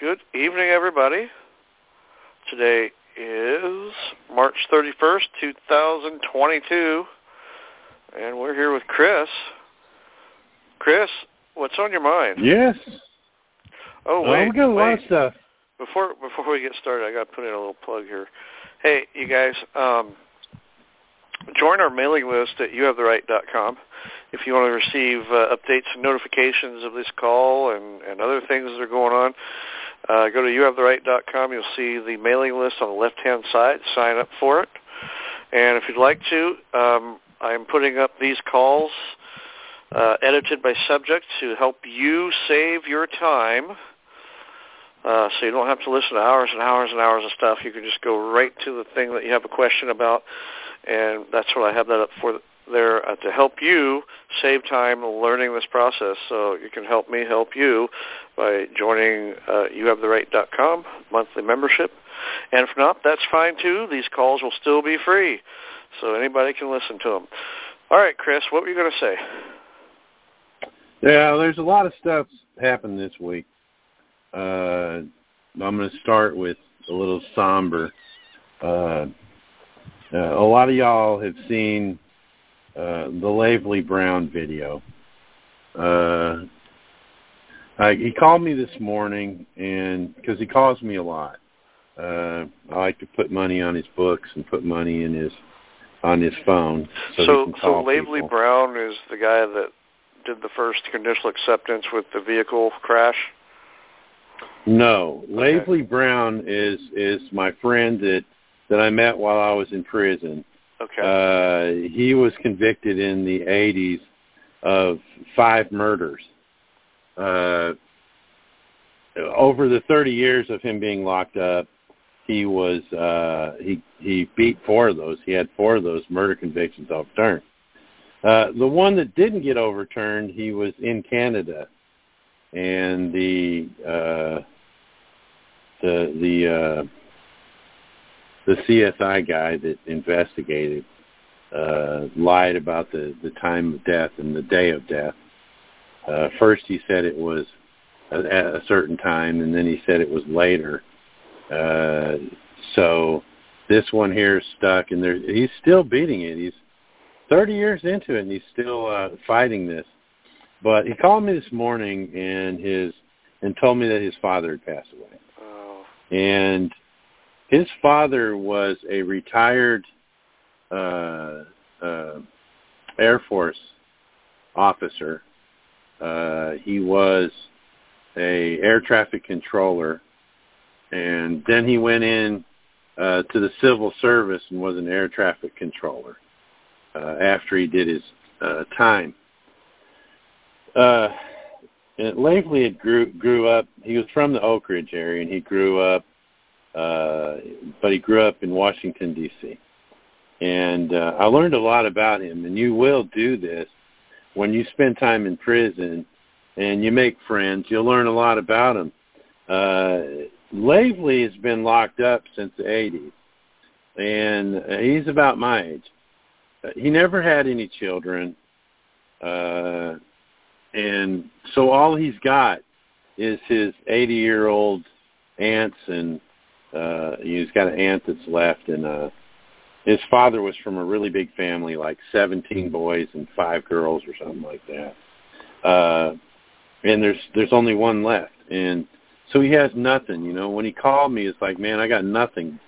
Good evening, everybody. Today is March 31st, 2022, and we're here with Chris. Chris, what's on your mind? Yes. Oh wait, we got a lot of stuff. Before before we get started, I got to put in a little plug here. Hey, you guys, um, join our mailing list at youhavetheright.com if you want to receive uh, updates and notifications of this call and, and other things that are going on. Uh, go to youhavetheright.com. You'll see the mailing list on the left-hand side. Sign up for it. And if you'd like to, um, I'm putting up these calls uh, edited by subject to help you save your time uh, so you don't have to listen to hours and hours and hours of stuff. You can just go right to the thing that you have a question about, and that's what I have that up for there uh, to help you save time learning this process. So you can help me help you by joining uh, youhavetheright.com monthly membership. And if not, that's fine too. These calls will still be free, so anybody can listen to them. All right, Chris, what were you going to say? Yeah, there's a lot of stuff happened this week. Uh, I'm going to start with a little somber. Uh, uh, a lot of y'all have seen uh, the Lavely Brown video. Uh, I, he called me this morning, and because he calls me a lot, uh, I like to put money on his books and put money in his on his phone. So, So, so Lavely people. Brown is the guy that did the first conditional acceptance with the vehicle crash. No, Okay. Lavely Brown is is my friend that that I met while I was in prison. Okay. Uh, he was convicted in the 80s of five murders. Uh, over the 30 years of him being locked up, he was uh, he he beat four of those. He had four of those murder convictions overturned. Uh, the one that didn't get overturned, he was in Canada, and the uh, the the uh, the CSI guy that investigated uh, lied about the the time of death and the day of death. Uh, first, he said it was at a certain time, and then he said it was later. Uh, so this one here is stuck, and there, he's still beating it. He's 30 years into it, and he's still uh, fighting this. But he called me this morning and his and told me that his father had passed away. oh, And his father was a retired uh, uh, Air Force officer. Uh, he was a air traffic controller, and then he went in uh, to the civil service and was an air traffic controller uh, after he did his uh, time. Uh, and Lavely had grew grew up. He was from the Oak Ridge area, and he grew up, uh, but he grew up in Washington D.C. And uh, I learned a lot about him. And you will do this when you spend time in prison and you make friends. You'll learn a lot about him. Uh, Lavely has been locked up since the 80s, and uh, he's about my age. Uh, he never had any children. Uh, and so all he's got is his 80 year old aunts and uh he's got an aunt that's left and uh his father was from a really big family like 17 boys and five girls or something like that. Uh and there's there's only one left. And so he has nothing you know. When he called me it's like man i got nothing.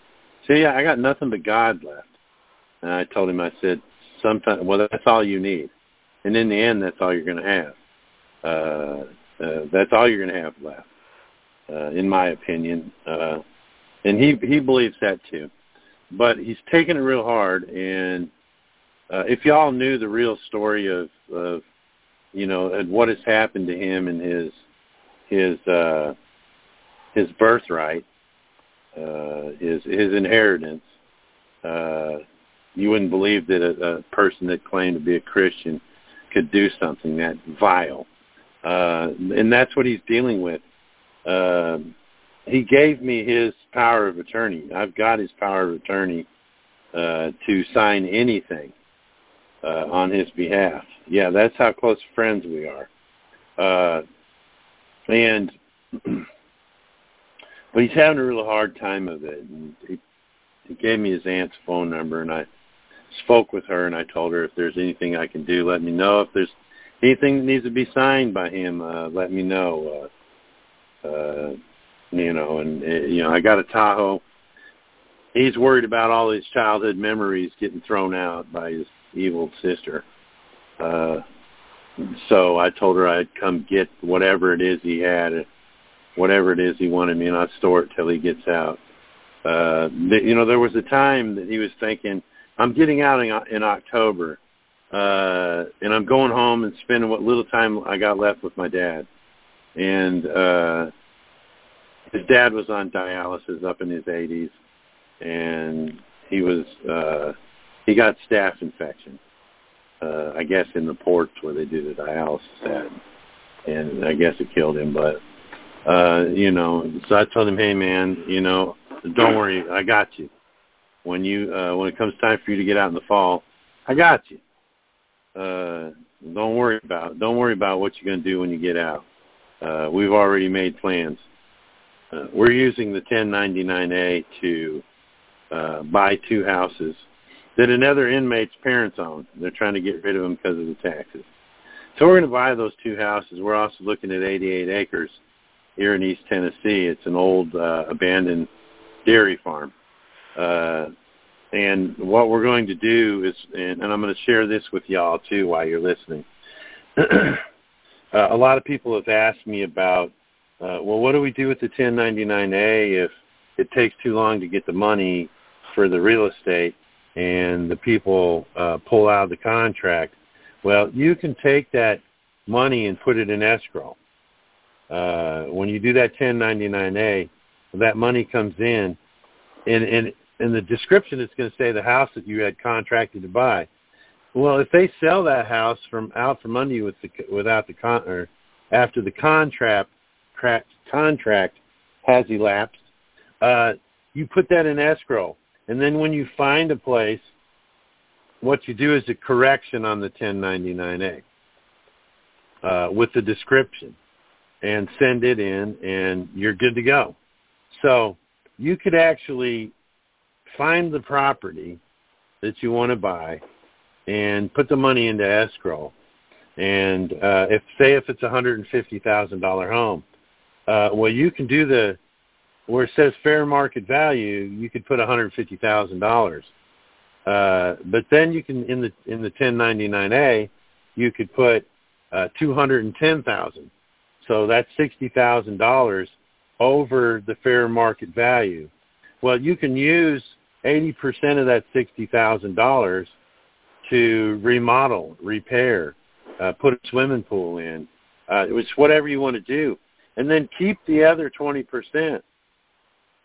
See i got nothing but god left. And i told him i said sometimes well that's all you need. And in the end that's all you're going to have. Uh, uh, that's all you're going to have left, uh, in my opinion. Uh, and he he believes that too, but he's taking it real hard. And uh, if y'all knew the real story of of you know and what has happened to him and his his uh, his birthright, uh, his his inheritance. Uh, you wouldn't believe that a, a person that claimed to be a Christian could do something that vile, uh, and that's what he's dealing with. Uh, he gave me his power of attorney. I've got his power of attorney uh, to sign anything uh, on his behalf. Yeah, that's how close friends we are. Uh, and but he's having a real hard time of it. And he, he gave me his aunt's phone number, and I spoke with her, and I told her if there's anything I can do, let me know. If there's anything that needs to be signed by him, uh, let me know. Uh, uh, you know, and uh, you know, I got a Tahoe. He's worried about all his childhood memories getting thrown out by his evil sister. Uh, so I told her I'd come get whatever it is he had, whatever it is he wanted me, and I'd store it till he gets out. Uh, you know, there was a time that he was thinking, I'm getting out in, in October, uh, and I'm going home and spending what little time I got left with my dad. And uh, his dad was on dialysis up in his 80s, and he was uh, he got staph infection uh, I guess in the ports where they do the dialysis at, and I guess it killed him. But uh, you know, so I told him, hey man, you know, don't worry, I got you. When you uh, when it comes time for you to get out in the fall, I got you. Uh, don't worry about don't worry about what you're going to do when you get out. Uh, we've already made plans. Uh, we're using the 1099A to uh, buy two houses that another inmate's parents own. They're trying to get rid of them because of the taxes. So we're going to buy those two houses. We're also looking at 88 acres here in East Tennessee. It's an old uh, abandoned dairy farm. Uh, and what we're going to do is, and, and I'm going to share this with y'all too while you're listening. uh, a lot of people have asked me about, uh, well, what do we do with the 1099A if it takes too long to get the money for the real estate? and the people uh, pull out of the contract, well, you can take that money and put it in escrow. Uh, when you do that 1099A, that money comes in, and and in the description it's going to say the house that you had contracted to buy. Well, if they sell that house from out from under you with the, without the con or after the contract contract has elapsed, uh, you put that in escrow and then when you find a place, what you do is a correction on the 1099A uh, with the description and send it in and you're good to go. So you could actually find the property that you want to buy and put the money into escrow. And uh, if say if it's a hundred and fifty thousand dollar home, uh, well you can do the where it says fair market value, you could put one hundred fifty thousand dollars. Uh, but then you can in the in the 1099A, you could put uh, two hundred and ten thousand. So that's sixty thousand dollars over the fair market value. Well, you can use eighty percent of that sixty thousand dollars to remodel, repair, uh, put a swimming pool in. Uh, it's whatever you want to do, and then keep the other twenty percent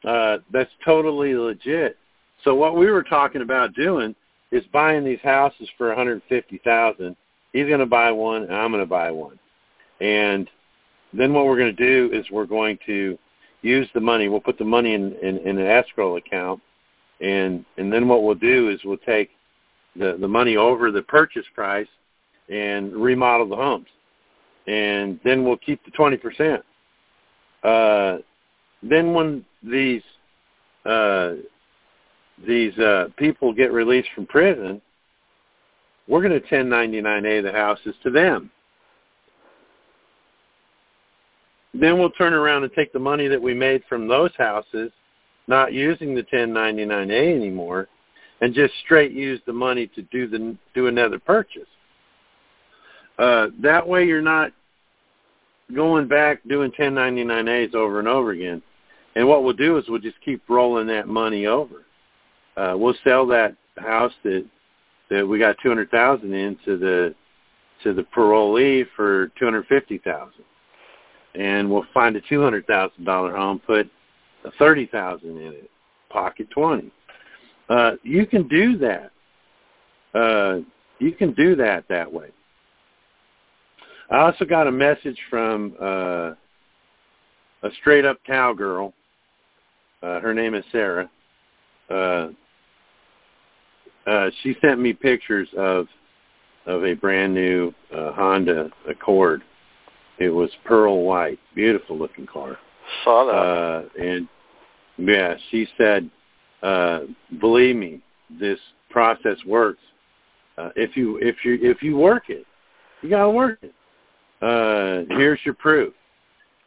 uh, that's totally legit. So what we were talking about doing is buying these houses for 150,000. He's going to buy one, and I'm going to buy one. And then what we're going to do is we're going to use the money. We'll put the money in, in, in an escrow account, and and then what we'll do is we'll take the the money over the purchase price and remodel the homes, and then we'll keep the twenty percent. Uh, then when these uh, these uh, people get released from prison, we're going to 1099A the houses to them. Then we'll turn around and take the money that we made from those houses, not using the 1099A anymore, and just straight use the money to do the do another purchase. Uh, that way, you're not going back doing 1099As over and over again. And what we'll do is we'll just keep rolling that money over. Uh, we'll sell that house that that we got two hundred thousand into the to the parolee for two hundred fifty thousand. and we'll find a two hundred thousand dollar home, put a thirty thousand in it, pocket twenty. Uh, you can do that. Uh, you can do that that way. I also got a message from uh, a straight up cowgirl. Uh, her name is Sarah. Uh, uh, she sent me pictures of of a brand new uh, Honda Accord. It was pearl white, beautiful looking car. Saw that. Uh, and yeah, she said, uh, "Believe me, this process works. Uh, if you if you if you work it, you gotta work it. Uh, here's your proof."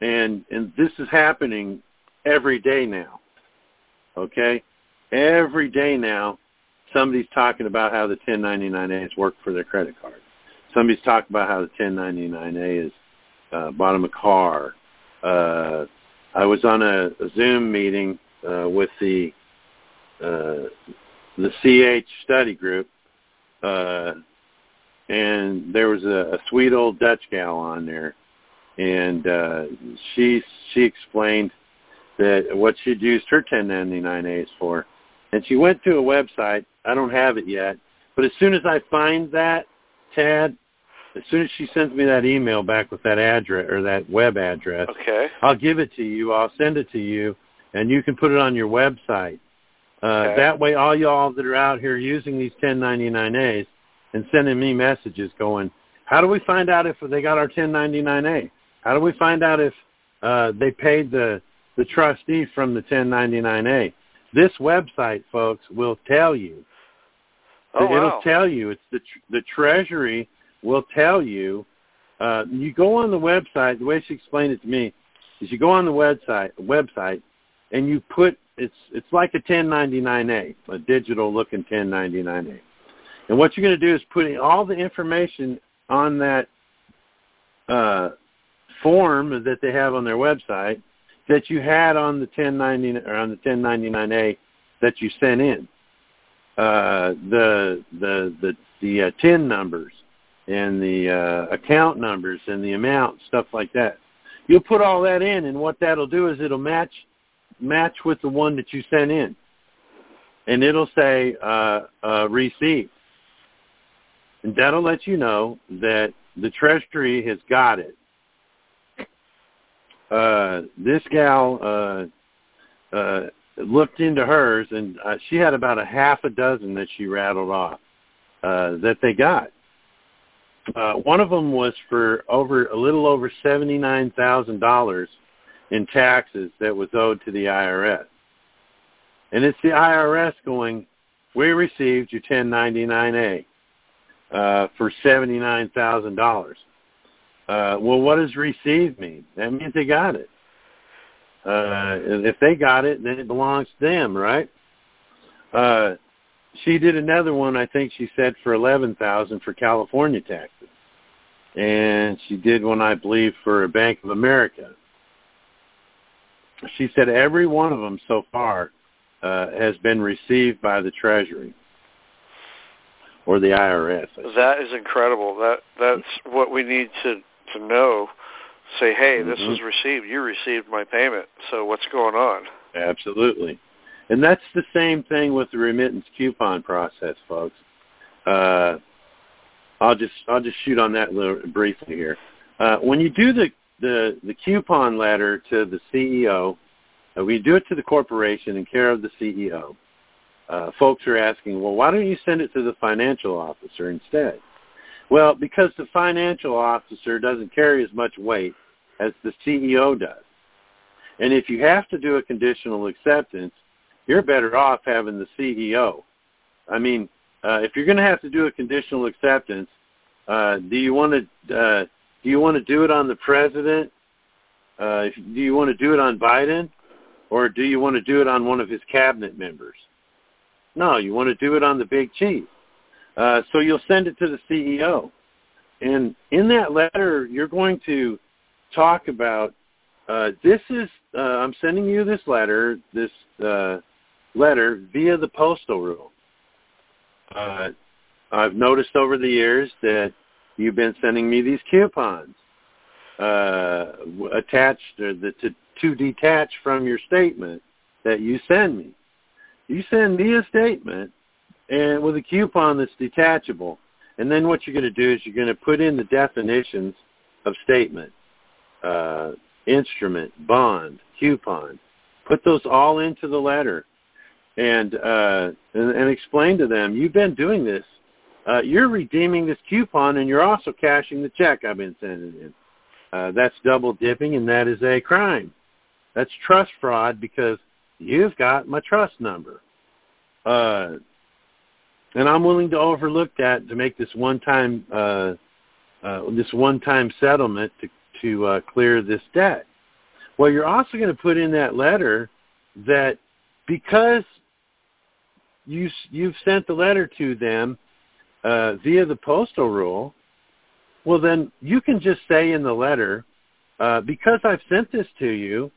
And and this is happening every day now. Okay, every day now, somebody's talking about how the 1099As work for their credit card. Somebody's talking about how the 1099A is uh, them a car. Uh, I was on a, a Zoom meeting uh, with the uh, the CH study group, uh, and there was a, a sweet old Dutch gal on there, and uh, she she explained that what she'd used her 1099As for, and she went to a website. I don't have it yet, but as soon as I find that, Tad, as soon as she sends me that email back with that address or that web address, okay. I'll give it to you. I'll send it to you, and you can put it on your website. Uh, Okay. That way, all y'all that are out here using these 1099As and sending me messages going, how do we find out if they got our 1099A? How do we find out if uh, they paid the the trustee from the 1099A? This website, folks, will tell you. Oh, It'll wow. tell you. It's the tr- the Treasury will tell you. Uh, you go on the website. The way she explained it to me is you go on the website website and you put it's it's like a 1099A, a digital looking 1099A. And what you're going to do is put all the information on that uh, form that they have on their website that you had on the 1090 or on the 1099A that you sent in. Uh, the the the the uh, tin numbers and the uh, account numbers and the amount stuff like that. You'll put all that in, and what that'll do is it'll match match with the one that you sent in, and it'll say uh, uh, received, that'll let you know that the Treasury has got it. Uh, this gal uh, uh, looked into hers, and uh, she had about a half a dozen that she rattled off uh, that they got. Uh, one of them was for over a little over seventy nine thousand dollars in taxes that was owed to the IRS, and it's the IRS going, "We received your 1099A uh, for seventy nine thousand dollars." Uh, well, what does received mean? That means they got it. Uh, if they got it, then it belongs to them, right? Uh, she did another one. I think she said for eleven thousand for California taxes, and she did one, I believe, for Bank of America. She said every one of them so far uh, has been received by the Treasury or the IRS. That is incredible. That that's what we need to to know. Say, hey, this Mhm. was received. You received my payment. So what's going on? Absolutely. And that's the same thing with the remittance coupon process, folks. Uh, I'll just I'll just shoot on that little briefly here. Uh, when you do the, the the coupon letter to the CEO, uh, we do it to the corporation in care of the CEO. Uh, folks are asking, well, why don't you send it to the financial officer instead? Well, because the financial officer doesn't carry as much weight as the CEO does. And if you have to do a conditional acceptance, you're better off having the CEO. I mean, uh, if you're going to have to do a conditional acceptance, uh, do you want to uh, do you want to do it on the president? Uh, do you want to do it on Biden, or do you want to do it on one of his cabinet members? No, you want to do it on the big chief. Uh, so you'll send it to the CEO, and in that letter, you're going to talk about uh, this is uh, I'm sending you this letter, this uh, letter via the postal rule. Uh, I've noticed over the years that you've been sending me these coupons. uh, attached or the, to, to detach from your statement that you send me. You send me a statement and with a coupon that's detachable. And then what you're going to do is you're going to put in the definitions of statement, uh, instrument, bond, coupon. Put those all into the letter and, uh, and, and explain to them, you've been doing this. Uh, you're redeeming this coupon and you're also cashing the check I've been sending in. Uh, that's double dipping and that is a crime. That's trust fraud because you've got my trust number. Uh, and I'm willing to overlook that to make this one-time uh, uh, this one-time settlement to to uh, clear this debt. Well, you're also going to put in that letter that because you you've sent the letter to them uh, via the postal rule, well then you can just say in the letter, uh, because I've sent this to you,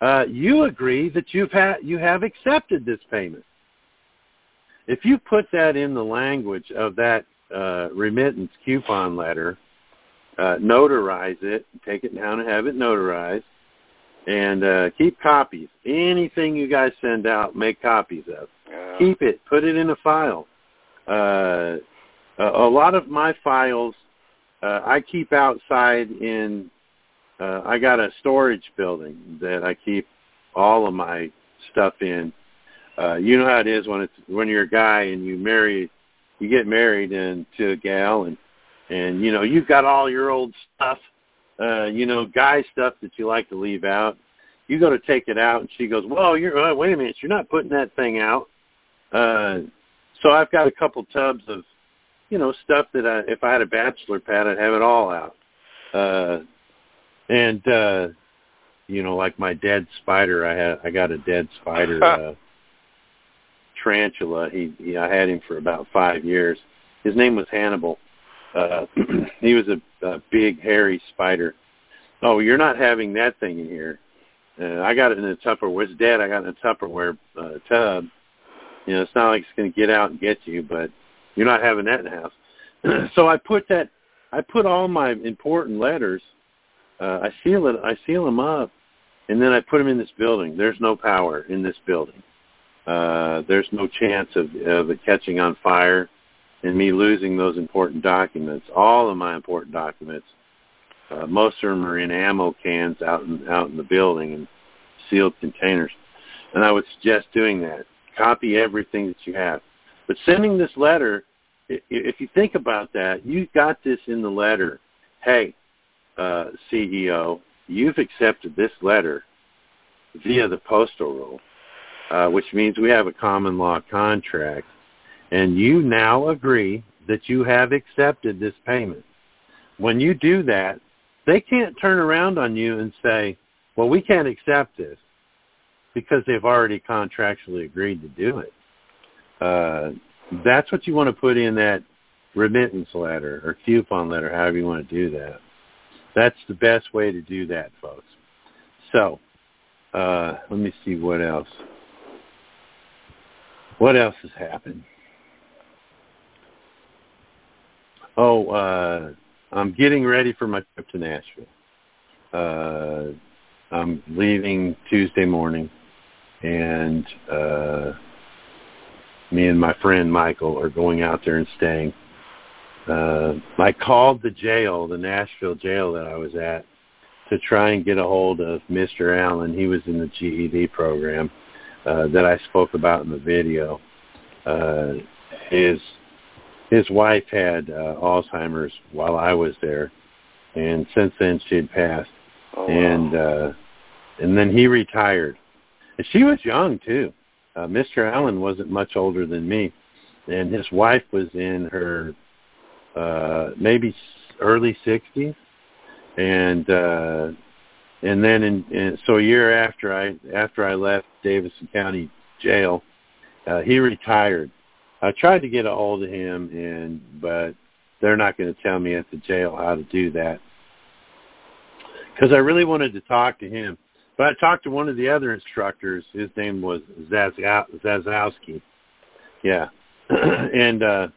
uh, you agree that you've had you have accepted this payment. If you put that in the language of that uh, remittance coupon letter, uh, notarize it, take it down and have it notarized, and uh, keep copies. Anything you guys send out, make copies of. Yeah. Keep it. Put it in a file. Uh, a, a lot of my files uh, I keep outside in. Uh, I got a storage building that I keep all of my stuff in uh, you know how it is when it's when you're a guy and you marry, you get married and to a gal and and you know you've got all your old stuff, uh, you know guy stuff that you like to leave out. You go to take it out and she goes, well, you're uh, wait a minute, you're not putting that thing out. Uh, so I've got a couple tubs of, you know, stuff that I, if I had a bachelor pad, I'd have it all out. Uh, and uh, you know, like my dead spider, I had I got a dead spider. Uh, tarantula. He, he I had him for about five years. His name was Hannibal. Uh, he was a, a big hairy spider. Oh, you're not having that thing in here. Uh, I got it in a Tupperware. It's dead. I got it in a Tupperware uh, tub. You know, it's not like it's going to get out and get you, but you're not having that in the house. so I put that. I put all my important letters. Uh, I seal it. I seal them up, and then I put them in this building. There's no power in this building. Uh, there's no chance of, of it catching on fire and me losing those important documents. All of my important documents, uh, most of them are in ammo cans out in out in the building in sealed containers. And I would suggest doing that. Copy everything that you have. But sending this letter, if you think about that, you got this in the letter. Hey, uh, CEO, you've accepted this letter via the postal rule uh, which means we have a common law contract, and you now agree that you have accepted this payment. When you do that, they can't turn around on you and say, well, we can't accept this because they've already contractually agreed to do it. Uh, that's what you want to put in that remittance letter or coupon letter, however you want to do that. That's the best way to do that, folks. So, uh, let me see what else. What else has happened? Oh, uh, I'm getting ready for my trip to Nashville. Uh, I'm leaving Tuesday morning, and uh, me and my friend Michael are going out there and staying. Uh, I called the jail, the Nashville jail that I was at, to try and get a hold of Mr. Allen. He was in the GED program uh, that I spoke about in the video. Uh, his his wife had uh, Alzheimer's while I was there, and since then she had passed. Oh, and uh, and then he retired, and she was young too. Uh, Mr. Allen wasn't much older than me, and his wife was in her uh, maybe early sixties, and uh, and then in, in so a year after I after I left Davidson County Jail, uh, he retired. I tried to get a hold of him, and but they're not going to tell me at the jail how to do that because I really wanted to talk to him. But I talked to one of the other instructors. His name was Zazowski. Yeah, and uh,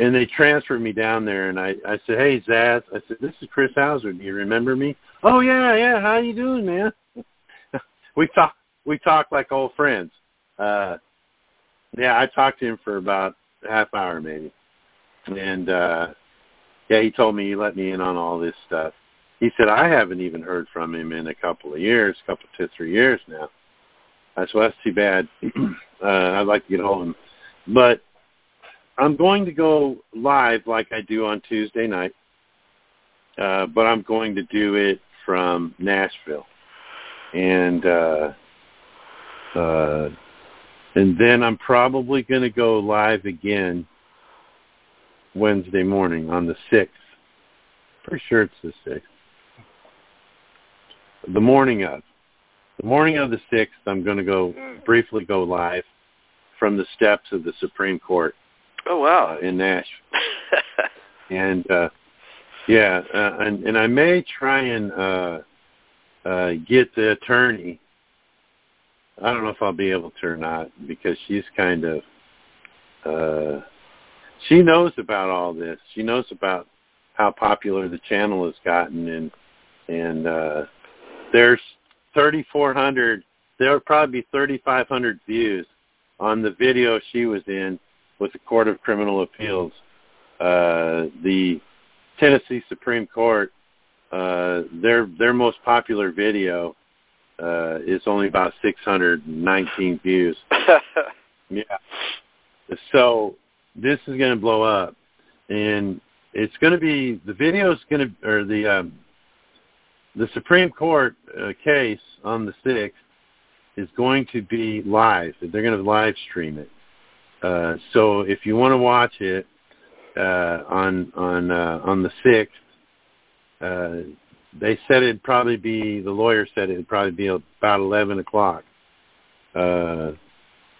and they transferred me down there, and I I said, "Hey Zaz," I said, "This is Chris Hauser. Do you remember me?" "Oh yeah, yeah. How you doing, man?" we talk we talk like old friends. Uh, yeah, I talked to him for about half hour maybe, and uh, yeah, he told me he let me in on all this stuff. He said I haven't even heard from him in a couple of years, a couple to three years now. I said, well, that's too bad. uh, I'd like to get hold of him, but I'm going to go live like I do on Tuesday night, uh, but I'm going to do it from Nashville, and uh, uh, and then I'm probably going to go live again Wednesday morning on the sixth. Pretty sure it's the sixth. The morning of. The morning of the sixth, I'm going to go briefly go live from the steps of the Supreme Court Oh wow! Uh, in Nashville, and uh, yeah, uh, and and I may try and uh, uh, get the attorney. I don't know if I'll be able to or not because she's kind of uh, she knows about all this. She knows about how popular the channel has gotten, and and uh, there's 3,400. There will probably be 3,500 views on the video she was in with the Court of Criminal Appeals. Uh, the Tennessee Supreme Court, uh, their their most popular video uh, is only about 619 views. yeah. So this is going to blow up, and it's going to be the video is going to or the um, the Supreme Court uh, case on the sixth is going to be live. They're going to live stream it. Uh, so if you want to watch it uh, on on uh, on the sixth, uh, they said it'd probably be the lawyer said it'd probably be about eleven o'clock, uh,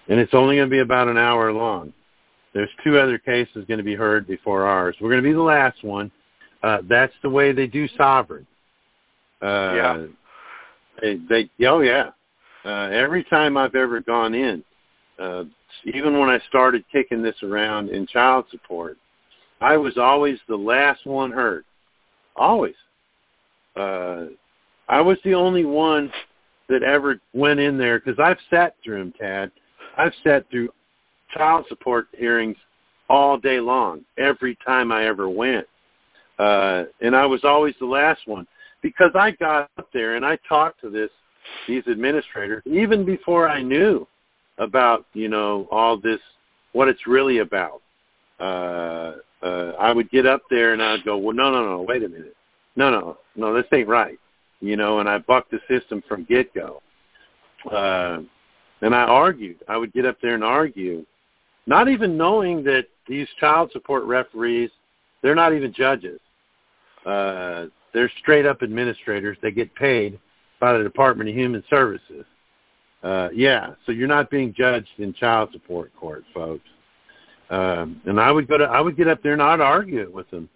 and it's only going to be about an hour long. There's two other cases going to be heard before ours. We're going to be the last one. Uh, that's the way they do sovereign. Uh, yeah. They, they oh yeah. Uh, every time I've ever gone in, uh, even when I started kicking this around in child support, I was always the last one hurt. Always. Uh, I was the only one that ever went in there because I've sat through them, Tad. I've sat through child support hearings all day long, every time I ever went. Uh, and I was always the last one because I got up there and I talked to this these administrators even before I knew about you know all this what it's really about. Uh, uh, I would get up there and I'd go, well, no, no, no, wait a minute, no, no, no, this ain't right, you know, and I bucked the system from get go. Uh, and I argued. I would get up there and argue, not even knowing that these child support referees, they're not even judges. Uh, they're straight up administrators. They get paid by the Department of Human Services. Uh, yeah, so you're not being judged in child support court, folks. Um, and I would go to, I would get up there and I'd argue it with them,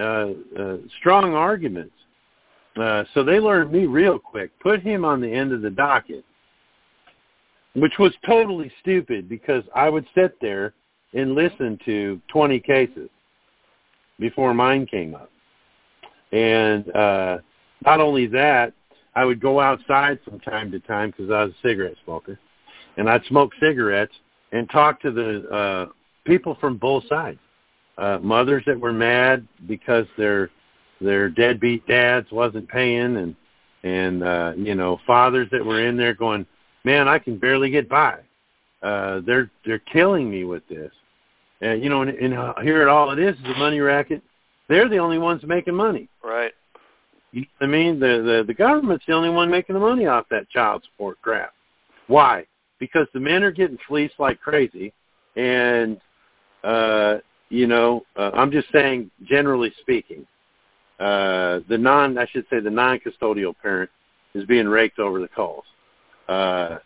uh, uh, strong arguments. Uh, so they learned me real quick. Put him on the end of the docket, which was totally stupid because I would sit there and listen to 20 cases before mine came up. And uh, not only that, I would go outside from time to time because I was a cigarette smoker, and I'd smoke cigarettes and talk to the uh, people from both sides. Uh, mothers that were mad because their their deadbeat dads wasn't paying, and and uh, you know fathers that were in there going, man, I can barely get by. Uh, they're they're killing me with this. And you know, and, and here it all it is is a money racket. They're the only ones making money. Right. I mean, the, the the government's the only one making the money off that child support crap. Why? Because the men are getting fleeced like crazy, and uh, you know, uh, I'm just saying, generally speaking, uh, the non, I should say, the non-custodial parent is being raked over the coals. Uh,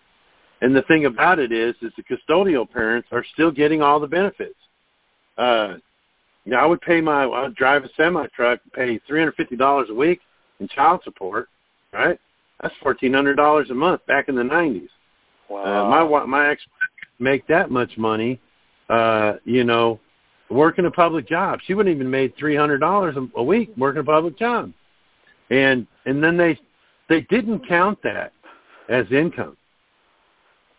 and the thing about it is, is the custodial parents are still getting all the benefits. Uh, you know, I would pay my, I would drive a semi truck, pay three hundred fifty dollars a week in child support, right? That's fourteen hundred dollars a month back in the nineties. Wow. Uh, my my ex make that much money, uh, you know, working a public job. She wouldn't even made three hundred dollars a week working a public job, and and then they they didn't count that as income.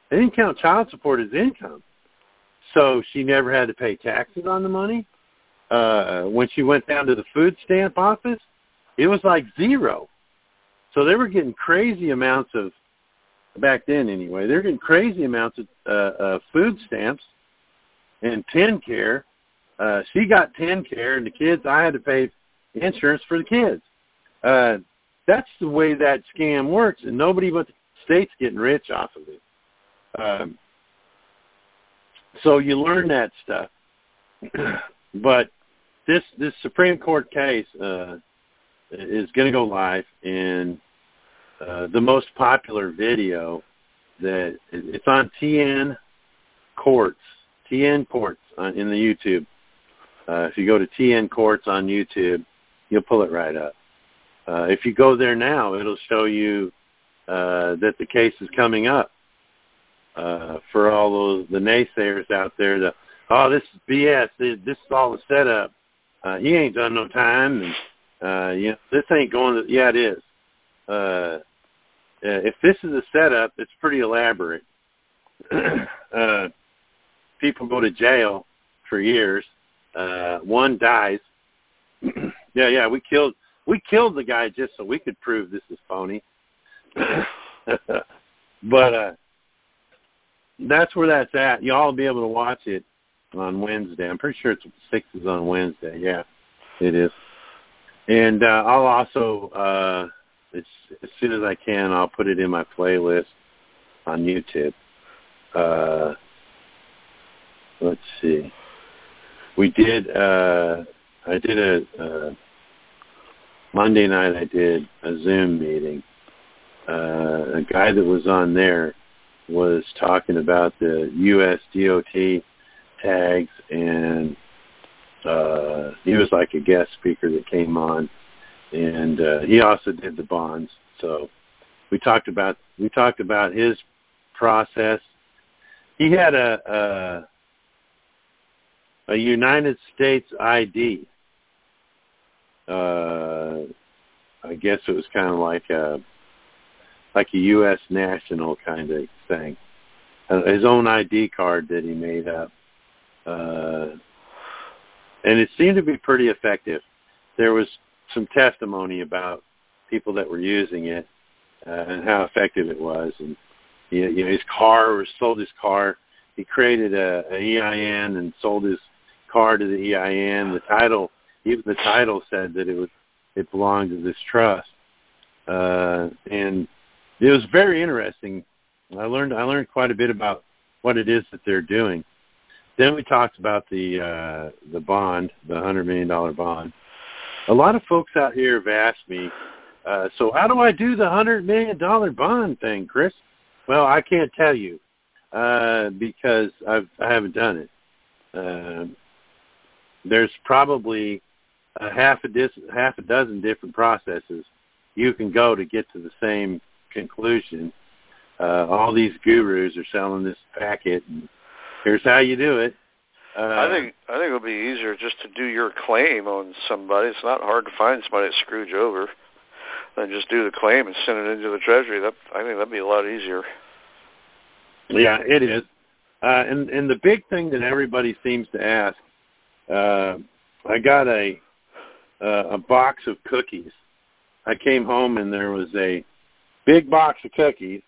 They didn't count child support as income, so she never had to pay taxes on the money. Uh, when she went down to the food stamp office, it was like zero. So they were getting crazy amounts of back then anyway. They're getting crazy amounts of uh, uh, food stamps and TennCare. Uh, she got TennCare, and the kids I had to pay insurance for the kids. Uh, that's the way that scam works, and nobody but the state's getting rich off of it. Um, so you learn that stuff, but this this Supreme Court case uh, is going to go live, and uh, the most popular video that it's on TN Courts, TN Courts on, in the YouTube. Uh, if you go to TN Courts on YouTube, you'll pull it right up. Uh, if you go there now, it'll show you uh, that the case is coming up uh, for all those the naysayers out there. The oh, this is BS. This, is all a setup. Uh, he ain't done no time, and uh, you know this ain't going. To, yeah, it is. Uh, uh, if this is a setup, it's pretty elaborate. uh, people go to jail for years. Uh, one dies. yeah, yeah, we killed we killed the guy just so we could prove this is phony. but uh that's where that's at. Y'all be able to watch it on Wednesday. I'm pretty sure it's six is on Wednesday. Yeah, it is. And uh, I'll also uh as, as soon as I can, I'll put it in my playlist on YouTube. Uh, let's see. We did. Uh, I did a uh, Monday night. I did a Zoom meeting. Uh, a guy that was on there was talking about the U.S. DOT tags, and uh, he was like a guest speaker that came on and uh, he also did the bonds. So we talked about we talked about his process. He had a a, a United States ID. Uh, I guess it was kind of like a like a U.S. national kind of thing. Uh, his own ID card that he made up, uh, and it seemed to be pretty effective. There was some testimony about people that were using it uh, and how effective it was. And you you know his car or sold his car. He created a, a EIN and sold his car to the EIN. The title, even the title said that it was it belonged to this trust. Uh, and it was very interesting. I learned I learned quite a bit about what it is that they're doing. Then we talked about the uh, the bond, the hundred million dollar bond, a lot of folks out here have asked me, uh, so how do I do the hundred million dollar bond thing, Chris? Well, I can't tell you uh, because I've I haven't done it. Uh, there's probably a half a dis- half a dozen different processes you can go to get to the same conclusion. Uh, all these gurus are selling this packet, and here's how you do it. Uh, I think I think it'll be easier just to do your claim on somebody. It's not hard to find somebody to scrooge over than just do the claim and send it into the treasury. That I think that'd be a lot easier. Yeah, it is. Uh, and and the big thing that everybody seems to ask, uh, I got a uh, a box of cookies. I came home and there was a big box of cookies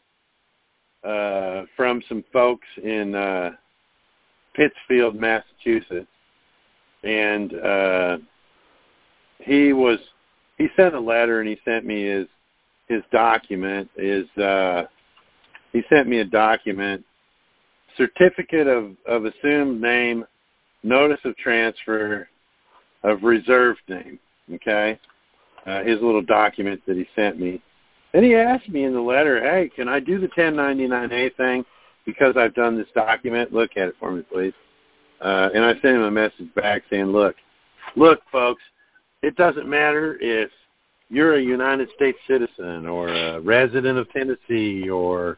uh, from some folks in uh, Pittsfield, Massachusetts, and uh, he was he sent a letter and he sent me his his document is uh, he sent me a document certificate of of assumed name notice of transfer of reserved name okay? Uh, his little document that he sent me. And he asked me in the letter hey can i do the 1099a thing because I've done this document, look at it for me, please. Uh, and I sent him a message back saying, look, look, folks, it doesn't matter if you're a United States citizen or a resident of Tennessee or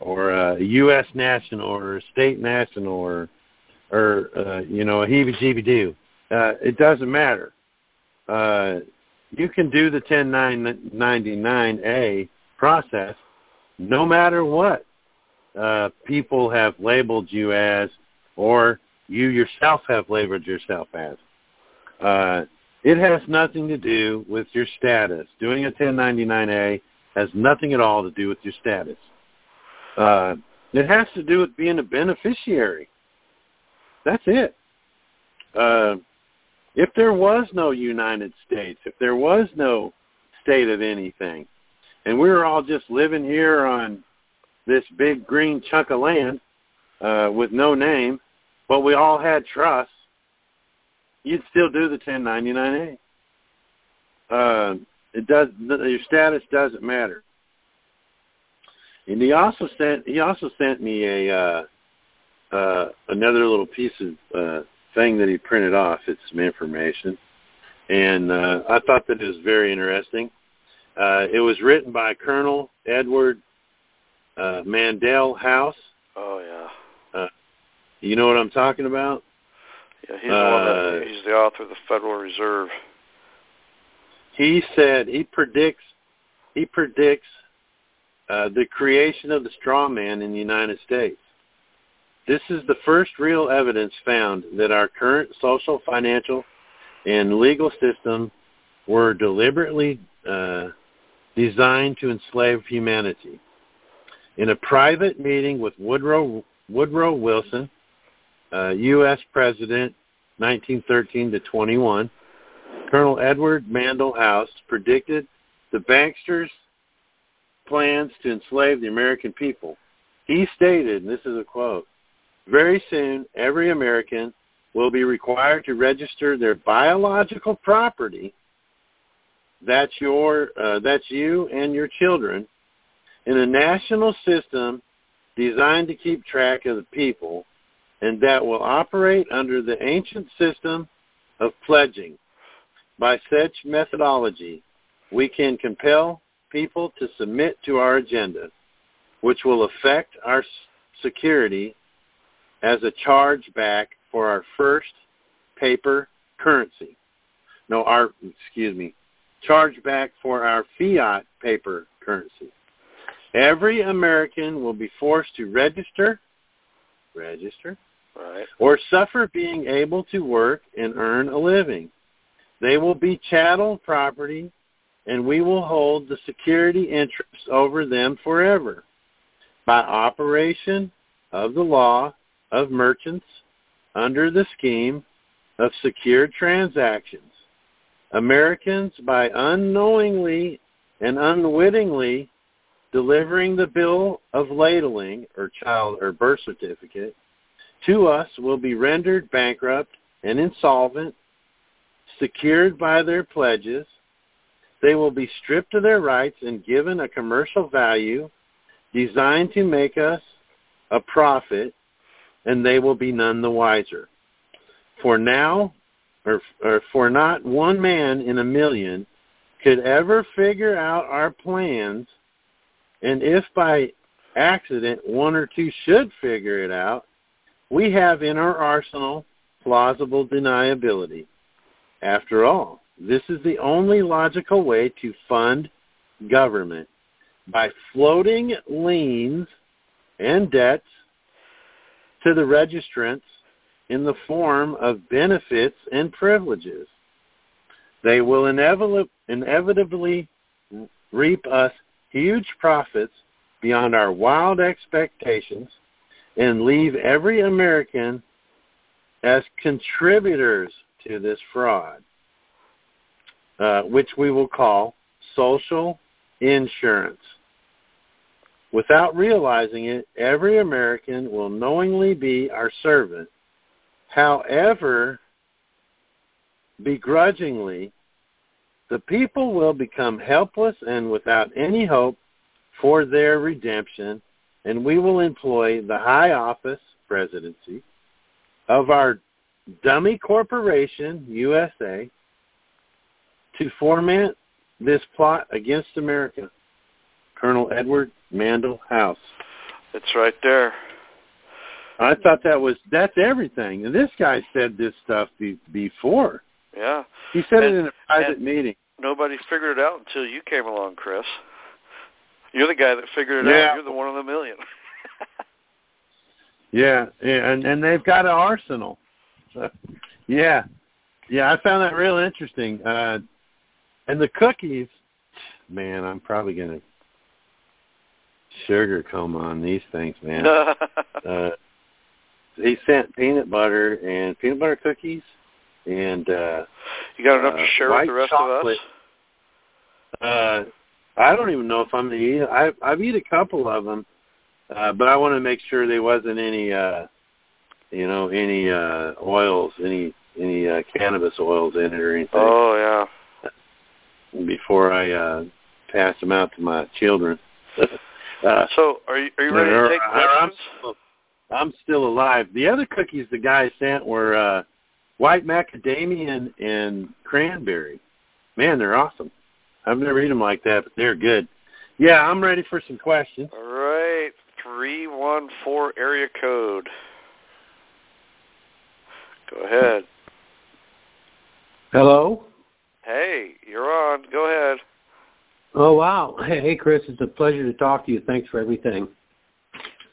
or a U.S. national or a state national or or uh, you know a heebie-jeebie-doo. Uh, it doesn't matter. Uh, you can do the 1099A process no matter what uh, people have labeled you as or you yourself have labeled yourself as. Uh, it has nothing to do with your status. Doing a 1099A has nothing at all to do with your status. Uh, it has to do with being a beneficiary. That's it. Uh, if there was no United States, if there was no state of anything, and we were all just living here on this big green chunk of land uh, with no name, but we all had trust, you'd still do the 1099A. Uh, it does. Your status doesn't matter. And he also sent he also sent me a uh, uh, another little piece of uh, thing that he printed off. It's some information, and uh, I thought that it was very interesting. Uh, it was written by Colonel Edward uh, Mandell House. Oh yeah. Uh, you know what I'm talking about? Yeah, he's the one that, he's the author of the Federal Reserve. He said he predicts he predicts uh, the creation of the straw man in the United States. This is the first real evidence found that our current social, financial, and legal system were deliberately uh, designed to enslave humanity. In a private meeting with Woodrow, Woodrow Wilson, uh, U.S. President, 1913 to 21, Colonel Edward Mandell House predicted the banksters' plans to enslave the American people. He stated, and this is a quote, very soon every American will be required to register their biological property that's your uh, that's you and your children in a national system designed to keep track of the people and that will operate under the ancient system of pledging. By such methodology, we can compel people to submit to our agenda, which will affect our security as a charge back for our first paper currency. No, our, excuse me, charge back for our fiat paper currency. Every American will be forced to register, register, right. or suffer being able to work and earn a living. They will be chattel property, and we will hold the security interests over them forever by operation of the law of merchants under the scheme of secured transactions. Americans, by unknowingly and unwittingly delivering the bill of lading or child or birth certificate to us will be rendered bankrupt and insolvent, secured by their pledges. They will be stripped of their rights and given a commercial value designed to make us a profit, and they will be none the wiser. For now, or, or for not one man in a million could ever figure out our plans and if by accident one or two should figure it out, we have in our arsenal plausible deniability. After all, this is the only logical way to fund government by floating liens and debts to the registrants in the form of benefits and privileges. They will inevitably reap us huge profits beyond our wild expectations and leave every American as contributors to this fraud, uh, which we will call social insurance. Without realizing it, every American will knowingly be our servant. However, begrudgingly, the people will become helpless and without any hope for their redemption, and we will employ the high office presidency of our dummy corporation, USA, to foment this plot against America. Colonel Edward Mandell House. It's right there. I thought that was that's everything. And this guy said this stuff be, before. Yeah. He said And- it in a private meeting. Nobody figured it out until you came along, Chris. You're the guy that figured it Yeah. out. You're the one in the million. Yeah, yeah, and and they've got an arsenal. yeah, yeah, I found that real interesting. Uh, and the cookies, man, I'm probably gonna sugar comb on these things, man. uh, he sent peanut butter and peanut butter cookies, and uh, you got enough to uh, share with the rest chocolate. of us? uh, I don't even know if I'm gonna eat. I I've eat a couple of them, uh, but I want to make sure there wasn't any, uh, you know, any uh, oils, any any uh, cannabis oils in it or anything Oh yeah. before I uh, pass them out to my children. uh, So are you are you ready to take or I'm questions? still, I'm still alive. The other cookies the guy sent were uh, white macadamia and cranberry. Man, they're awesome. I've never eaten them like that, but they're good. Yeah, I'm ready for some questions. All right, three one four area code. Go ahead. Hello. Hey, you're on. Go ahead. Oh wow. Hey, hey, Chris, it's a pleasure to talk to you. Thanks for everything.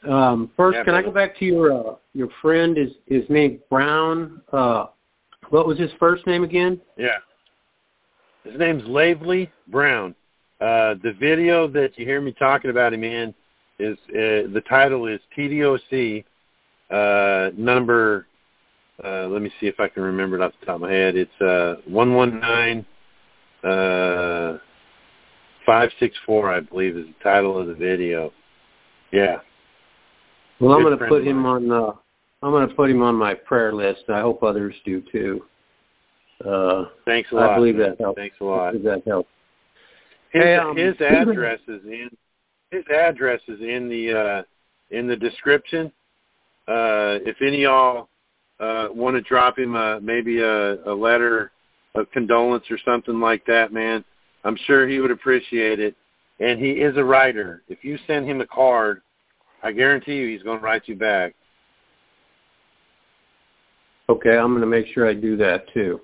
Um, first, Yeah, can I go back to your uh, your friend? Is his name Brown? Uh, what was his first name again? Yeah. His name's Lavely Brown. Uh, the video that you hear me talking about him in is uh, the title is TDOC uh, number. Uh, let me see if I can remember it off the top of my head. It's uh, one one nine uh, five six four, I believe, is the title of the video. Yeah. Well, I'm going to put him on. Uh, I'm going to put him on my prayer list. I hope others do too. Uh, Thanks a lot. I believe that helps. Thanks a lot. Does that help? His, Hey, um, his address is in his address is in the uh, in the description. Uh, if any of y'all uh, want to drop him a, maybe a, a letter of condolence or something like that, man, I'm sure he would appreciate it. And he is a writer. If you send him a card, I guarantee you he's going to write you back. Okay, I'm going to make sure I do that too.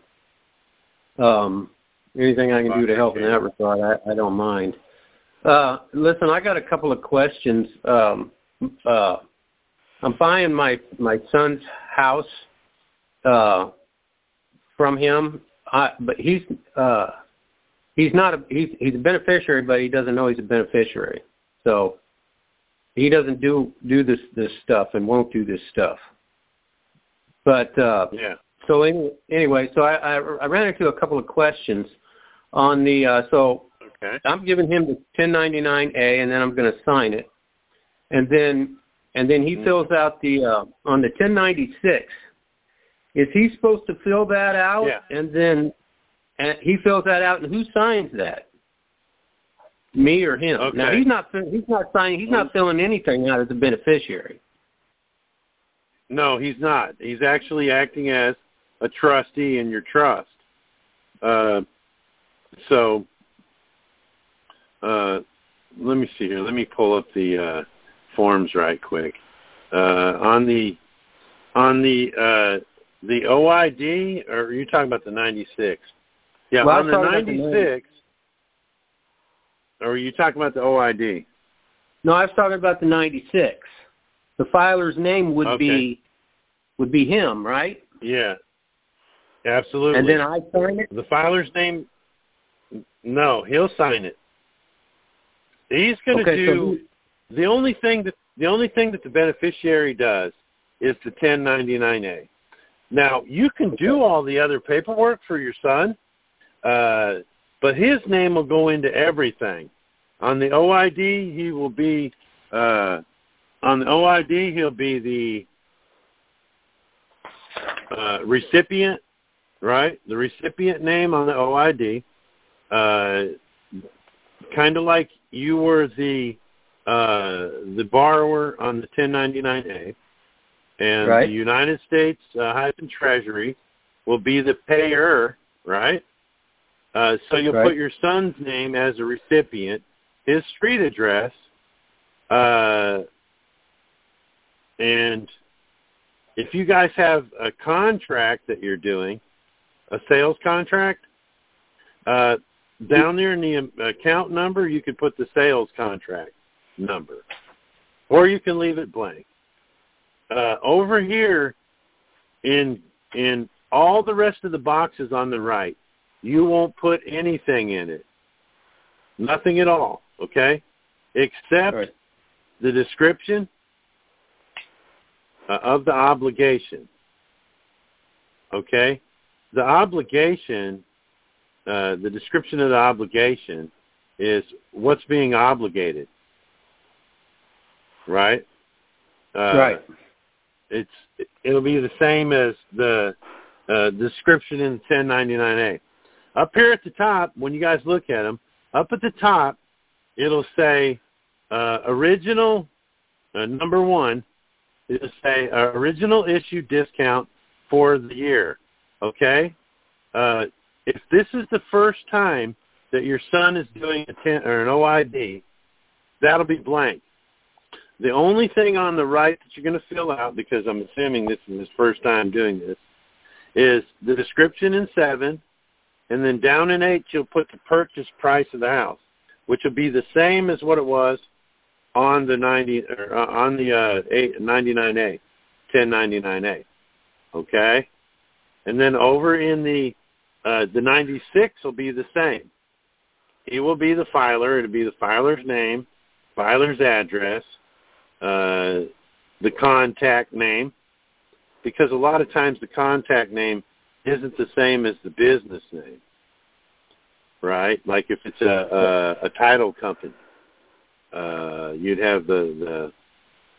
Um, anything I can do to help in that regard, I, I don't mind. Uh, listen, I got a couple of questions. Um, uh, I'm buying my my son's house uh, from him, I, but he's uh, he's not a he's he's a beneficiary, but he doesn't know he's a beneficiary. So he doesn't do do this this stuff and won't do this stuff. But uh, Yeah. so any, anyway, so I, I I ran into a couple of questions on the uh, so Okay. I'm giving him the 1099A, and then I'm going to sign it, and then and then he Mhm. fills out the uh, on the 1096. Is he supposed to fill that out, Yeah. and then and he fills that out, and who signs that? Me or him? Okay. Now he's not he's not signing he's not filling anything out as a beneficiary. No, he's not. He's actually acting as a trustee in your trust. Uh, so, uh, let me see here. Let me pull up the uh, forms right quick. Uh, on the on the uh, the OID, or are you talking about the 96? Yeah, Well, on the was talking about the 96. Or are you talking about the OID? No, I was talking about the 96. The filer's name would Okay. be would be him, right? Yeah, absolutely. And then I sign it. The filer's name? No, he'll sign it. He's going to Okay, so do the only thing that the only thing that the beneficiary does is the 1099A. Now you can do all the other paperwork for your son, uh, but his name will go into everything. On the OID, he will be uh, on the OID. He'll be the uh, recipient, right? The recipient name on the OID, uh, kind of like you were the uh, the borrower on the 1099A, and Right. the United States uh, hyphen Treasury will be the payer, right? Uh, so you'll Right. put your son's name as a recipient, his street address, uh, and if you guys have a contract that you're doing, a sales contract, uh, down there in the account number, you can put the sales contract number, or you can leave it blank. Uh, over here, in in all the rest of the boxes on the right, you won't put anything in it, nothing at all. Okay, except right. the description uh, of the obligation. Okay, the obligation uh, the description of the obligation is what's being obligated, right? Uh, right. It's it'll be the same as the uh, description in 1099A. Up here at the top, when you guys look at them, up at the top, it'll say uh, original uh, number one. It'll say uh, original issue discount for the year. Okay. Uh, if this is the first time that your son is doing a ten, or an OID, that'll be blank. The only thing on the right that you're going to fill out, because I'm assuming this is his first time doing this, is the description in 7, and then down in 8 you'll put the purchase price of the house, which will be the same as what it was on the 90 or, uh, on the uh, 8, 99A, 1099A. Okay? And then over in the uh, the 96 will be the same. He will be the filer. It'll be the filer's name, filer's address, uh, the contact name, because a lot of times the contact name isn't the same as the business name, right? Like if it's a, a, a title company, uh, you'd have the,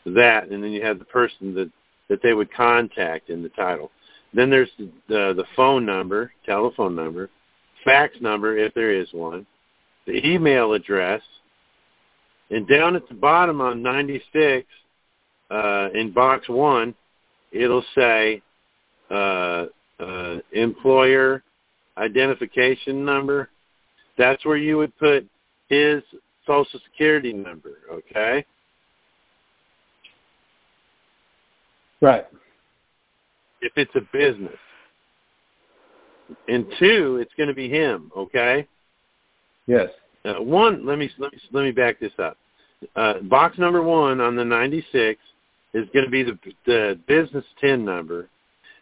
the that, and then you have the person that that they would contact in the title. Then there's the, the, phone number, telephone number, fax number if there is one, the email address, and down at the bottom on 96, uh, in box one, it'll say uh, uh, employer identification number. That's where you would put his social security number, okay? Right if it's a business. And two, it's going to be him. Okay. Yes. Uh, one, let me let me let me back this up. Uh, box number one on the 96 is going to be the, the business 10 number,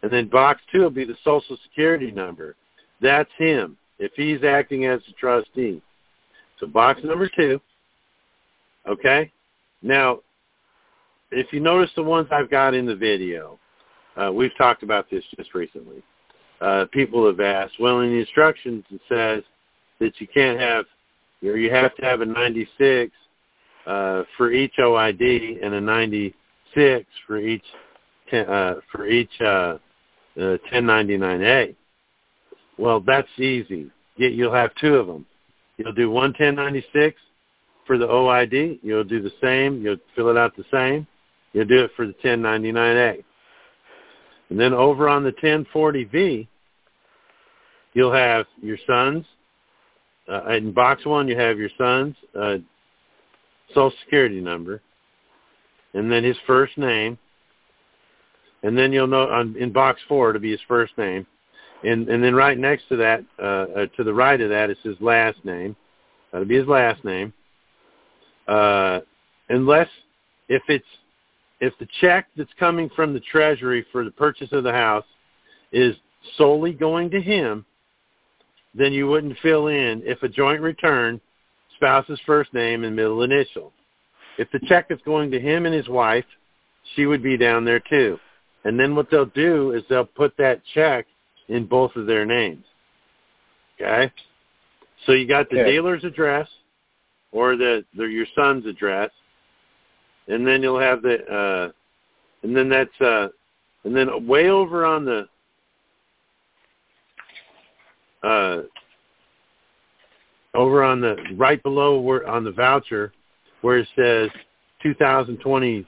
and then box two will be the social security number. That's him if he's acting as a trustee. So box number two. Okay. Now, if you notice the ones I've got in the video, uh, we've talked about this just recently. Uh, people have asked, well, in the instructions it says that you can't have, or you have to have a 96 uh, for each OID and a 96 for each uh, for each uh, uh, 1099A. Well, that's easy. You'll have two of them. You'll do one 1096 for the OID. You'll do the same. You'll fill it out the same. You'll do it for the 1099A. And then over on the 1040V, you'll have your son's. Uh, in box one, you have your son's uh, social security number, and then his first name. And then you'll know on, in box four to be his first name, and and then right next to that, uh, uh, to the right of that, is his last name. That'll be his last name. Uh, unless if it's if the check that's coming from the Treasury for the purchase of the house is solely going to him, then you wouldn't fill in if a joint return, spouse's first name and middle initial. If the check is going to him and his wife, she would be down there too. And then what they'll do is they'll put that check in both of their names. Okay? So you got the okay. dealer's address or the, the your son's address and then you'll have the uh and then that's uh and then way over on the uh over on the right below where on the voucher where it says 2020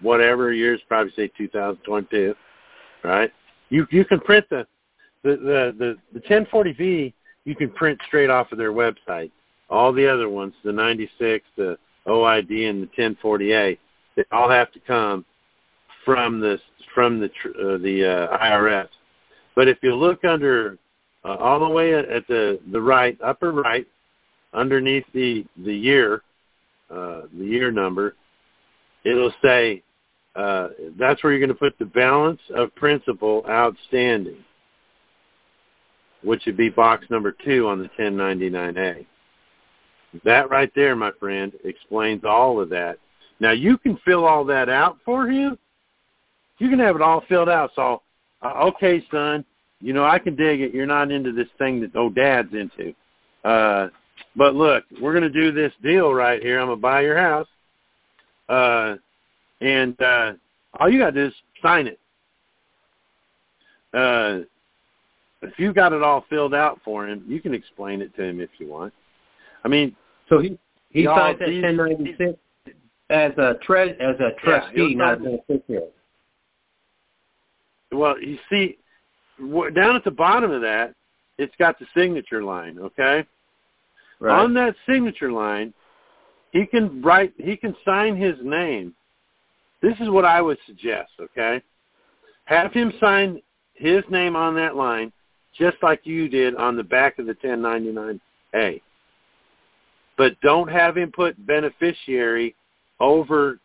whatever years probably say 2022 right you you can print the the the the, the 1040v you can print straight off of their website all the other ones the 96 the OID and the 1040A, they all have to come from the from the uh, the uh, IRS. But if you look under uh, all the way at the the right upper right, underneath the the year, uh, the year number, it'll say uh, that's where you're going to put the balance of principal outstanding, which would be box number two on the 1099A. That right there, my friend, explains all of that. Now you can fill all that out for him. You can have it all filled out. So, uh, okay, son, you know I can dig it. You're not into this thing that old dad's into. Uh, but look, we're to do this deal right here. I'm to buy your house. Uh, and uh, all you got to do is sign it. Uh, if you got it all filled out for him, you can explain it to him if you want. I mean, so he he signs that 1096 as a tre- as a trustee, yeah, not a beneficiary. Well, you see, down at the bottom of that, it's got the signature line. Okay. Right. On that signature line, he can write. He can sign his name this is what I would suggest, okay? Have him sign his name on that line just like you did on the back of the 1099A. But don't have him put beneficiary over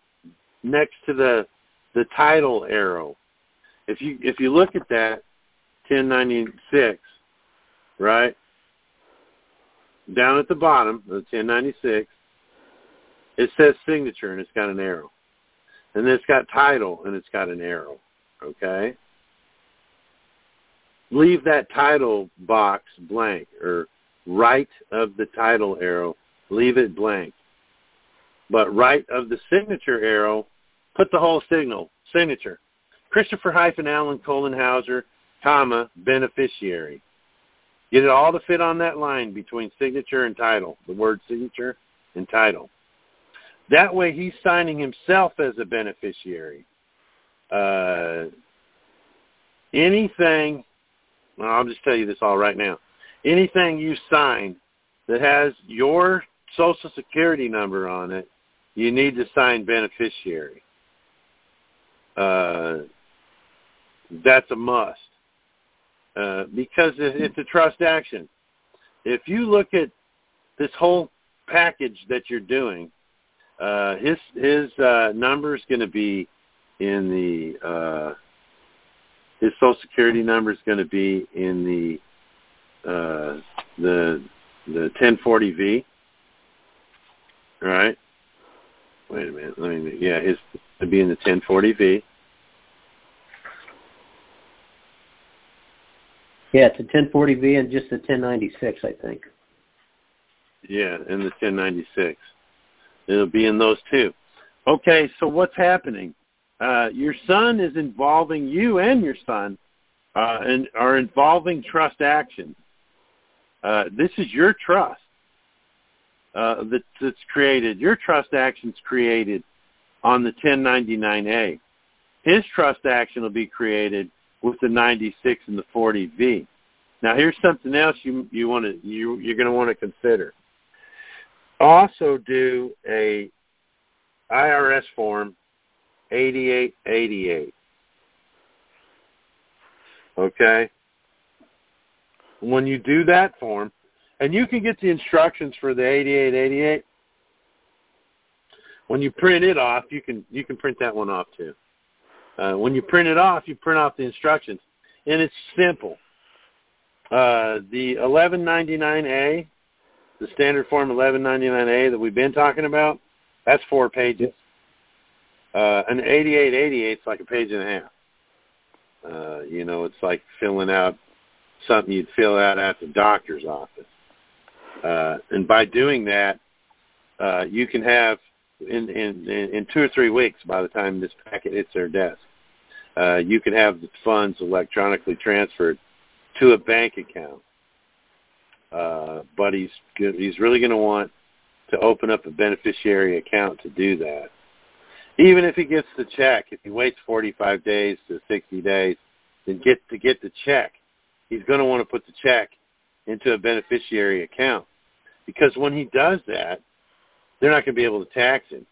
next to the the title arrow. If you if you look at that 1096, right? Down at the bottom of the 1096, it says signature and it's got an arrow. And then it's got title and it's got an arrow. Okay? Leave that title box blank or right of the title arrow, leave it blank. But right of the signature arrow, put the whole signal, signature. Christopher hyphen Allen colon Hauser, comma, beneficiary. Get it all to fit on that line between signature and title, the word signature and title. That way he's signing himself as a beneficiary. Uh, anything, I'll just tell you this all right now. Anything you sign that has your social security number on it, you need to sign beneficiary. Uh, that's a must uh, because it's a trust action. If you look at this whole package that you're doing, uh, his his uh, number is going to be in the uh, his social security number is going to be in the uh, the the 1040V. Right. Wait a minute. Let me. Yeah, his to be in the 1040V. Yeah, it's a 1040V and just a 1096, I think. Yeah, in the 1096. It'll be in those two. Okay, so what's happening? Uh, your son is involving you and your son uh, and are involving trust actions. Uh, this is your trust uh, that, that's created. Your trust action's created on the 1099A. His trust action will be created with the 96 and the 40V. Now, here's something else you you want to you you're going to want to consider also do a IRS form 8888. Okay? When you do that form, and you can get the instructions for the 8888. When you print it off, you can you can print that one off too. Uh, when you print it off, you print off the instructions, and it's simple. Uh, the 1199A the standard form 1199A that we've been talking about, that's four pages. Uh, an 8888 is like a page and a half. Uh, you know, it's like filling out something you'd fill out at the doctor's office. Uh, and by doing that, uh, you can have in, in in two or three weeks by the time this packet hits their desk, uh, you can have the funds electronically transferred to a bank account uh, but he's he's really going to want to open up a beneficiary account to do that. Even if he gets the check, if he waits 45 days to 60 days, then get to get the check, he's going to want to put the check into a beneficiary account because when he does that, they're not going to be able to tax him.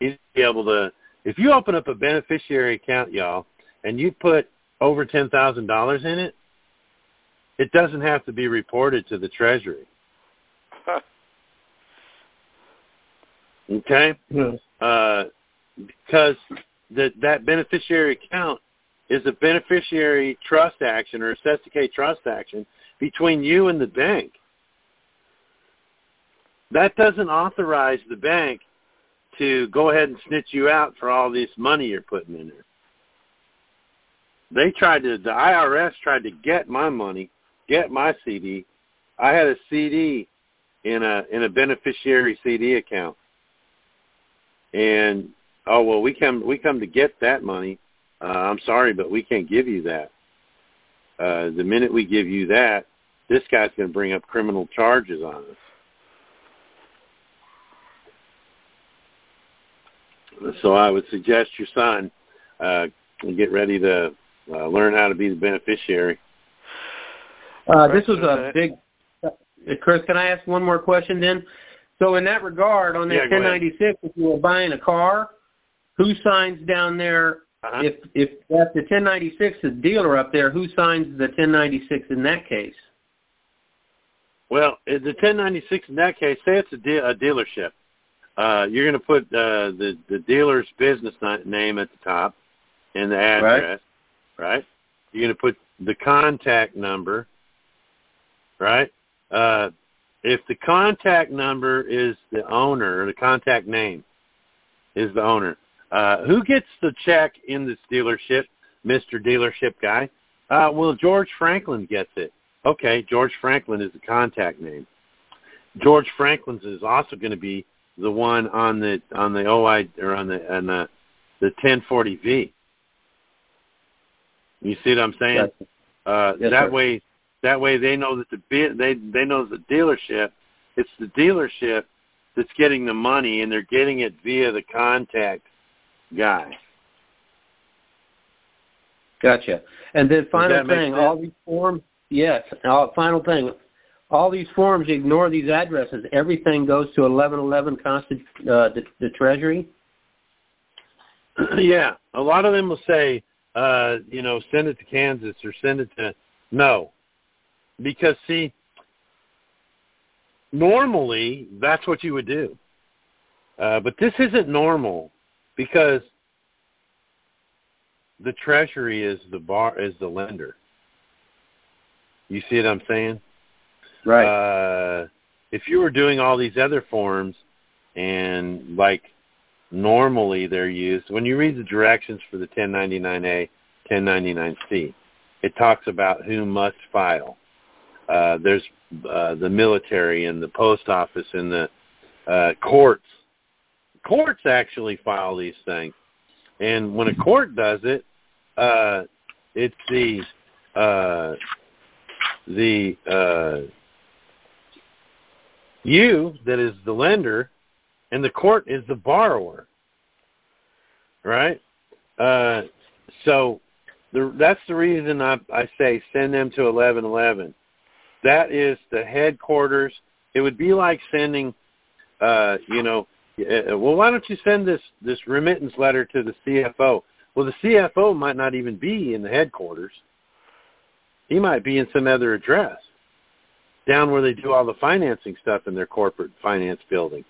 He's be able to If you open up a beneficiary account, y'all, and you put over ten thousand dollars in it, it doesn't have to be reported to the Treasury. Okay? Yes. Uh, because that that beneficiary account is a beneficiary trust action or a K trust action between you and the bank. That doesn't authorize the bank to go ahead and snitch you out for all this money you're putting in there. They tried to, the IRS tried to get my money, get my CD. I had a CD in a in a beneficiary CD account, and oh well, we come we come to get that money. Uh, I'm sorry, but we can't give you that. Uh, the minute we give you that, this guy's going to bring up criminal charges on us. So I would suggest your son uh, get ready to uh, learn how to be the beneficiary. Uh, this was a big. Uh, Chris, can I ask one more question then? So in that regard, on that Yeah, go ahead. 1096, if you were buying a car, who signs down there? Uh-huh. If if that's the 1096, the dealer up there, who signs the 1096 in that case? Well, the 1096 in that case, say it's a, de- a dealership. Uh, you're going to put uh, the the dealer's business name at the top and the address, right? You're going to put the contact number, right? Uh, if the contact number is the owner, or the contact name is the owner, uh, who gets the check in this dealership, Mr. Dealership guy? Uh, well, George Franklin gets it. Okay, George Franklin is the contact name. George Franklin's is also going to be the one on the on the OI or on the on the the 1040V. You see what I'm saying? Gotcha. Uh, Yes, that sir. way, that way they know that the they they know the dealership. It's the dealership that's getting the money, and they're getting it via the contact guy. Gotcha. And then final thing, sense? all these forms, yes. Uh, final thing, all these forms ignore these addresses. Everything goes to 1111 Constant, uh, the, the Treasury. yeah, a lot of them will say, uh, you know, send it to Kansas or send it to no, because see, normally that's what you would do, uh, but this isn't normal because the Treasury is the bar is the lender. You see what I'm saying? Uh, if you were doing all these other forms and like normally they're used, when you read the directions for the 1099A, 1099C, it talks about who must file. Uh, there's uh, the military and the post office and the uh, courts. Courts actually file these things. And when a court does it, uh, it's the uh, the uh, you that is the lender, and the court is the borrower. Right? Uh, so the, that's the reason I, I say send them to eleven eleven. That is the headquarters. It would be like sending, uh, you know, uh, well, why don't you send this this remittance letter to the CFO? Well, the CFO might not even be in the headquarters. He might be in some other address down where they do all the financing stuff in their corporate finance building.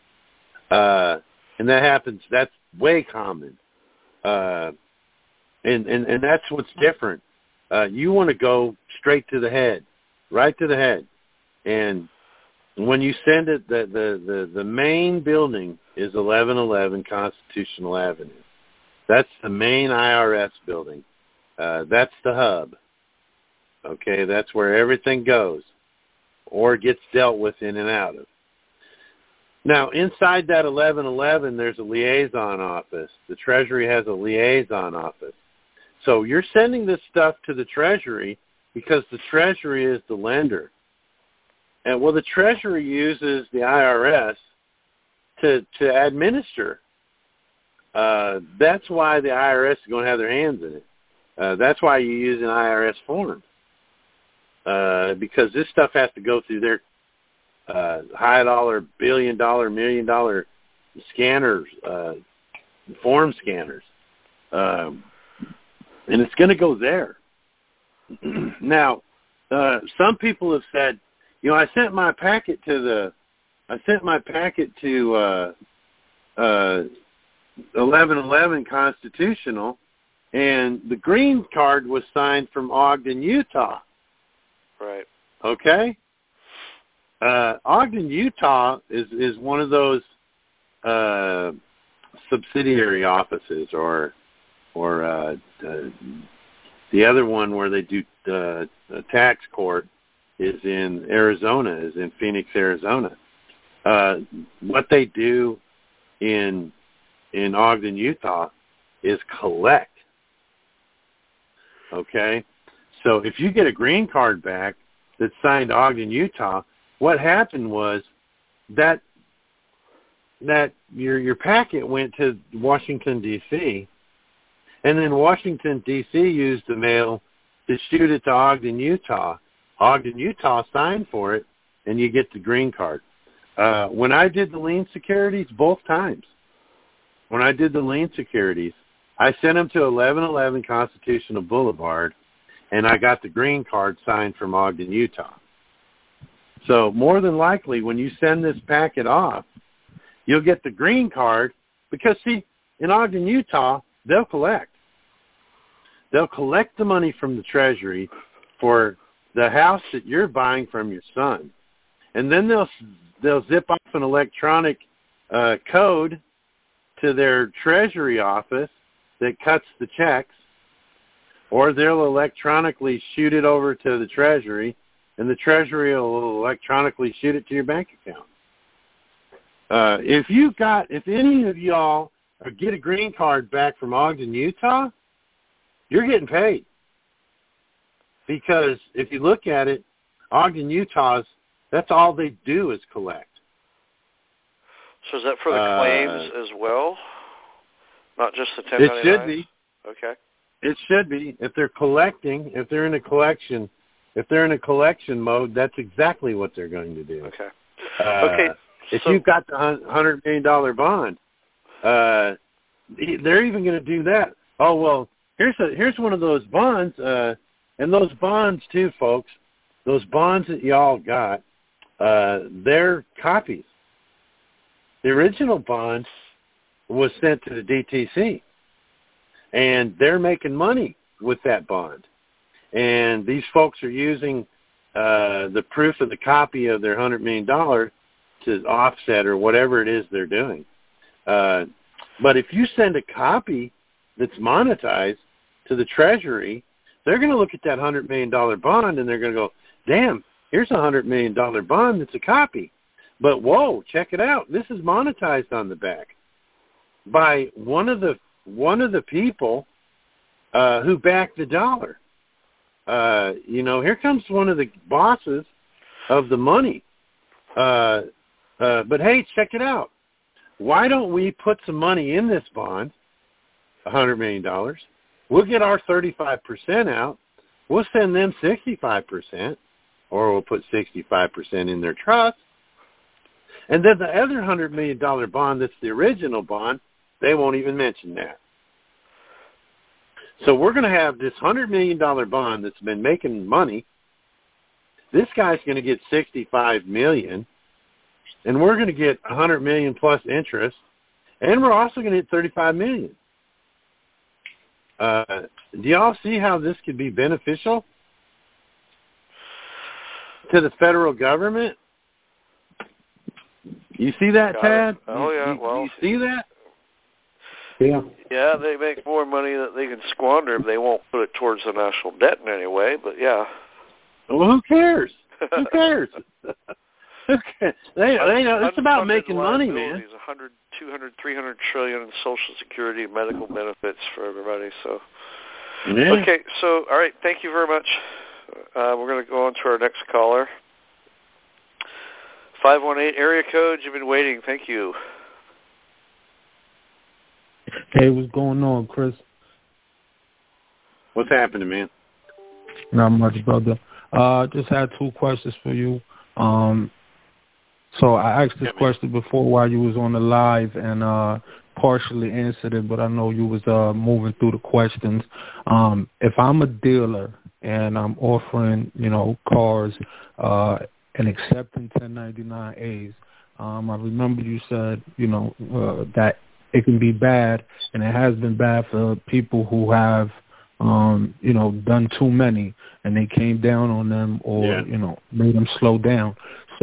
Uh, and that happens. That's way common. Uh, and, and, and that's what's different. Uh, you want to go straight to the head, right to the head. And when you send it, the, the, the, the main building is 1111 Constitutional Avenue. That's the main IRS building. Uh, that's the hub. Okay, that's where everything goes or gets dealt with in and out of. Now, inside that 1111, there's a liaison office. The Treasury has a liaison office. So you're sending this stuff to the Treasury because the Treasury is the lender. And well, the Treasury uses the IRS to to administer. Uh, that's why the IRS is going to have their hands in it. Uh, that's why you use an IRS form uh, because this stuff has to go through their uh, high dollar, billion dollar, million dollar scanners, uh, form scanners, um, and it's going to go there. now, uh, some people have said, you know, I sent my packet to the, I sent my packet to uh, uh, 1111 Constitutional, and the green card was signed from Ogden, Utah. Right. Okay. Uh, Ogden, Utah is is one of those uh, subsidiary offices, or or uh, uh, the other one where they do uh, tax court is in Arizona, is in Phoenix, Arizona. Uh, what they do in in Ogden, Utah, is collect. Okay, so if you get a green card back that's signed Ogden, Utah, what happened was that that your your packet went to Washington D.C. and then Washington D.C. used the mail to shoot it to Ogden, Utah. Ogden, Utah signed for it, and you get the green card. Uh, when I did the lien securities, both times, when I did the lien securities, I sent them to 1111 Constitutional Boulevard, and I got the green card signed from Ogden, Utah. So more than likely, when you send this packet off, you'll get the green card because, see, in Ogden, Utah, they'll collect. They'll collect the money from the Treasury for the house that you're buying from your son, and then they'll they'll zip off an electronic uh, code to their Treasury office that cuts the checks, or they'll electronically shoot it over to the Treasury, and the Treasury will electronically shoot it to your bank account. Uh, if you got, if any of y'all get a green card back from Ogden, Utah, you're getting paid. Because if you look at it, Ogden, Utah's, that's all they do is collect. So is that for the Uh, claims as well? Not just the It should be. Okay. It should be. If they're collecting, if they're in a collection, if they're in a collection mode, that's exactly what they're going to do. Okay. Uh, okay. If so, you've got the hundred million dollar bond, uh, they're even going to do that. Oh well, here's a here's one of those bonds, uh, and those bonds too, folks. Those bonds that y'all got, uh, they're copies. The original bond was sent to the DTC, and they're making money with that bond. And these folks are using uh, the proof of the copy of their hundred million dollar to offset or whatever it is they're doing. Uh, but if you send a copy that's monetized to the Treasury, they're going to look at that hundred million dollar bond and they're going to go, "Damn, here's a hundred million dollar bond that's a copy." But whoa, check it out! This is monetized on the back by one of the one of the people uh, who backed the dollar. Uh, you know, here comes one of the bosses of the money. Uh, uh, but hey, check it out. Why don't we put some money in this bond, a hundred million dollars? We'll get our thirty-five percent out. We'll send them sixty-five percent, or we'll put sixty-five percent in their trust. And then the other hundred million dollar bond, that's the original bond, they won't even mention that. So we're going to have this hundred million dollar bond that's been making money. This guy's going to get sixty-five million, and we're going to get a hundred million plus interest, and we're also going to get thirty-five million. Uh, do y'all see how this could be beneficial to the federal government? You see that, Got Tad? it. Oh, You- yeah, you, well- you see that? Yeah. Yeah, they make more money that they can squander if they won't put it towards the national debt in any way, but yeah. Well, who cares? Who cares? Who? They, they know it's about making money, man. liabilities, 100, 200, 300 trillion in social security and medical benefits for everybody. So Yeah. okay, so all right, thank you very much. Uh, we're going to go on to our next caller. 518 area code. You've been waiting. Thank you. Hey, what's going on, Chris? What's happening, man? Not much, brother. Uh, just had two questions for you. Um, so I asked this question before while you was on the live, and uh, partially answered it, but I know you was uh, moving through the questions. Um, if I'm a dealer and I'm offering, you know, cars uh, and accepting 1099As, um, I remember you said, you know, uh, that it can be bad, and it has been bad for people who have, um, you know, done too many, and they came down on them or Yeah. you know made them slow down.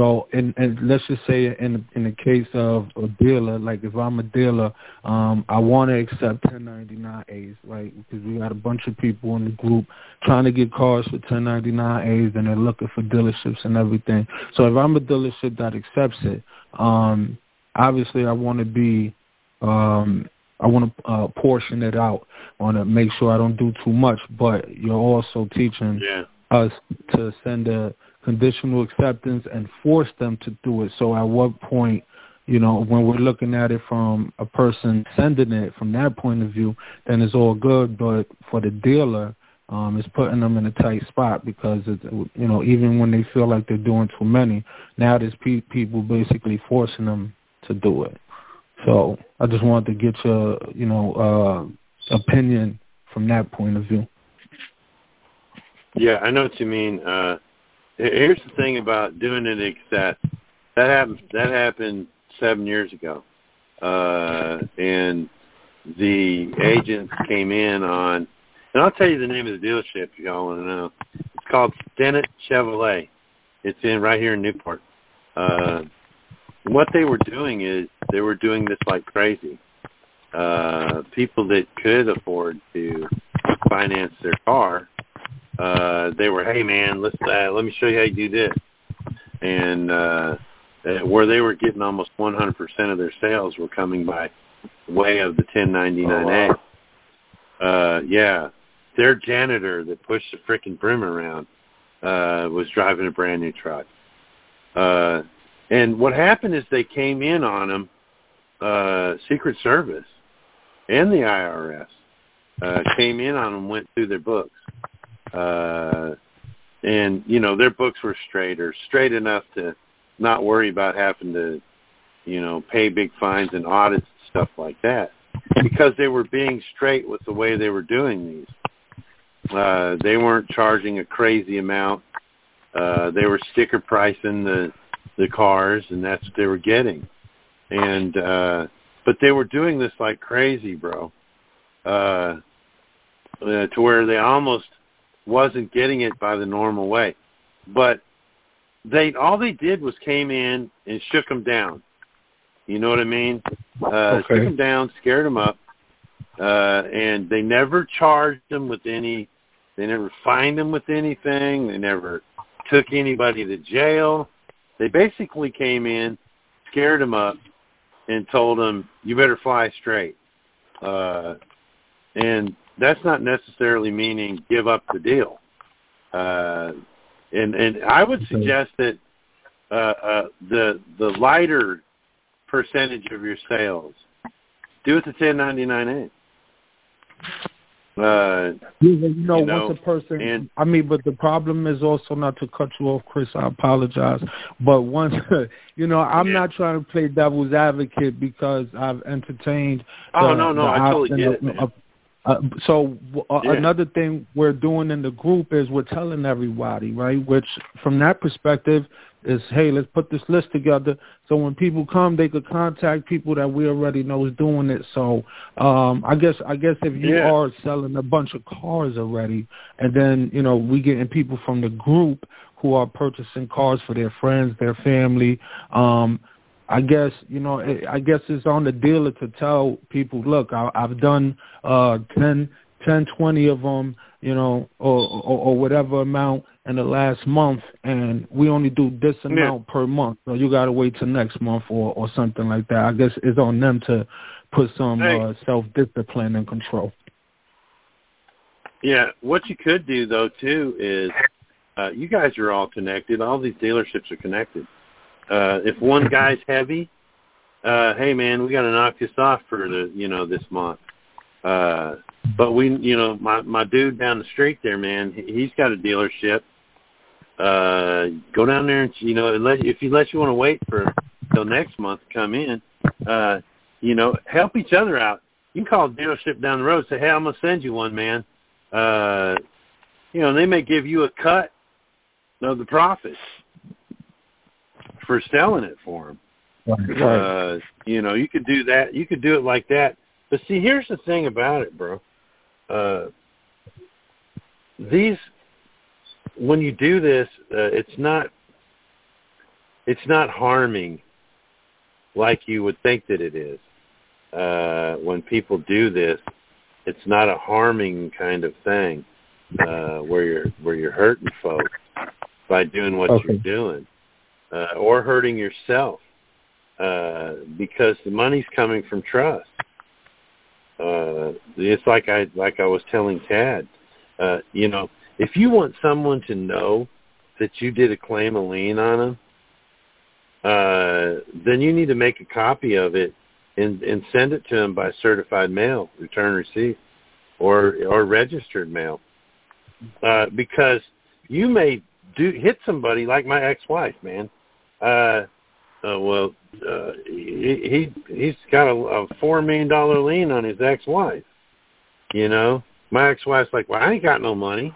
So, and, and let's just say in in the case of a dealer, like if I'm a dealer, um, I want to accept 1099As, right? Because we got a bunch of people in the group trying to get cars for 1099As, and they're looking for dealerships and everything. So if I'm a dealership that accepts it, um, obviously I want to be um, I want to uh, portion it out. I want to make sure I don't do too much. But you're also teaching Yeah. us to send a conditional acceptance and force them to do it. So at what point, you know, when we're looking at it from a person sending it from that point of view, then it's all good. But for the dealer, um, it's putting them in a tight spot because it's, you know, even when they feel like they're doing too many, now there's pe- people basically forcing them to do it. So I just wanted to get your, you know, uh, opinion from that point of view. Yeah, I know what you mean. Uh, here's the thing about doing an accept. That happened. That happened seven years ago, uh, and the agents came in on. And I'll tell you the name of the dealership if y'all want to know. It's called Stennett Chevrolet. It's in right here in Newport. Uh, what they were doing is they were doing this like crazy. Uh, people that could afford to finance their car uh they were hey man let's uh, let me show you how you do this and uh where they were getting almost 100% of their sales were coming by way of the 1099A. Uh yeah, their janitor that pushed the frickin' broom around uh was driving a brand new truck. Uh and what happened is they came in on them uh Secret Service and the IRS uh came in on them went through their books uh, and you know their books were straight or straight enough to not worry about having to, you know, pay big fines and audits and stuff like that, because they were being straight with the way they were doing these. Uh, they weren't charging a crazy amount. Uh, they were sticker pricing the the cars, and that's what they were getting. And uh, but they were doing this like crazy, bro. Uh, uh, to where they almost wasn't getting it by the normal way. But they all they did was came in and shook them down. You know what I mean? Uh, Okay. Shook them down, scared them up, uh, and they never charged them with any. They never fined them with anything. They never took anybody to jail. They basically came in, scared them up, and told them, "You better fly straight." Uh, and that's not necessarily meaning give up the deal. Uh, and and I would suggest that uh, uh, the the lighter percentage of your sales do it to 1099A. Uh, you know, You know, once a person, and- I mean, but the problem is also not to cut you off, Chris. I apologize, but once, you know, I'm Yeah. not trying to play devil's advocate because I've entertained. Oh, the- no, no, the I totally get it, of- uh, so uh, Yeah. another thing we're doing in the group is we're telling everybody, right? Which from that perspective is, hey, let's put this list together so when people come, they could contact people that we already know is doing it. So um, I guess I guess if you Yeah. are selling a bunch of cars already, and then you know we getting people from the group who are purchasing cars for their friends, their family. Um, I guess you know. it- I guess it's on the dealer to tell people, look, I, I've done uh, 10, 10, 20 of them, you know, or, or or whatever amount in the last month, and we only do this amount per month. So you got to wait till next month or or something like that. I guess it's on them to put some Hey. uh, self discipline and control. Yeah, what you could do though too is uh, you guys are all connected. All these dealerships are connected. Uh, if one guy's heavy, uh, hey man, we got to knock this off for the you know this month. Uh, but we, you know, my my dude down the street there, man, he- he's got a dealership. Uh, go down there and you know, unless if you let you want to wait for till next month to come in, uh, you know, help each other out. You can call a dealership down the road, say, "Hey, I'm gonna send you one, man." Uh, you know, they may give you a cut of the profits for selling it for them. Right. Uh, you know, you could do that. You could do it like that. But see, here's the thing about it, bro. Uh, these, when you do this, uh, it's not, it's not harming like you would think that it is. Uh, when people do this, it's not a harming kind of thing uh, where you're where you're hurting folks by doing what Okay. you're doing, uh, or hurting yourself uh, because the money's coming from trust. Uh, it's like I like I was telling Tad. Uh, you know, if you want someone to know that you did a claim a lien on them, uh, then you need to make a copy of it and, and send it to them by certified mail, return receipt, or or registered mail, uh, because you may do hit somebody like my ex-wife, man. Uh, uh, well, uh, he, he he's got a, a four million dollar lien on his ex-wife. You know, my ex-wife's like, well, I ain't got no money,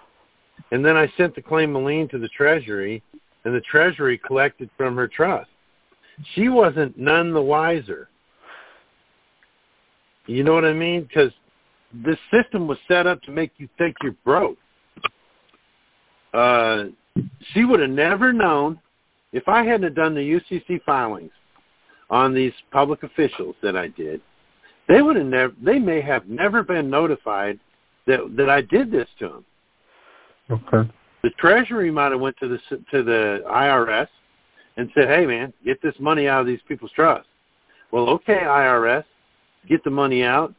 and then I sent the claim of lien to the Treasury, and the Treasury collected from her trust. She wasn't none the wiser. You know what I mean? Because this system was set up to make you think you're broke. Uh, she would have never known if I hadn't have done the UCC filings on these public officials that I did. They would have never. They may have never been notified that that I did this to them. Okay. The Treasury might have went to the to the IRS and said, "Hey, man, get this money out of these people's trusts." Well, okay, IRS, get the money out,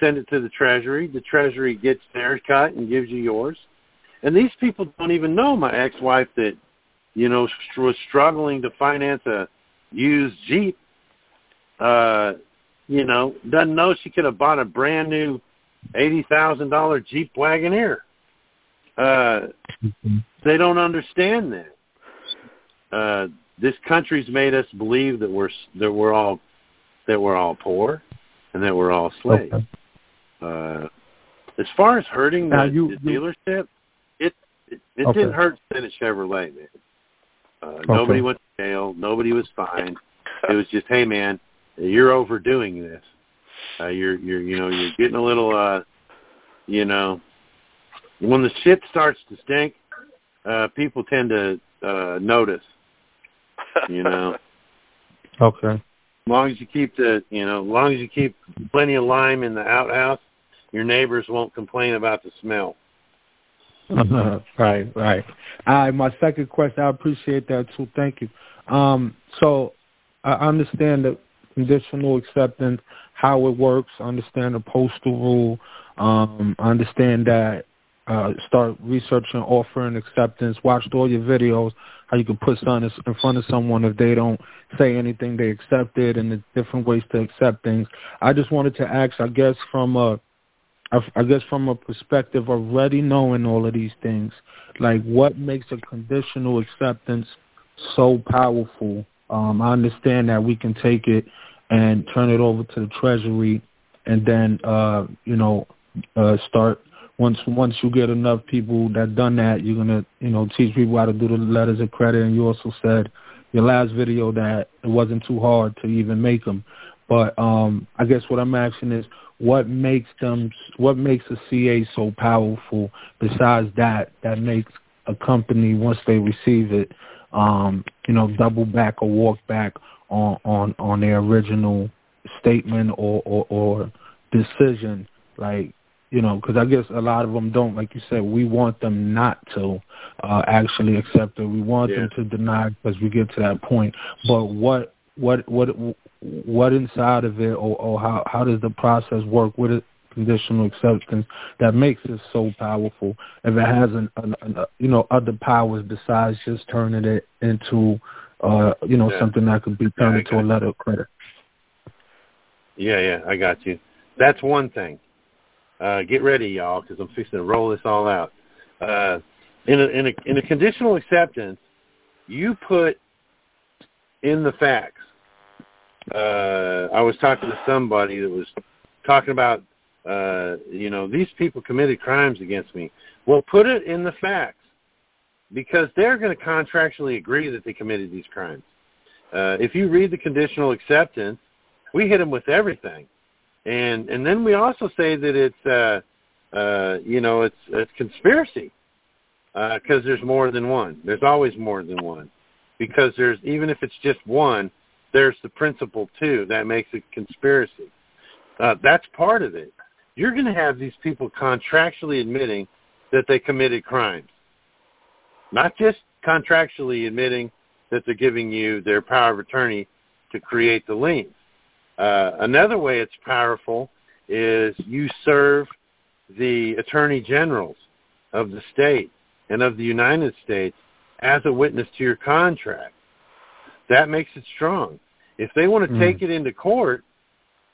send it to the Treasury. The Treasury gets their cut and gives you yours. And these people don't even know my ex-wife that, you know, was struggling to finance a used Jeep. Uh, you know, doesn't know she could have bought a brand new eighty thousand dollar Jeep Wagoneer. Uh, they don't understand that. Uh, this country's made us believe that we're that we're all that we're all poor and that we're all slaves. Okay. Uh, as far as hurting the, you- the dealership, it it, it Okay. didn't hurt Stennett Chevrolet, man. Uh, Nobody went to jail. Nobody was fined. It was just, hey, man, you're overdoing this. Uh, you're you're you know you're getting a little uh, you know, when the shit starts to stink, uh, people tend to uh, notice. You know, Okay. as long as you keep the you know, as long as you keep plenty of lime in the outhouse, your neighbors won't complain about the smell. right, right. All right, my second question, I appreciate that too. Thank you. Um, so I understand the conditional acceptance, how it works. I understand the postal rule. Um, I understand that. Uh, start researching offer and acceptance. Watched all your videos. How you can put something in front of someone if they don't say anything, they accept it, and the different ways to accept things. I just wanted to ask. I guess from a I, guess from a perspective of already knowing all of these things, like what makes a conditional acceptance so powerful? Um, I understand that we can take it and turn it over to the Treasury, and then uh, you know uh, start once once you get enough people that done that, you're gonna you know teach people how to do the letters of credit. And you also said your last video that it wasn't too hard to even make them. But um, I guess what I'm asking is, what makes them, what makes a CA so powerful? Besides that, that makes a company once they receive it, um, you know, double back or walk back on on on their original statement or or, or decision. Like you know, because I guess a lot of them don't. Like you said, we want them not to uh, actually accept it. We want Yeah. them to deny because we get to that point. But what what what what inside of it, or, or how how does the process work with it? Conditional acceptance that makes it so powerful. If it has an, an, an you know other powers besides just turning it into uh you know Yeah. something that could be turned into a letter of credit. Yeah, yeah, I got you. That's one thing. Uh, get ready, y'all, because I'm fixing to roll this all out. Uh, in a in a in a conditional acceptance, you put in the facts uh, I was talking to somebody that was talking about, uh, you know, these people committed crimes against me. Well, put it in the facts because they're going to contractually agree that they committed these crimes. Uh, if you read the conditional acceptance, we hit them with everything, and and then we also say that it's uh, uh, you know it's it's conspiracy because uh, there's more than one. There's always more than one because there's even if it's just one, there's the principle too that makes it conspiracy. Uh, that's part of it. You're going to have these people contractually admitting that they committed crimes, not just contractually admitting that they're giving you their power of attorney to create the lien. Uh, another way it's powerful is you serve the attorney generals of the state and of the United States as a witness to your contract. That makes it strong. If they want to mm. take it into court,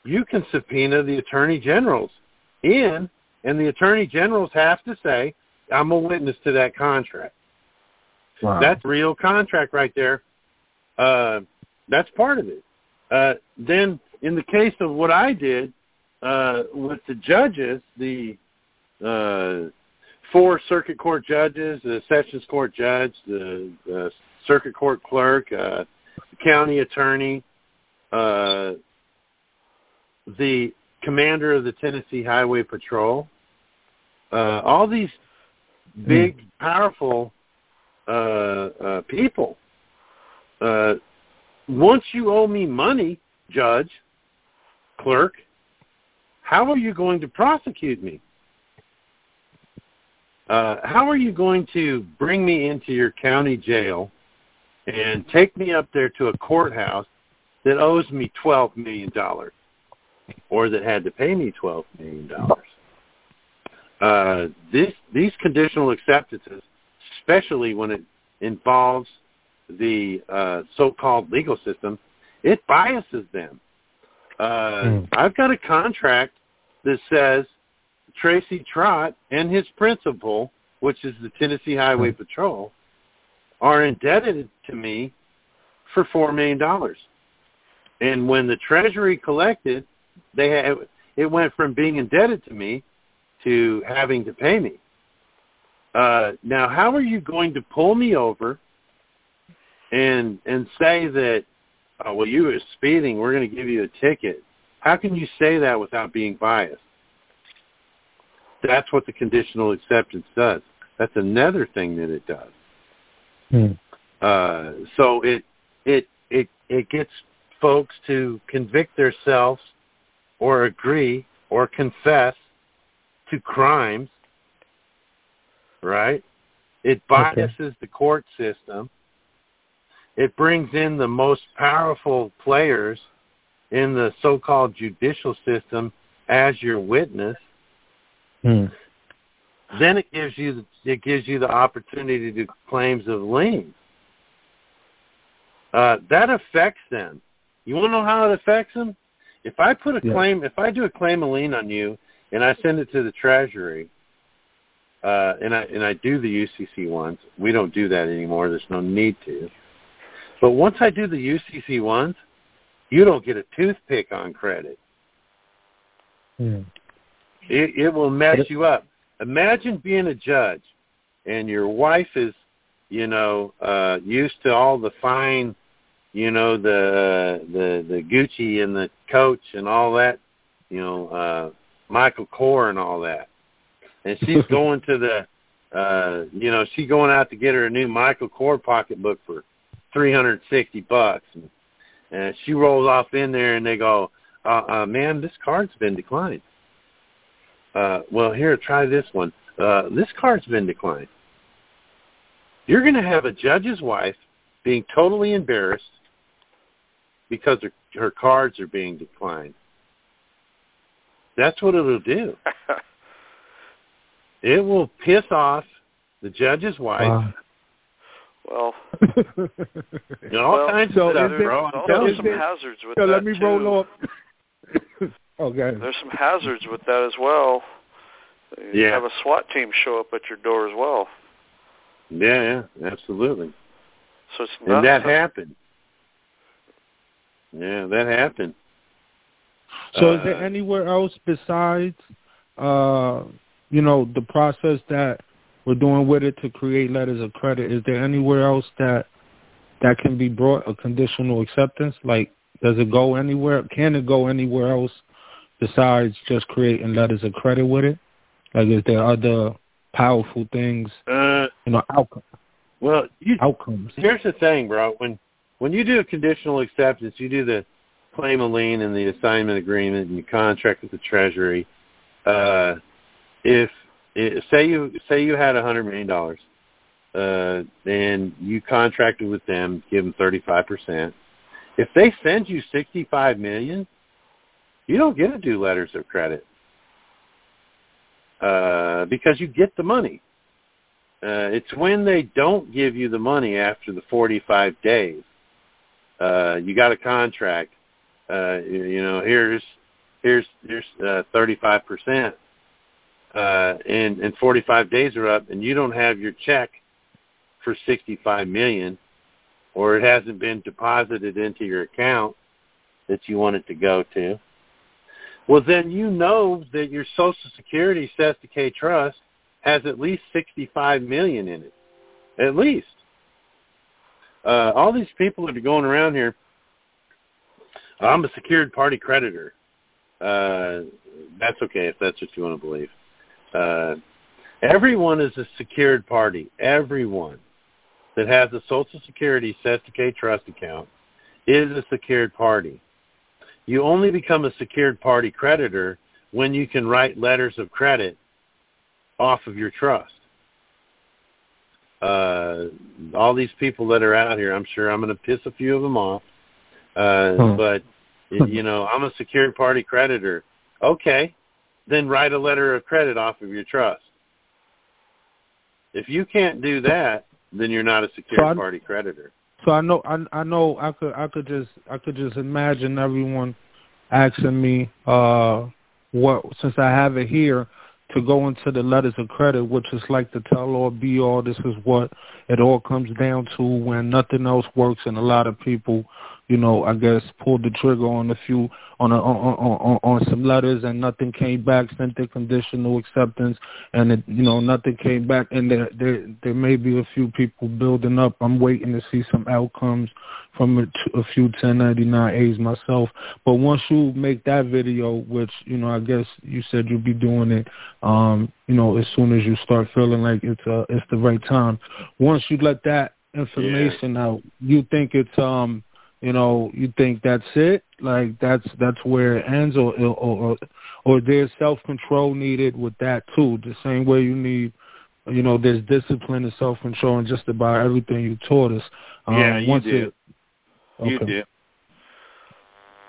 you can subpoena the attorney generals in, and the attorney generals have to say, I'm a witness to that contract. Wow. That's real contract right there. Uh, that's part of it. Uh, then in the case of what I did uh, with the judges, the uh, four circuit court judges, the sessions court judge, the, the circuit court clerk, uh, county attorney, uh, the commander of the Tennessee Highway Patrol, uh, all these big, mm. powerful uh, uh, people. Uh, once you owe me money, judge, clerk, how are you going to prosecute me? Uh, how are you going to bring me into your county jail and take me up there to a courthouse that owes me $12 million or that had to pay me $12 million? Uh, this, these conditional acceptances, especially when it involves the uh, so-called legal system, it biases them. Uh, mm. I've got a contract that says Tracy Trott and his principal, which is the Tennessee Highway hmm. Patrol, are indebted to me for four million dollars. And when the Treasury collected, they had, it went from being indebted to me to having to pay me. Uh, now, how are you going to pull me over and and say that, oh, well, you were speeding, we're going to give you a ticket? How can you say that without being biased? That's what the conditional acceptance does. That's another thing that it does. Hmm. Uh, so it it it it gets folks to convict themselves or agree or confess to crimes, right? It biases okay. the court system. It brings in the most powerful players in the so-called judicial system as your witness. Hmm. Then it gives you it gives you the opportunity to do claims of lien. Uh, that affects them. You want to know how it affects them? If I put a yeah. claim, if I do a claim of lien on you, and I send it to the Treasury, uh, and I and I do the UCC ones. We don't do that anymore. There's no need to. But once I do the UCC ones, you don't get a toothpick on credit. Hmm. It, it will mess you up. Imagine being a judge, and your wife is, you know, uh, used to all the fine, you know, the the the Gucci and the Coach and all that, you know, uh, Michael Kors and all that, and she's going to the, uh, you know, she's going out to get her a new Michael Kors pocketbook for three hundred sixty bucks, and, and she rolls off in there, and they go, uh, uh, "Man, this card's been declined." Uh, well, here, try this one. Uh, this card's been declined. You're going to have a judge's wife being totally embarrassed because her, her cards are being declined. That's what it'll do. it will piss off the judge's wife. Well, you know, all well, kinds so of stuff, there, bro. There's some hazards with so that let me too. roll up. Okay. There's some hazards with that as well. You yeah. have a SWAT team show up at your door as well. Yeah, yeah, absolutely. So it's not and that happened. Yeah, that happened. So, uh, is there anywhere else besides, uh, you know, the process that we're doing with it to create letters of credit? Is there anywhere else that that can be brought a conditional acceptance? Like, does it go anywhere? Can it go anywhere else besides just creating letters of credit with it? Like, is there other powerful things, uh, you know, outcomes? Well, you, outcomes. Here's the thing, bro. When when you do a conditional acceptance, you do the claim a lien and the assignment agreement, and you contract with the Treasury. Uh, if, if say you say you had a hundred million dollars, uh, and you contracted with them, give them thirty five percent. If they send you sixty five million, you don't get to do letters of credit uh, because you get the money. Uh, it's when they don't give you the money after the 45 days. Uh, you got a contract. Uh, you know, here's here's here's uh, 35 percent, uh, and and 45 days are up, and you don't have your check for 65 million, or it hasn't been deposited into your account that you want it to go to. Well, then you know that your Social Security Cestui Que Trust has at least 65 million in it, at least. Uh, all these people that are going around here, I'm a secured party creditor. Uh, that's okay if that's what you want to believe. Uh, everyone is a secured party. Everyone that has a Social Security Cestui Que Trust account is a secured party. You only become a secured party creditor when you can write letters of credit off of your trust. Uh, all these people that are out here, I'm sure I'm going to piss a few of them off. Uh, hmm. But, you know, I'm a secured party creditor. Okay, then write a letter of credit off of your trust. If you can't do that, then you're not a secured so party creditor. So I know I I know I could I could just I could just imagine everyone asking me uh what since I have it here to go into the letters of credit, which is like the tell all be all. This is what it all comes down to when nothing else works, and a lot of people you know, I guess pulled the trigger on a few on a, on, on on some letters and nothing came back. Sent the conditional acceptance and it, you know nothing came back. And there there there may be a few people building up. I'm waiting to see some outcomes from a, a few 1099As myself. But once you make that video, which you know I guess you said you'll be doing it, um, you know, as soon as you start feeling like it's uh it's the right time. Once you let that information yeah. out, you think it's um you know, you think that's it, like that's that's where it ends, or or or, or there's self control needed with that too. The same way you need, you know, there's discipline and self control in just about everything you taught us. Um, yeah, you do. It, okay. You do.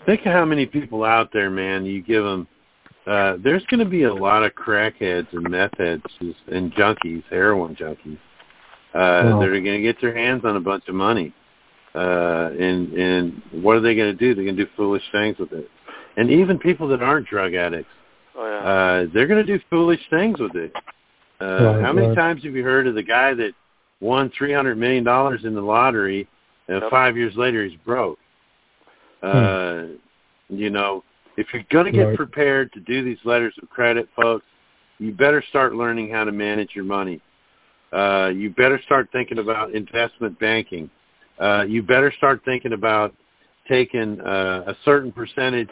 Think of how many people out there, man. You give them. Uh, there's going to be a lot of crackheads and meth heads and junkies, heroin junkies, uh, that are going to get their hands on a bunch of money uh, and and what are they going to do? They're going to do foolish things with it. And even people that aren't drug addicts, oh, yeah. uh, they're going to do foolish things with it. Uh, right, how many right. times have you heard of the guy that won three hundred million dollars in the lottery, and yep. five years later he's broke? Uh, hmm. You know, if you're going to get right. prepared to do these letters of credit, folks, you better start learning how to manage your money. Uh, you better start thinking about investment banking uh, you better start thinking about taking uh, a certain percentage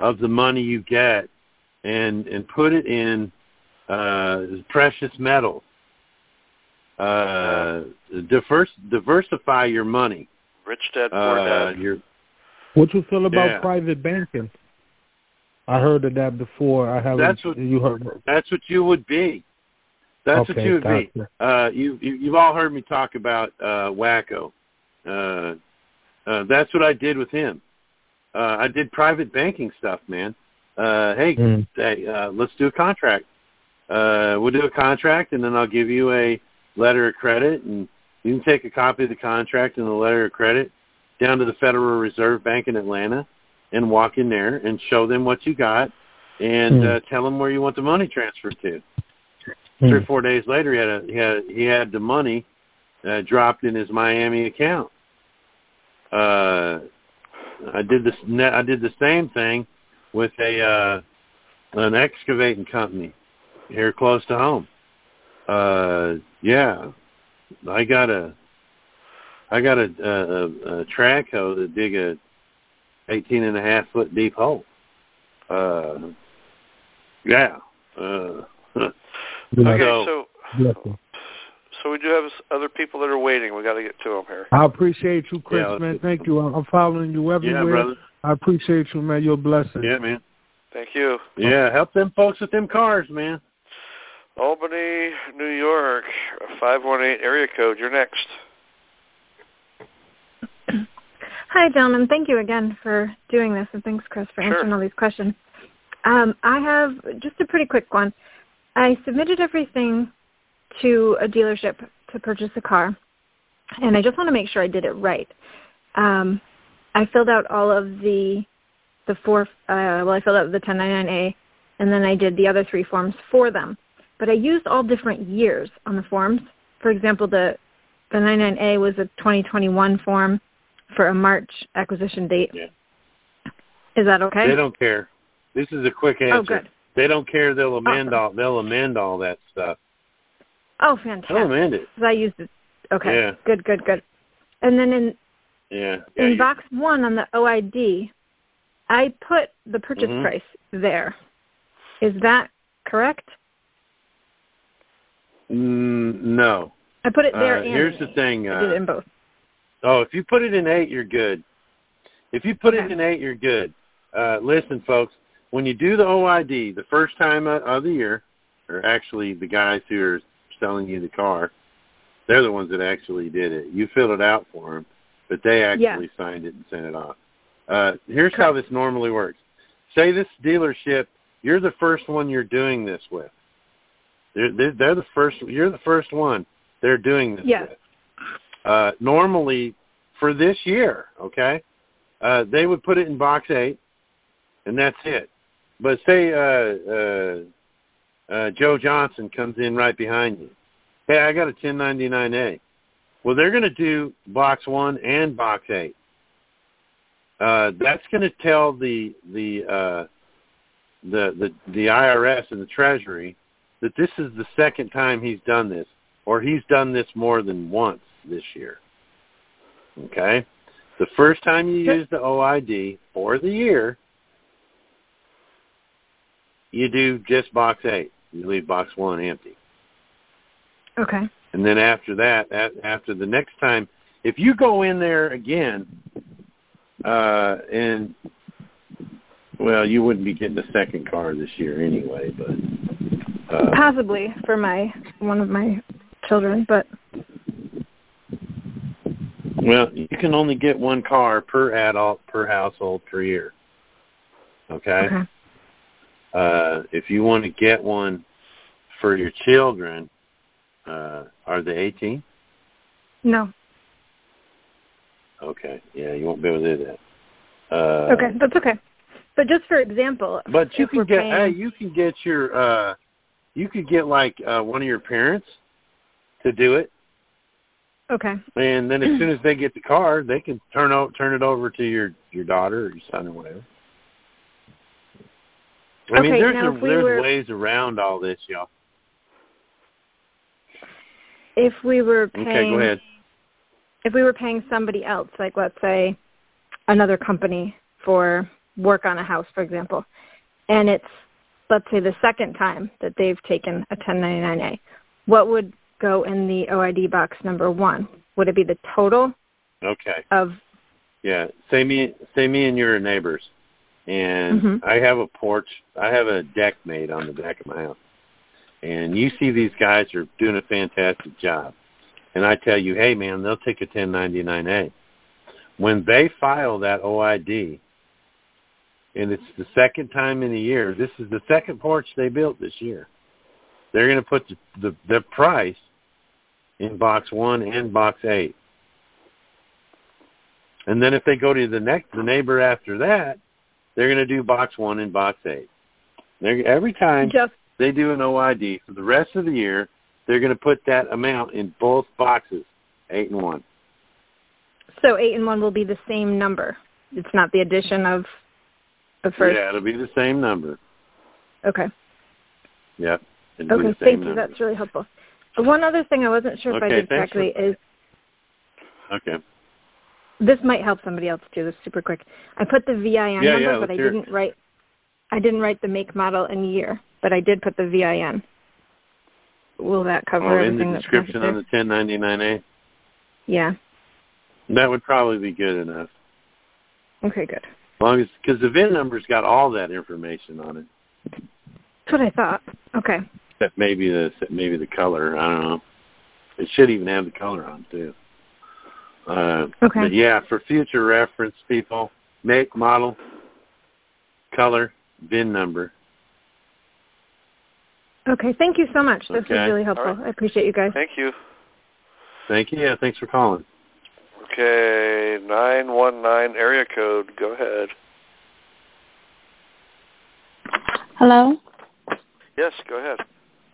of the money you get and and put it in uh, precious metals. Uh, diverse, diversify your money. Rich dad, poor uh, dad. Your, what you feel about yeah. private banking? I heard of that before. I haven't. That's what you heard. That's what you would be. That's okay, what you would gotcha. be. Uh, you, you you've all heard me talk about uh, Wacko. Uh, uh, that's what I did with him. Uh, I did private banking stuff, man. Uh, hey, mm. hey, uh, let's do a contract. Uh, we'll do a contract, and then I'll give you a letter of credit, and you can take a copy of the contract and the letter of credit down to the Federal Reserve Bank in Atlanta and walk in there and show them what you got and mm. uh, tell them where you want the money transferred to. Mm. Three or four days later, he had a, he had he had the money uh, dropped in his Miami account. Uh, I did this. I did the same thing with a uh, an excavating company here close to home. Uh, yeah, I got a I got a, a, a track hoe to dig a eighteen and a half foot deep hole. Uh, yeah. Uh, okay, so so we do have other people that are waiting. We got to get to them here. I appreciate you, Chris, yeah, man. Thank you. I'm following you everywhere. Yeah, brother. I appreciate you, man. You're a blessing. Yeah, man. Thank you. Yeah, help them folks with them cars, man. Albany, New York, 518 area code. You're next. Hi, gentlemen. Thank you again for doing this, and thanks, Chris, for answering all these questions. Um, I have just a pretty quick one. I submitted everything to a dealership to purchase a car, and I just want to make sure I did it right. Um, I filled out all of the the four. Uh, well, I filled out the 1099A, and then I did the other three forms for them. But I used all different years on the forms. For example, the the 99A was a 2021 form for a March acquisition date. Yeah. Is that okay? They don't care. This is a quick answer. Oh, good. They don't care. They'll amend awesome. all. They'll amend all that stuff. Oh, fantastic. It. I used it. Okay. Yeah. Good, good, good. And then in Yeah. yeah in you- box one on the OID, I put the purchase Mhm. price there. Is that correct? Mm, no. I put it there Uh, here's in the eight. thing. I did it Uh, in both. oh, if you put it in eight, you're good. If you put it in eight, you're good. Uh, listen, folks. When you do the OID the first time of of the year, or actually the guys who are selling you the car, they're the ones that actually did it. You filled it out for them, but they actually signed it and sent it off. Uh, here's how this normally works. Say this dealership, you're the first one you're doing this with. They're, they're, they're the first. You're the first one they're doing this Yes. with. Uh, normally, for this year, okay, uh, they would put it in box eight, and that's it. But say uh, uh, Joe Johnson comes in right behind you. Hey, I got a 1099A. Well, they're going to do box one and box eight. Uh, that's going to tell the the uh, the the the IRS and the Treasury that this is the second time he's done this, or he's done this more than once this year. Okay, the first time you use the OID for the year, you do just box eight. You leave box one empty. Okay. And then after that, at, after the next time, if you go in there again, uh, and well, you wouldn't be getting a second car this year anyway, but uh, Possibly for my one of my children, but well, you can only get one car per adult per household per year. Okay. okay. Uh, if you want to get one for your children, uh, are they 18? No. Okay. Yeah, you won't be able to do that. Uh, Okay, that's okay. But just for example, But you can get paying, hey, you can get your uh you could get like uh one of your parents to do it okay. and then as soon as they get the car they can turn o- turn it over to your your daughter or your son or whatever. I mean Okay, there's a, we there's were- ways around all this, y'all. If we were paying Okay, go ahead. if we were paying somebody else, like let's say another company for work on a house, for example, and it's let's say the second time that they've taken a 1099A, what would go in the OID box number one? Would it be the total Okay. of? Yeah. Say me say me and you're neighbors. And Mhm. I have a porch I have a deck made on the back of my house. And you see these guys are doing a fantastic job. And I tell you, hey man, they'll take a ten ninety nine A. When they file that OID and it's the second time in a year, this is the second porch they built this year. They're gonna put the the, the price in box one and box eight. And then if they go to the next the neighbor after that, they're going to do box one and box eight. They're, every time Just they do an OID for the rest of the year, they're going to put that amount in both boxes, eight and one. so eight and one will be the same number. It's not the addition of the first. Yeah, it'll be the same number. Okay. Yep. Okay, thank you. That's really helpful. One other thing I wasn't sure if I did correctly for... is Okay. This might help somebody else do this super quick. I put the VIN yeah, number, yeah, but I didn't write. I didn't write the make, model, and year, but I did put the VIN. Will that cover oh, everything in the description on the 1099A? Yeah. That would probably be good enough. Okay, good. As long as because the VIN number's got all that information on it. That's what I thought. Okay. Except maybe the maybe the color. I don't know. It should even have the color on too. Uh, okay. But yeah, for future reference, people, make, model, color, VIN number. Okay. Thank you so much. This Okay. was really helpful. All right. I appreciate you guys. Thank you. Thank you. Yeah, thanks for calling. Okay, 919 area code. Go ahead. Hello. Yes, go ahead.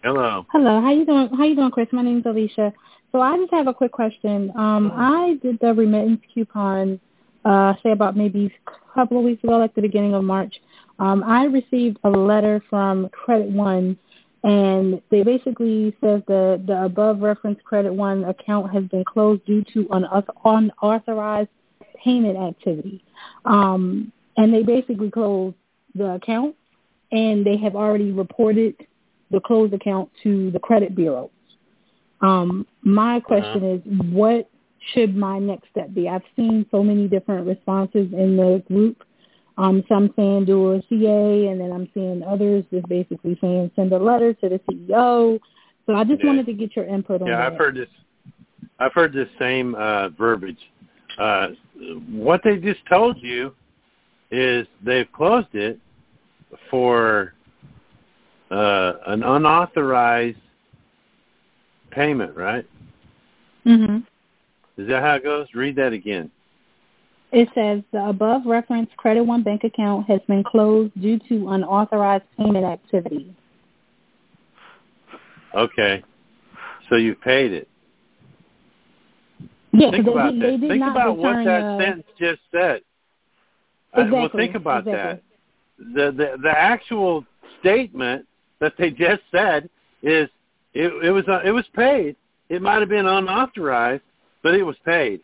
Hello. Hello. How you doing? How you doing, Chris? My name's Alicia. So I just have a quick question. Um, I did the remittance coupon, uh, say about maybe a couple of weeks ago, like the beginning of March. Um, I received a letter from Credit One, and they basically says the the above referenced Credit One account has been closed due to an unauthorized payment activity. Um, and they basically closed the account, and they have already reported the closed account to the credit bureau. Um, my question is, what should my next step be? I've seen so many different responses in the group. Um, some saying do a CA, and then I'm seeing others just basically saying send a letter to the CEO. So I just Yeah. wanted to get your input on Yeah, that. I've heard this. I've heard this same uh, verbiage. Uh, what they just told you is they've closed it for uh, an unauthorized payment, right? hmm Is that how it goes? Read that again. It says the above referenced Credit One bank account has been closed due to unauthorized payment activity. Okay. So you paid it. Yeah, think they, about did, that. they think about what that uh, sentence just said. Uh, well, think about exactly. that. The, the the actual statement that they just said is it, it was uh, it was paid. It might have been unauthorized, but it was paid.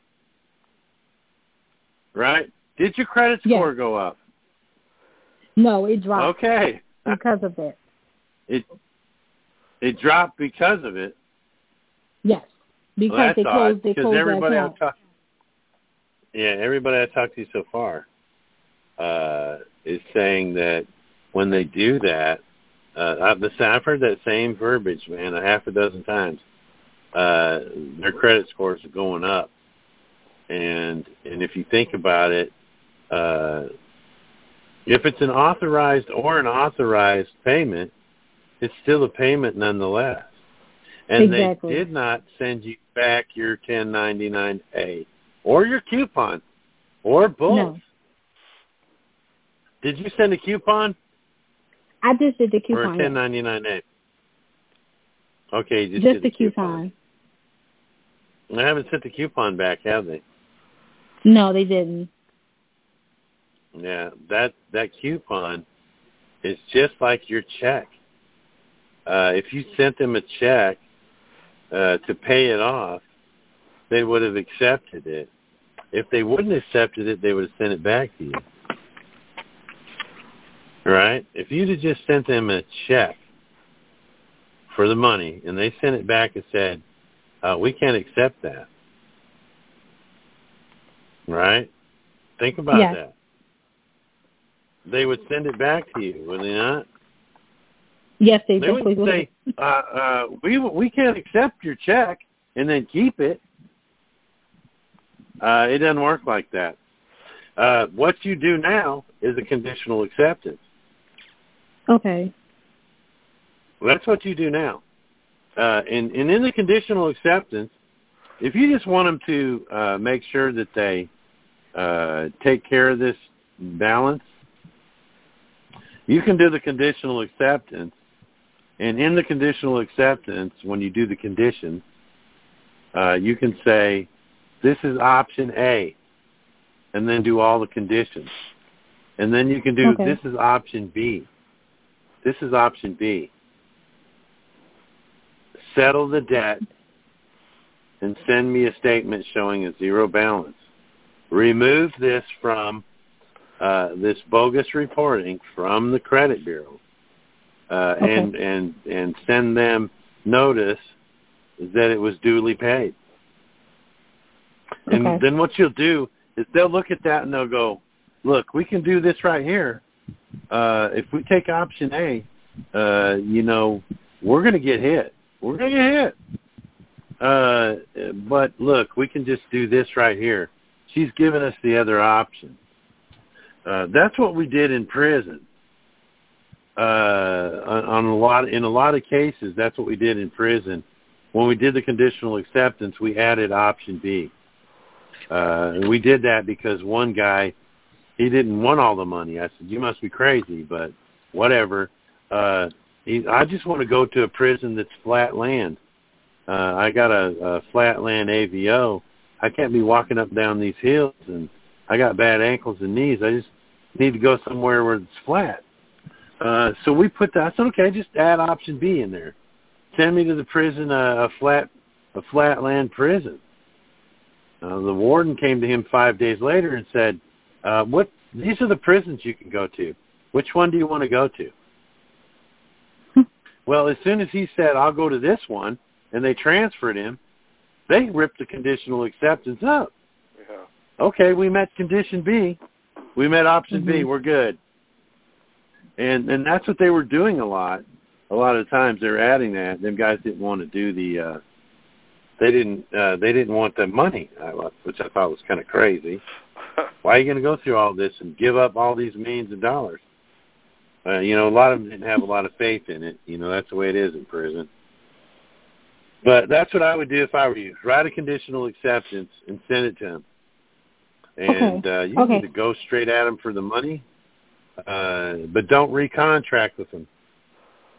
Right? Did your credit Yes. score go up? No, it dropped Okay. because of it. It it dropped because of it. Yes, because well, they closed. odd, They because closed the everybody account. I've talked, yeah, everybody I've talked to so far uh, is saying that when they do that, uh, I've, I've heard that same verbiage, man, a half a dozen times. Uh, their credit scores are going up, and and if you think about it, uh, if it's an authorized or an authorized payment, it's still a payment nonetheless. And Exactly. they did not send you back your 1099A or your coupon or both. No. Did you send a coupon I just did the coupon. a yes. 1099A? Okay, you just, Just did the coupon. I haven't sent the coupon back, have they? No, they didn't. Yeah, that that coupon is just like your check. Uh, if you sent them a check uh, to pay it off, they would have accepted it. If they wouldn't have accepted it, they would have sent it back to you. Right? If you'd have just sent them a check for the money and they sent it back and said, uh, we can't accept that. Right? Think about Yes. that. They would send it back to you, would they not? Yes, they, They definitely would say, uh, uh, "We we can't accept your check and then keep it." Uh, it doesn't work like that. Uh, what you do now is a conditional acceptance. Okay. Well, that's what you do now. Uh, and, and in the conditional acceptance, if you just want them to uh, make sure that they uh, take care of this balance, you can do the conditional acceptance. And in the conditional acceptance, when you do the conditions, uh, you can say, this is option A. and then do all the conditions. And then you can do Okay. this is option B. This is option B. Settle the debt and send me a statement showing a zero balance. Remove this from uh, this bogus reporting from the credit bureau, uh, Okay. and and and send them notice that it was duly paid. And Okay. then what you'll do is they'll look at that and they'll go, "Look, we can do this right here. Uh, if we take option A, uh, you know, we're going to get hit. We're going to get hit. Uh, but look, we can just do this right here. She's given us the other option. Uh, that's what we did in prison. Uh, on, on a lot, in a lot of cases, that's what we did in prison. When we did the conditional acceptance, we added option B. Uh, and we did that because one guy, he didn't want all the money. I said, you must be crazy, but whatever. Uh, he, I just want to go to a prison that's flat land. Uh, I got a, a flat land AVO. I can't be walking up down these hills and I got bad ankles and knees. I just need to go somewhere where it's flat. Uh, so we put that. I said, okay, just add option B in there. Send me to the prison, uh, a flat, a flat land prison. Uh, the warden came to him five days later and said, uh, "What? These are the prisons you can go to. Which one do you want to go to?" well, as soon as he said, "I'll go to this one," and they transferred him, they ripped the conditional acceptance up. Yeah. Okay, we met condition B. We met option B. Mhm. We're good. And and that's what they were doing a lot. A lot of times they're adding that. Them guys didn't want to do the. uh They didn't. uh They didn't want the money, I- which I thought was kind of crazy. Why are you going to go through all this and give up all these millions of dollars? Uh, you know, a lot of them didn't have a lot of faith in it. You know, that's the way it is in prison. But that's what I would do if I were you. Write a conditional acceptance and send it to them. And uh, you Okay. need to go straight at them for the money, uh, but don't recontract with them.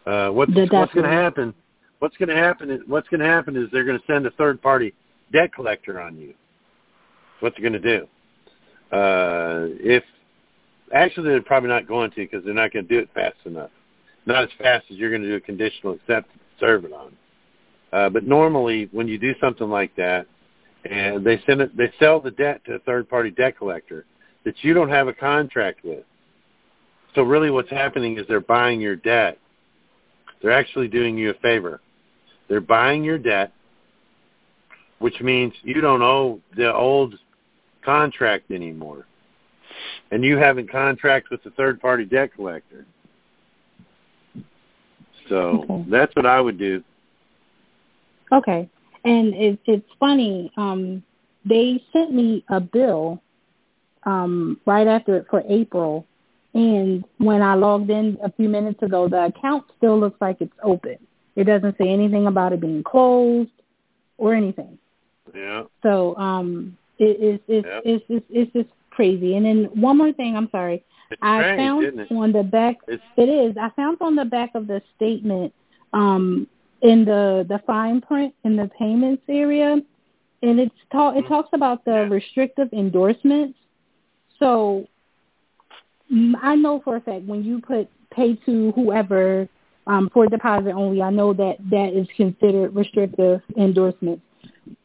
Uh, what's The what's going to happen? What's going to happen is what's going to happen is they're going to send a third party debt collector on you. What they're going to do? Uh, if actually they're probably not going to because they're not going to do it fast enough. Not as fast as you're going to do a conditional acceptance serve it on. Uh, but normally, when you do something like that, and they send it, they sell the debt to a third-party debt collector that you don't have a contract with. So really, what's happening is they're buying your debt. They're actually doing you a favor. They're buying your debt, which means you don't owe the old contract anymore, and you haven't contract with the third-party debt collector. So Okay. that's what I would do. Okay. And it, it's funny. Um, they sent me a bill um, right after it for April, and when I logged in a few minutes ago, the account still looks like it's open. It doesn't say anything about it being closed or anything. Yeah. So um, it, it's it's, Yep. it's it's it's just crazy. And then one more thing. I'm sorry. It's I strange, found it? on the back It's it is. I found on the back of the statement, um, in the the fine print in the payments area, and it's ta- it talks about the Yeah. restrictive endorsements. So mm, I know for a fact when you put pay to whoever um, for deposit only, I know that that is considered restrictive endorsements.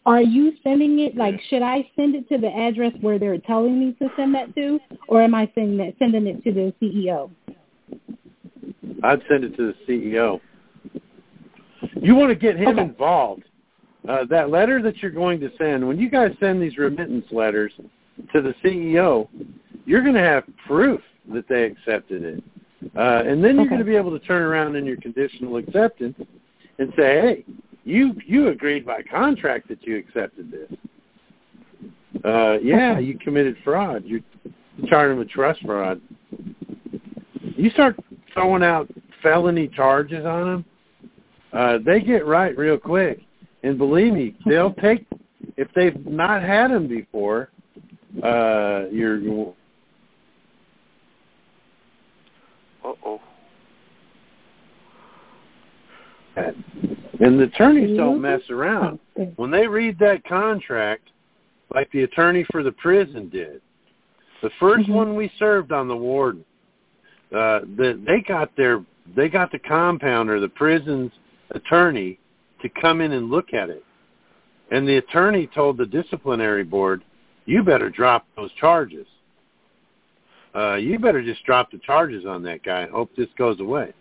Are you sending it like should I send it to the address where they're telling me to send that to, or am I sending that sending it to the CEO? I'd send it to the CEO. You want to get him Okay. involved. Uh, that letter that you're going to send, when you guys send these remittance letters to the CEO, you're going to have proof that they accepted it. Uh, and then you're Okay. going to be able to turn around in your conditional acceptance and say, hey, you you agreed by contract that you accepted this. Uh, yeah, you committed fraud. You're charging with trust fraud. You start throwing out felony charges on them, uh, they get right real quick. And believe me, they'll take if they've not had them before. Uh, you're Uh oh. And the attorneys don't mess around. When they read that contract, like the attorney for the prison did, The 1st Mhm. one we served on the warden, uh, the, they got their they got the compounder, the prison's attorney, to come in and look at it. And the attorney told the disciplinary board, "You better drop those charges. Uh, you better just drop the charges on that guy and hope this goes away."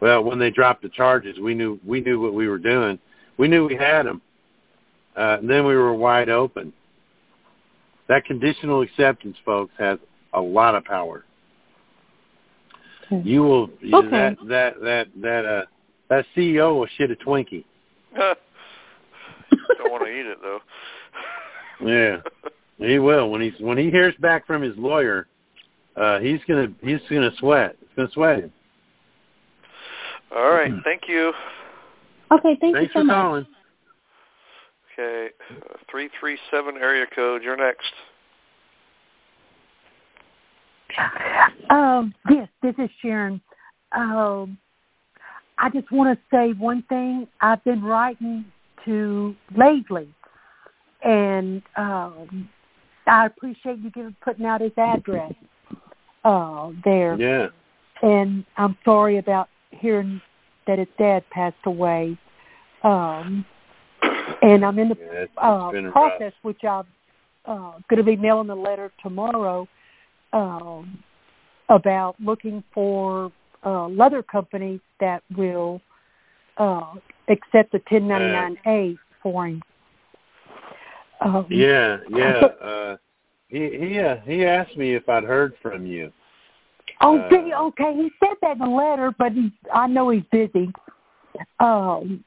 Well, when they dropped the charges, we knew we knew what we were doing. We knew we had him. Uh, and then we were wide open. That conditional acceptance, folks, has a lot of power. Okay. You will Okay. that that that that uh that CEO will shit a Twinkie. Don't want to eat it though. Yeah, he will when he's when he hears back from his lawyer. Uh, he's gonna he's gonna sweat. It's gonna sweat him. All right. Thank you. Okay, thank Thanks you so for much. calling. Okay. Uh, Three three seven area code. You're next. Um, yes, this is Sharon. Um, I just want to say one thing. I've been writing to lately, and um, I appreciate you giving putting out his address uh, there. Yeah. And I'm sorry about hearing that his dad passed away. Um, and I'm in the Yeah, it's- it's uh, been rough. process, which I'm uh, going to be mailing a letter tomorrow um, about looking for a leather company that will uh, accept the 1099A for him. Um, Yeah, yeah. Uh, he he uh, he asked me if I'd heard from you. Oh, Uh, did he? okay. He said that in the letter, but he, I know he's busy. Um,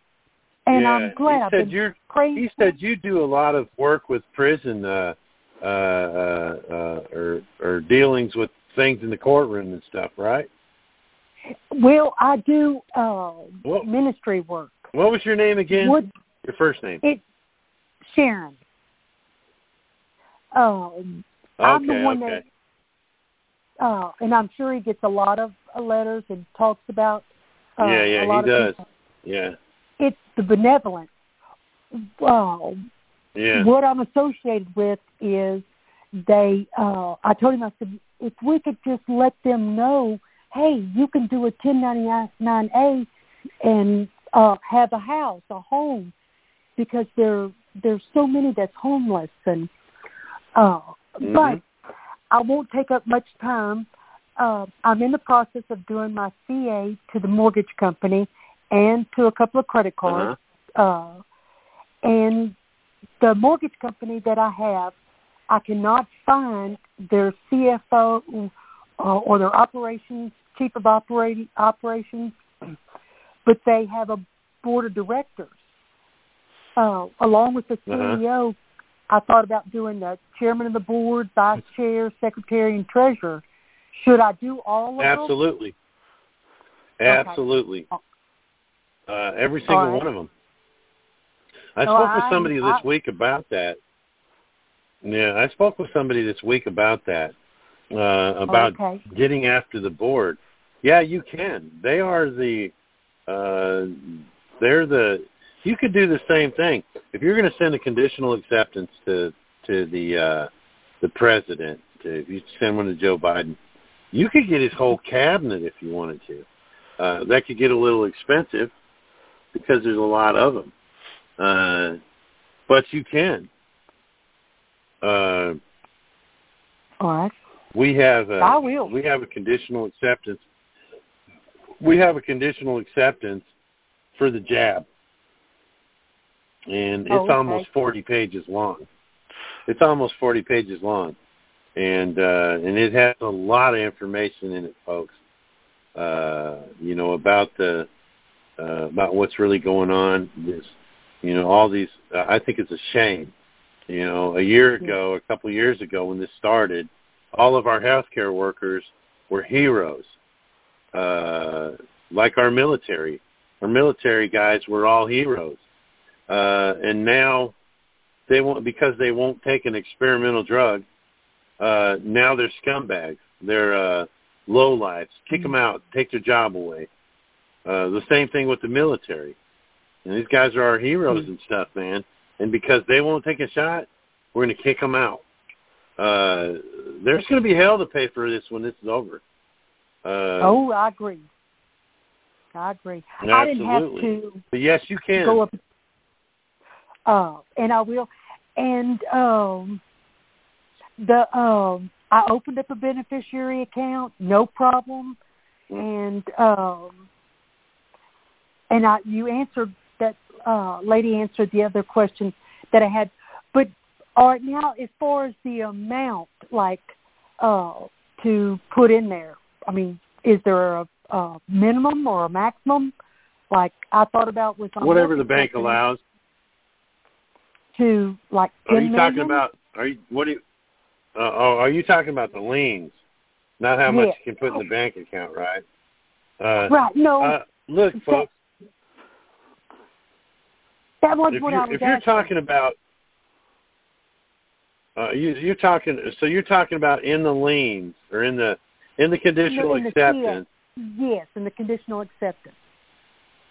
and yeah, I'm glad. He said you're. He said you do a lot of work with prison, uh, uh, uh, uh, or or dealings with things in the courtroom and stuff, right? Well, I do uh, What ministry work. What was your name again? What Your first name? it? Sharon. Um, I'm the Okay, one okay. that, uh, and I'm sure he gets a lot of uh, letters and talks about. Uh, yeah, a yeah, lot he of does. people. Yeah, It's the benevolence. Well, yeah. what I'm associated with is they. uh I told him I said if we could just let them know, hey, you can do a 1099A and uh have a house, a home, because there there's so many that's homeless and. uh Mhm. But I won't take up much time. Uh, I'm in the process of doing my CA to the mortgage company and to a couple of credit cards. Uh-huh. Uh, and the mortgage company that I have, I cannot find their CFO uh, or their operations chief of operating operations, but they have a board of directors. Uh, along with the Uh-huh. I thought about doing the chairman of the board, vice chair, secretary, and treasurer. Should I do all of them? Absolutely. Okay. Absolutely. Uh, every single right. one of them. I So spoke with I- somebody this I- week about that. Yeah, I spoke with somebody this week about that. Uh, about Okay. getting after the board. Yeah, you can. They are the uh they're the you could do the same thing. If you're going to send a conditional acceptance to to the uh the president, to, if you send one to Joe Biden, you could get his whole cabinet if you wanted to. Uh that could get a little expensive because there's a lot of them. Uh but you can. Uh All right. we have a, I will. we have a conditional acceptance. We have a conditional acceptance for the jab, and it's Oh, okay. almost forty pages long. It's almost forty pages long, and uh, and it has a lot of information in it, folks. Uh, you know about the uh, about what's really going on. This, you know, all these. Uh, I think it's a shame. You know, a year ago, a couple of years ago, when this started, all of our healthcare workers were heroes, uh, like our military. Our military guys were all heroes, uh, and now they won't because they won't take an experimental drug. Uh, now they're scumbags. They're uh, low lives. Kick them out. Take their job away. Uh, the same thing with the military. And these guys are our heroes and stuff, man. And because they won't take a shot, we're going to kick them out. uh, there's going to be hell to pay for this when this is over. Uh, oh, I agree. I agree. Absolutely. I didn't have to. But yes, you can go up. Uh, and I will. And um, the um, I opened up a beneficiary account, no problem. And um, and I you answered that uh, lady answered the other question that I had. But all right, now as far as the amount, like uh, to put in there, I mean, is there a, a minimum or a maximum? Like I thought about with whatever the bank allows. To like are you million? talking about? Are you what do you? Uh, oh, are you talking about the liens? Not how much Yeah. you can put in the bank account, right? Uh, Right. No, uh, look, that- folks. that was if what you're, I was if you're talking about uh, you, you're talking so you're talking about in the liens or in the in the conditional in the acceptance Yes, in the conditional acceptance.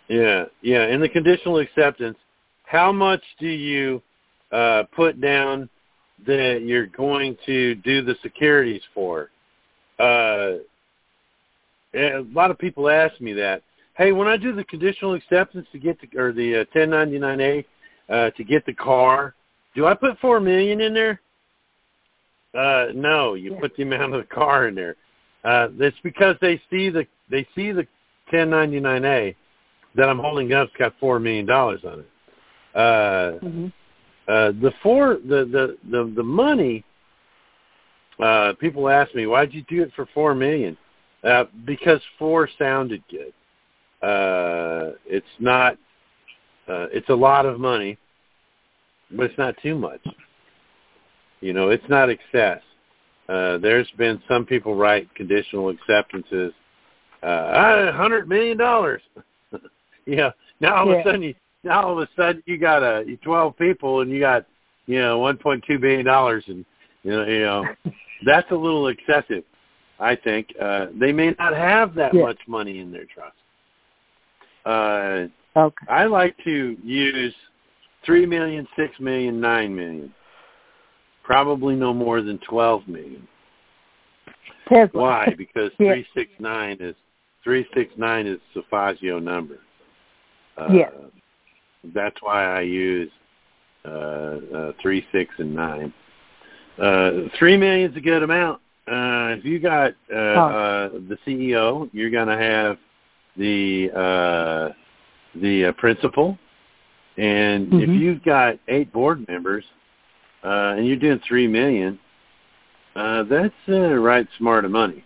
yeah yeah in the conditional acceptance how much do you uh, put down that you're going to do the securities for uh, a lot of people ask me that hey when I do the conditional acceptance to get the or the uh, 1099A uh, to get the car do I put four million in there? Uh, no, you Yeah. put the amount of the car in there. Uh, that's because they see the they see the 1099A that I'm holding up's got four million dollars on it. Uh, Mm-hmm. Uh, the four the the the, the money. Uh, people ask me why'd you do it for four million? Uh, because four sounded good. Uh, it's not. Uh, it's a lot of money, but it's not too much. You know, it's not excess. Uh, there's been some people write conditional acceptances, uh, a hundred million dollars. yeah. Now all of Yeah. a sudden you, now all of a sudden you got a you twelve people and you got you know one point two billion dollars and you know you know that's a little excessive. I think uh, they may not have that Yeah. much money in their trust. Uh, Okay. I like to use three million, six million, nine million. Probably no more than twelve million. Tesla. Why? Because Yeah. three six nine is three six nine is the number. Uh, Yeah. That's why I use uh, uh, three, six, and nine. Uh, three million is a good amount. Uh, if you got uh, uh, the CEO, you're going to have the uh, the uh, principal, and if Mhm. you've got eight board members uh, and you're doing three million, uh, that's uh, right smart of money.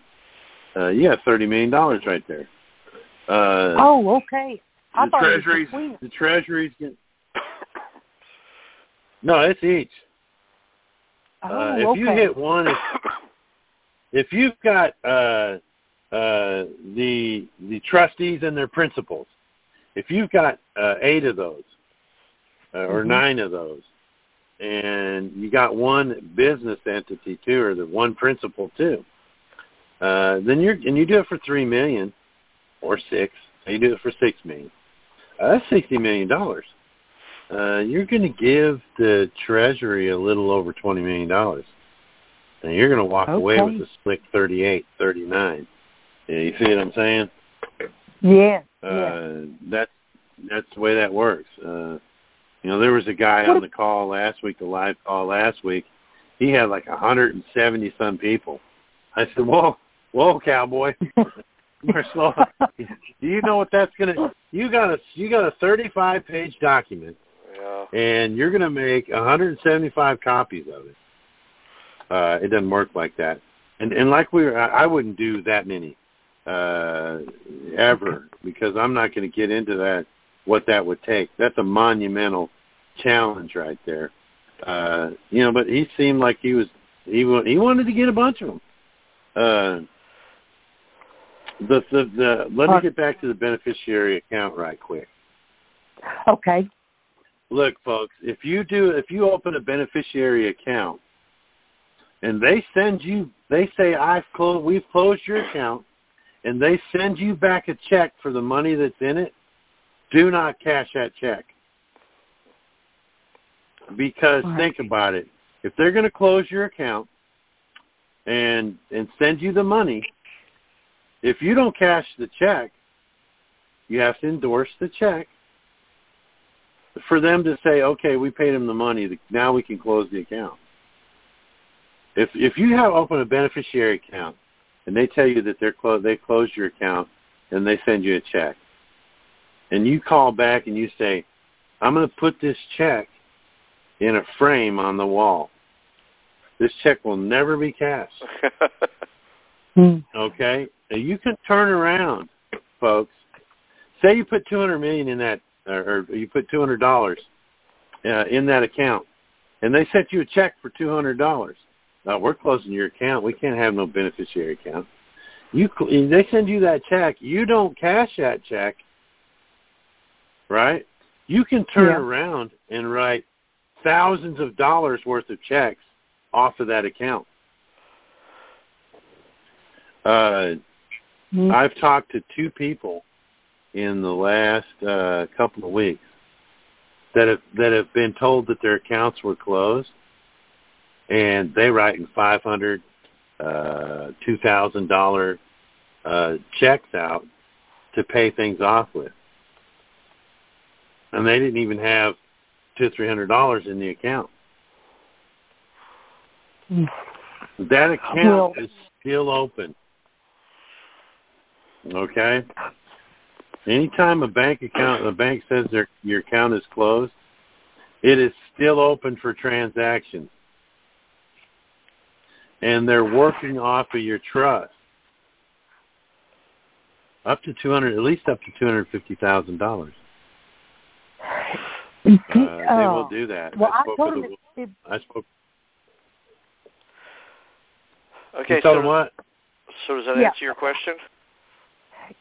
Uh, you got thirty million dollars right there. Uh, oh, okay. I the treasuries, the treasuries get. No, it's each. Oh, Uh, if okay. you hit one, if, if you've got uh, uh, the the trustees and their principals, if you've got uh, eight of those uh, or Mhm. nine of those, and you got one business entity too, or the one principal too, uh, then you're and you do it for three million or six, so you do it for six million. Uh, that's sixty million dollars uh, you're going to give the Treasury a little over twenty million dollars, and you're going to walk away with a slick thirty-eight, thirty-nine. Yeah, you see what I'm saying? Yeah. yeah. Uh, that's that's the way that works. Uh, you know, there was a guy on the call last week, the live call last week. He had like a hundred and seventy some people. I said, "Whoa, whoa, cowboy, more slow. Do you know what that's gonna? You got a you got a thirty-five page document." Yeah. and you're going to make 175 copies of it. Uh, it doesn't work like that. And and like we were, I I wouldn't do that many uh, ever because I'm not going to get into that what that would take. That's a monumental challenge right there. Uh, you know, but he seemed like he was he wa- he wanted to get a bunch of them. Uh, the the the let me get back to the beneficiary account right quick. Okay. look folks if you do if you open a beneficiary account and they send you they say i've closed we've closed your account and they send you back a check for the money that's in it do not cash that check because Right. think about it if they're going to close your account and and send you the money. If you don't cash the check, you have to endorse the check for them to say, okay, we paid him the money. Now we can close the account. If if you have open a beneficiary account and they tell you that they're clo- they closed your account and they send you a check, and you call back and you say, I'm going to put this check in a frame on the wall. This check will never be cashed. Hmm. okay, now you can turn around, folks. Say you put 200 million in that, or, you put 200 dollars uh, in that account, and they sent you a check for 200 dollars. Now we're closing your account. We can't have no beneficiary account. You they send you that check. You don't cash that check, right? You can turn Yeah. around and write thousands of dollars worth of checks off of that account. Uh, Mm. I've talked to two people in the last uh, couple of weeks that have that have been told that their accounts were closed, and they writing five hundred, uh, two thousand dollar uh, checks out to pay things off with, and they didn't even have two three hundred dollars in the account. Mm. That account Well- is still open. Okay. Anytime a bank account, the bank says their your account is closed, it is still open for transactions, and they're working off of your trust up to two hundred, at least up to two hundred fifty thousand dollars. You Uh, see, they will do that. Well, I I spoke told with him the, if, I spoke. Okay, you told so, them what? so does that Yeah. answer your question?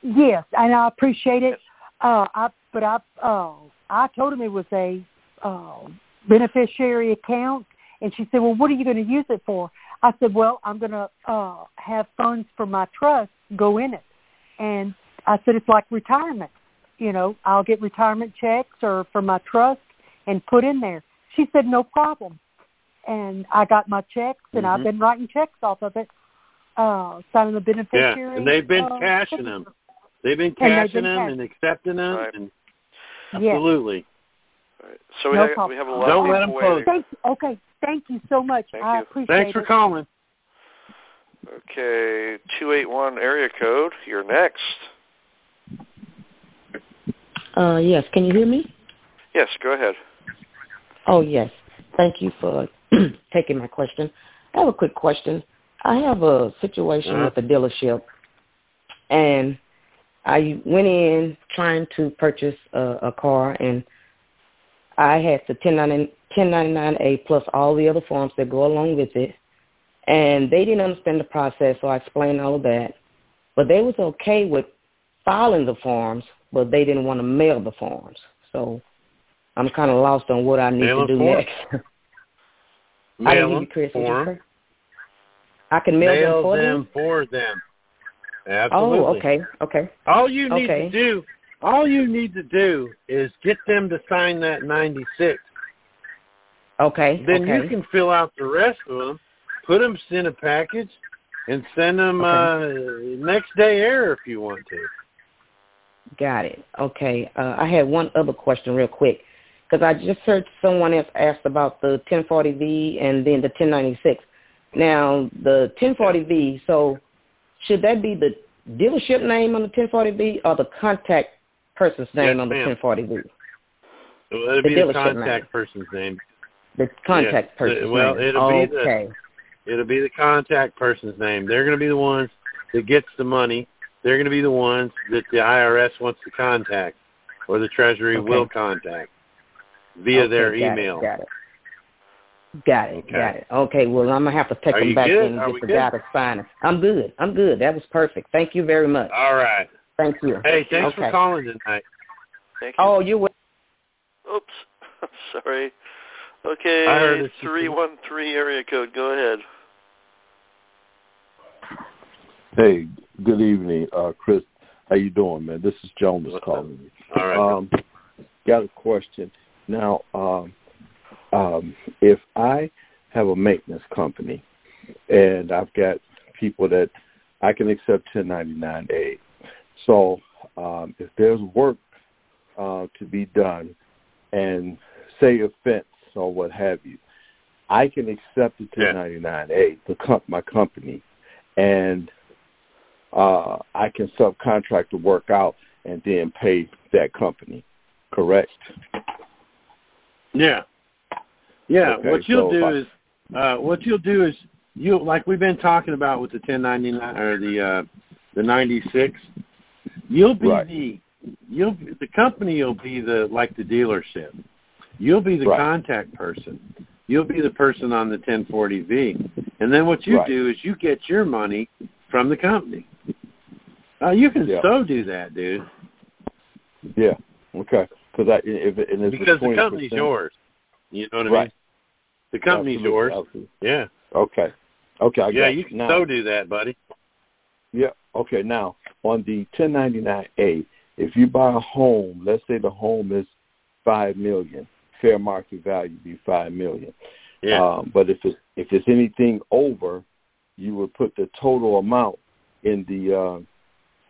Yes, and I appreciate it. Uh, I but I uh, I told him it was a uh, beneficiary account, and she said, "Well, what are you going to use it for?" I said, "Well, I'm going to uh, have funds for my trust go in it," and I said, "It's like retirement. You know, I'll get retirement checks or for my trust and put in there." She said, "No problem," and I got my checks, and I've Mhm. been writing checks off of it, uh, signing the Yeah, beneficiary. and they've been uh, cashing them. They've been And they've cashing been them cash- and accepting them, Right. and Yes. absolutely. All right. So we No have problem. we have a lot Don't of let people 'em close. Thank you. Okay, thank you so much. Thank I you. appreciate Thanks for it. calling. Okay, two eight one area code. You're next. Uh, yes. Can you hear me? Yes, go ahead. Oh, yes. Thank you for taking my question. I have a quick question. I have a situation Uh-huh. with a dealership, and I went in trying to purchase a, a car, and I had the 1099A plus all the other forms that go along with it, and they didn't understand the process, so I explained all of that. But they was okay with filing the forms, but they didn't want to mail the forms. So I'm kind of lost on what I need Mail to do for next. I Mail didn't hear you, Chris. What'd you for 'em. say? I can mail, Mail them for them. them for them. Absolutely. Oh, okay, okay, All you need Okay. to do, all you need to do is get them to sign that 96. okay. Then okay. you can fill out the rest of them, put them in a package, and send them Okay. uh, next day air if you want to. Got it. Okay. Uh, I had one other question real quick because I just heard someone else asked about the 1040V and then the 1096. Now, the 1040V, so should that be the dealership name on the 1040V or the contact person's name Yes, on the ma'am. 1040V? So it'll The be the contact name. person's name. The contact Yeah. person's Well, name. it'll be the- It'll be the contact person's name. They're going to be the ones that gets the money. They're going to be the ones that the IRS wants to contact, or the Treasury Okay. will contact via Okay, their got email. It, got it. Got it. Okay. Got it. Okay. Well, I'm gonna have to take Are them back good? in and Are get the good? guy to sign it. I'm good. I'm good. That was perfect. Thank you very much. All right. Thank you. Hey, thanks Okay. for calling tonight. Thank you. Oh, you're wel- Oops. Sorry. Okay, I heard it. three one three area code. Go ahead. Hey, good evening, uh, Chris. How you doing, man? This is Jonas calling you. All right. Um, got a question. Now, um, um, if I have a maintenance company and I've got people that I can accept 1099A. So um, if there's work uh, to be done, and say offense or what have you, I can accept the 1099A, the comp- my company, and uh, I can subcontract the work out and then pay that company. Correct? Yeah. Yeah. Okay, what you'll so do I- is uh, what you'll do is you like we've been talking about with the 1099 or the uh, the 96. You'll be Right. the you'll be- the company will be the like the dealership. You'll be the Right. contact person. You'll be the person on the 1040V, and then what you Right. do is you get your money from the company. Uh, you can Yeah. so do that, dude, Yeah. Okay. Because I if and it's because the 20%, company's yours. You know what I Right. mean? The company's Absolutely, yours. absolutely. Yeah. Okay. Okay. I yeah, got you can now, so do that, buddy. Yeah. Okay. Now on the 1099A, if you buy a home, let's say the home is five million, fair market value be five million. Yeah. Um, but if it's if it's anything over, you would put the total amount in the uh,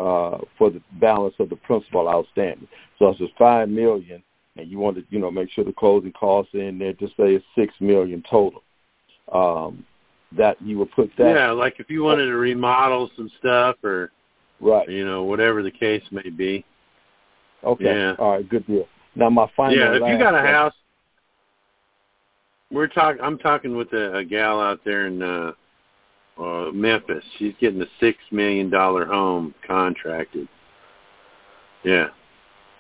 uh, for the balance of the principal outstanding. So if it's five million, and you want to you know make sure the closing costs are in there, just say it's six million total. Um, that you would put that yeah, like if you wanted to remodel some stuff or right. you know whatever the case may be. Okay. Yeah. All right. Good deal. Now my final. yeah, if you got a question- house, we're talking. I'm talking with a, a gal out there in uh, uh, Memphis. She's getting a six million dollar home contracted. Yeah,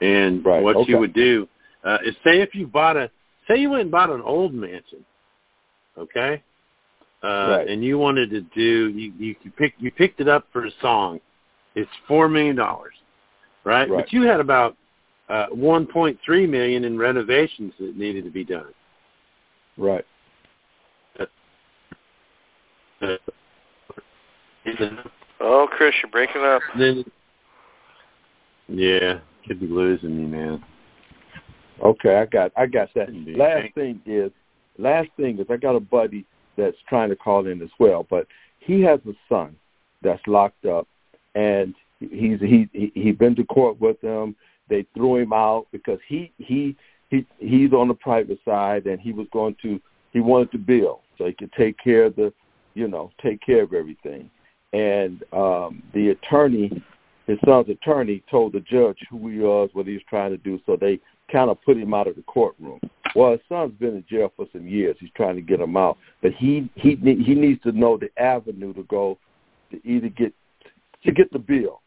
and Right, what okay. you would do uh, is say if you bought a say you went and bought an old mansion, okay, uh, Right. and you wanted to do you you you pick you picked it up for a song. It's four million dollars, right? Right. But you had about uh, 1.3 million in renovations that needed to be done. Right. Uh, Oh, Chris, you're breaking up. then, yeah, could be losing me, man. Okay, I got I got that. Indeed. Last thing is last thing is I got a buddy that's trying to call in as well, but he has a son that's locked up and he's he he he's been to court with them. They threw him out because he he he he's on the private side and he was going to he wanted to bill so he could take care of the you know, take care of everything. And um the attorney his son's attorney told the judge who he was, what he was trying to do, so they kind of put him out of the courtroom. Well, his son's been in jail for some years. He's trying to get him out, but he he he needs to know the avenue to go to either get to get the bill.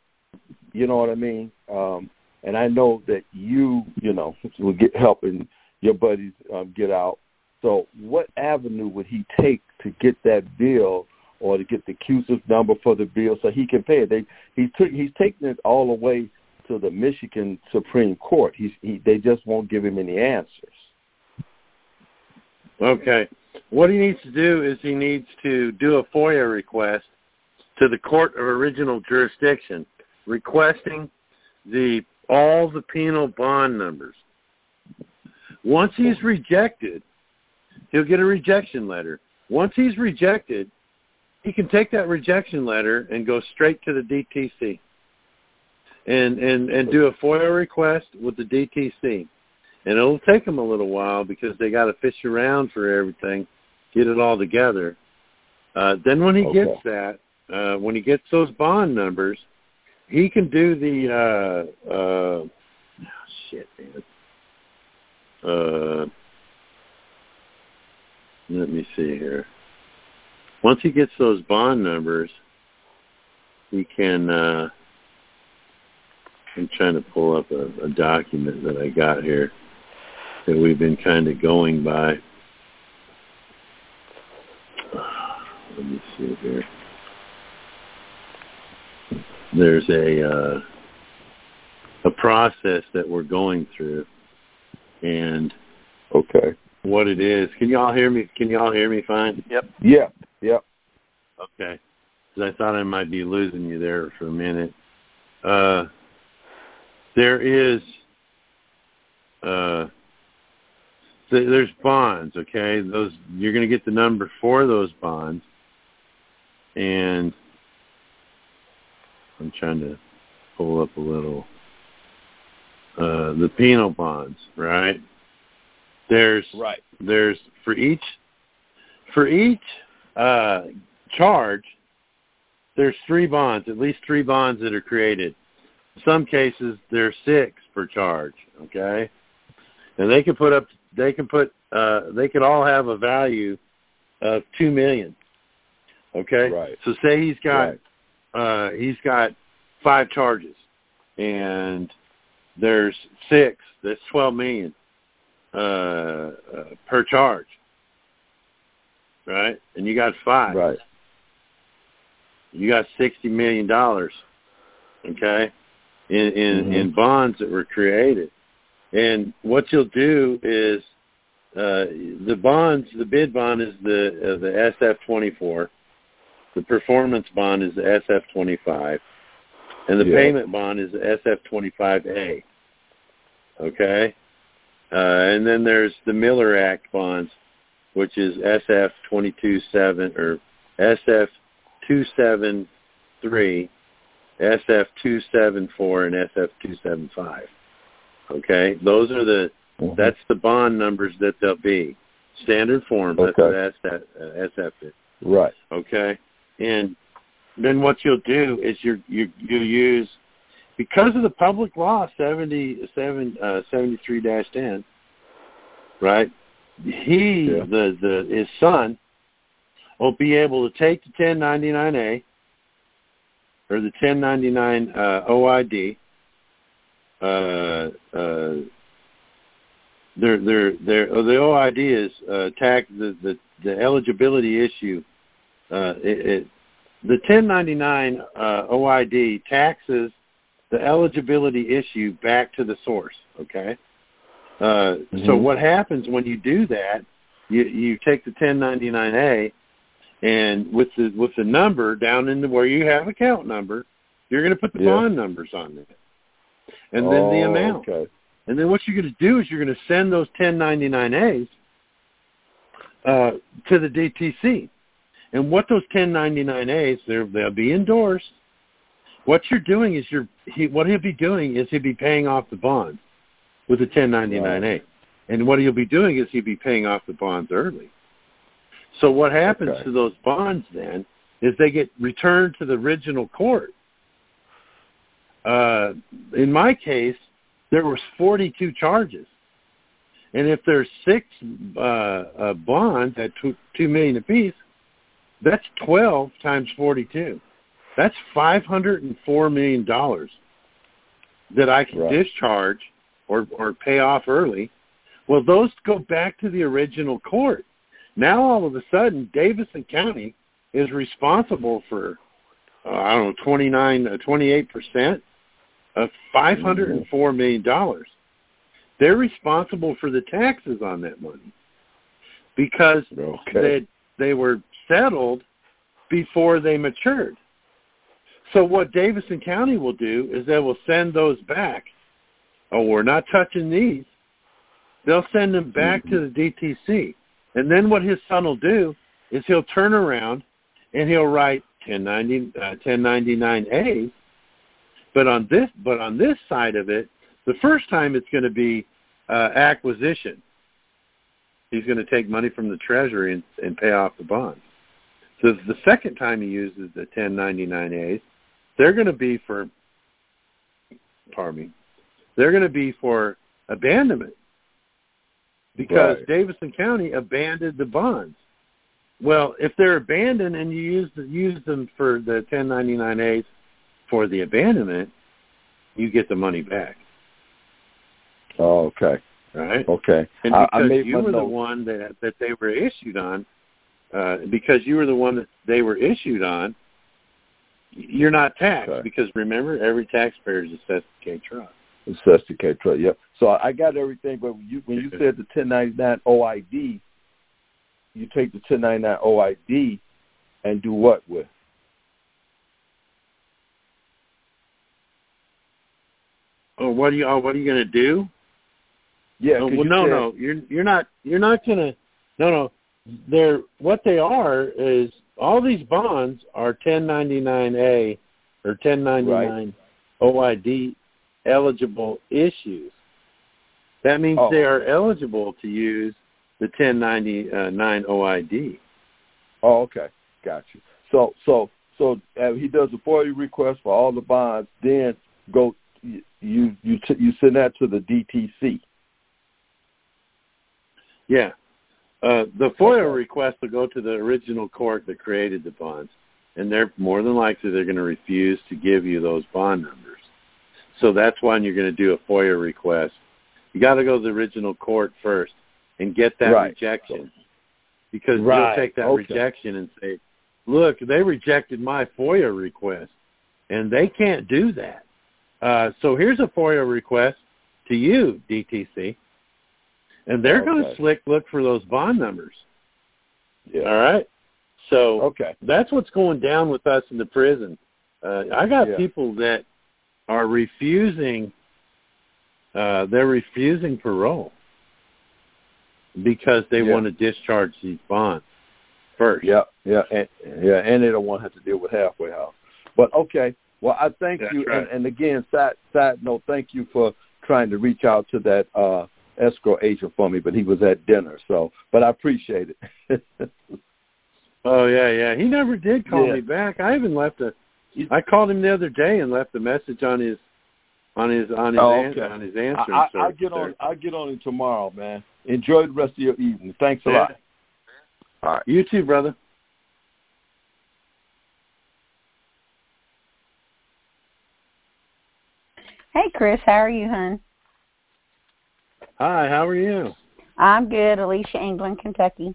You know what I mean? Um, and I know that you you know will get helping your buddies um, get out. So, what avenue would he take to get that bill? Or to get the CUSIP number for the bill so he can pay it. They he's took he's taking it all the way to the Michigan Supreme Court. He's he, they just won't give him any answers. Okay. What he needs to do is he needs to do a FOIA request to the court of original jurisdiction, requesting the all the penal bond numbers. Once he's rejected, he'll get a rejection letter. Once he's rejected, he can take that rejection letter and go straight to the DTC and and and do a FOIA request with the DTC. And it'll take them a little while because they got to fish around for everything, get it all together. Uh, then when he Okay. gets that, uh, when he gets those bond numbers, he can do the uh, uh, oh, shit, man. Uh, let me see here. Once he gets those bond numbers, he can. Uh, I'm trying to pull up a, a document that I got here that we've been kind of going by. Let me see here. There's a uh, a process that we're going through, and Okay. what it is. Can y'all hear me? Can y'all hear me fine? Yep. Yep. Yeah. Okay. 'Cause I thought I might be losing you there for a minute. Uh, there is uh, th- there's bonds. Okay, those you're going to get the number for those bonds, and I'm trying to pull up a little uh, the penal bonds, right? There's right. There's for each for each uh, charge, there's three bonds, at least three bonds that are created. In some cases, there's six per charge. Okay, and they can put up. They can put. Uh, they could all have a value of two million. Okay. Right. So say he's got Right. uh, he's got five charges, and there's six. That's twelve million uh, uh, per charge, right? And you got five. Right. You got sixty million dollars, okay, in in, Mhm. in bonds that were created. And what you'll do is uh, the bonds. The bid bond is the uh, the SF twenty four. The performance bond is the SF twenty five, and the Yeah. payment bond is the SF twenty five A. Okay, uh, and then there's the Miller Act bonds, which is SF twenty two seven or SF two seven three, SF two seven four, and SF two seven five. Okay, those are the Mhm. that's the bond numbers that they'll be. Standard form. That's Okay. what SF, uh, SF is. Right. Okay, and then what you'll do is you you you use because of the public law 77 uh, 73 dash 10. Right, he Yeah. the the his son will be able to take the 1099A or the 1099 uh, OID. Uh, uh, their their their oh, the OID is uh, tax the, the the eligibility issue. Uh, it, it, the 1099 uh, OID taxes the eligibility issue back to the source. Okay. Uh, So Mhm. what happens when you do that? You you take the 1099A and with the with the number down into where you have account number, you're going to put the Yeah. bond numbers on there, and then the Oh, amount. Okay. And then what you're going to do is you're going to send those 1099As uh, to the DTC. And what those 1099As, they're, they'll be endorsed. What you're doing is you're he, what he'll be doing is he'll be paying off the bond with the 1099A. Right. And what he'll be doing is he'll be paying off the bonds early. So what happens Okay. to those bonds then is they get returned to the original court. Uh, in my case, there was 42 charges. And if there's six uh, uh, bonds at two, two million apiece, that's 12 times 42. That's 504 million dollars that I can Right. discharge or or pay off early. Well, those go back to the original court. Now all of a sudden, Davidson County is responsible for uh, I don't know 29, uh, 28 percent of 504 million dollars. They're responsible for the taxes on that money because Okay. they they were settled before they matured. So what Davidson County will do is they will send those back. Oh, we're not touching these. They'll send them back to the DTC. And then what his son will do is he'll turn around and he'll write 1090, uh, 1099A. But on this, but on this side of it, the first time it's going to be uh, acquisition. He's going to take money from the treasury and, and pay off the bonds. So the second time he uses the 1099As, they're going to be for, pardon me, they're going to be for abandonment because Right. Davidson County abandoned the bonds. Well, if they're abandoned and you use use them for the 1099As for the abandonment, you get the money back, Oh, okay. right? Okay. And because I made you were the one that that they were issued on, uh, because you were the one that they were issued on, you're not taxed Okay. because remember every taxpayer is assessed K trust. The K trust. Yep. So I got everything, but when you when you said the 1099 OID, you take the 1099 OID and do what with? Oh, what are you? Oh, what are you going to do? Yeah. Oh, well, no, said- no, you're you're not you're not going to. No, no. they're what they are is all these bonds are 1099A or 1099 OID eligible issues. That means Oh. they are eligible to use the 1099 OID. Oh, okay, got you. So, so, so uh, he does a FOIA request for all the bonds. Then go you you you, t- you send that to the DTC. Yeah. Uh, the FOIA Okay. request will go to the original court that created the bonds, and they're more than likely they're going to refuse to give you those bond numbers. So that's when you're going to do a FOIA request. You got to go to the original court first and get that Right. rejection, because Right. you'll take that Okay. rejection and say, "Look, they rejected my FOIA request, and they can't do that." Uh, so here's a FOIA request to you, DTC. And they're going to slick look for those bond numbers. Yeah. All right. So Okay. that's what's going down with us in the prison. Uh, I got Yeah. people that are refusing. Uh, they're refusing parole because they Yeah. want to discharge these bonds first. Yeah, yeah, and, yeah, and they don't want to have to deal with halfway house. But okay, well, I thank That's you, right. and, and again, side side note, thank you for trying to reach out to that uh escrow agent for me, but he was at dinner, so but I appreciate it. Oh yeah, yeah. He never did call Yeah. me back. I even left a. I called him the other day and left a message on his, on his on his Oh, an- okay. on his answering I, I, I'll get there. on. I'll get on him tomorrow, man. Enjoy the rest of your evening. Thanks a Yeah. lot. All right. You too, brother. Hey, Chris, how are you, hon? Hi, how are you? I'm good, Alicia, England, Kentucky.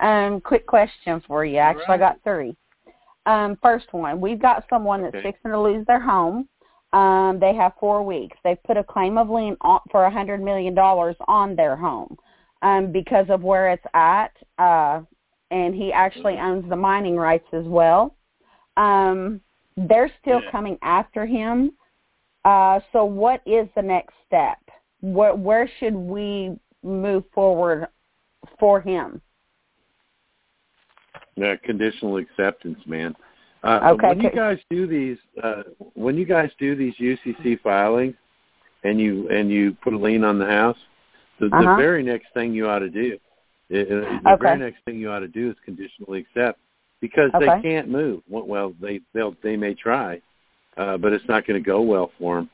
Um, quick question for you. Actually, I got three. Um, first one, we've got someone that's Okay. fixing to lose their home. Um, they have four weeks. They've put a claim of lien on, for a hundred million dollars on their home um, because of where it's at, uh, and he actually owns the mining rights as well. Um, they're still Yeah. coming after him. Uh, so, what is the next step? Where, where should we move forward for him? Yeah, conditional acceptance, man. Uh, Okay, When you guys do these, uh, when you guys do these UCC filings, and you and you put a lien on the house, the, Uh-huh. the very next thing you ought to do, uh, uh, the Okay. very next thing you ought to do is conditionally accept, because Okay. they can't move. Well- they they'll they may try, uh, but it's not going to go well for them.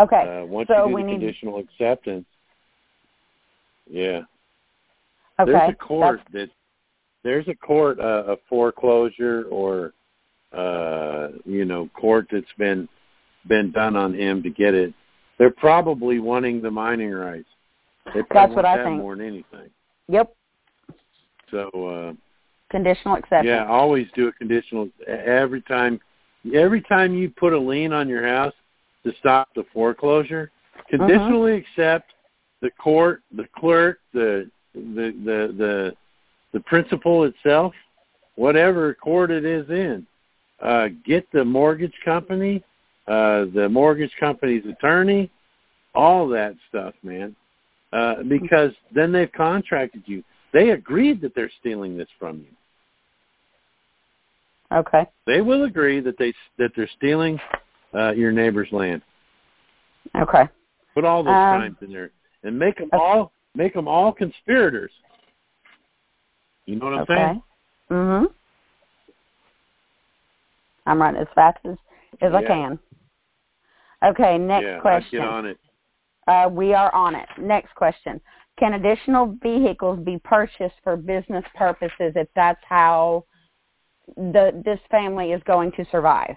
Okay. Uh, once so you do we the need. conditional acceptance, yeah. Okay. There's a court That's- that there's a court uh, a foreclosure or uh you know court that's been been done on him to get it. They're probably wanting the mining rights. They That's what I think. more than anything. Yep. So uh Conditional acceptance. yeah, always do a conditional every time every time you put a lien on your house to stop the foreclosure, conditionally accept the court, the clerk, the the the the the principal itself, whatever court it is in. Uh get the mortgage company, uh the mortgage company's attorney, all that stuff, man. Uh because then they've contracted you. They agreed that they're stealing this from you Okay. they will agree that they that they're stealing uh, your neighbor's land. Okay. Put all those Um, crimes in there and make them all make them all conspirators. You know what I'm Okay. saying? Mhm. I'm running as fast as as I can. Okay. Next yeah, question. get on it. Uh, we are on it. Next question. Can additional vehicles be purchased for business purposes if that's how the this family is going to survive?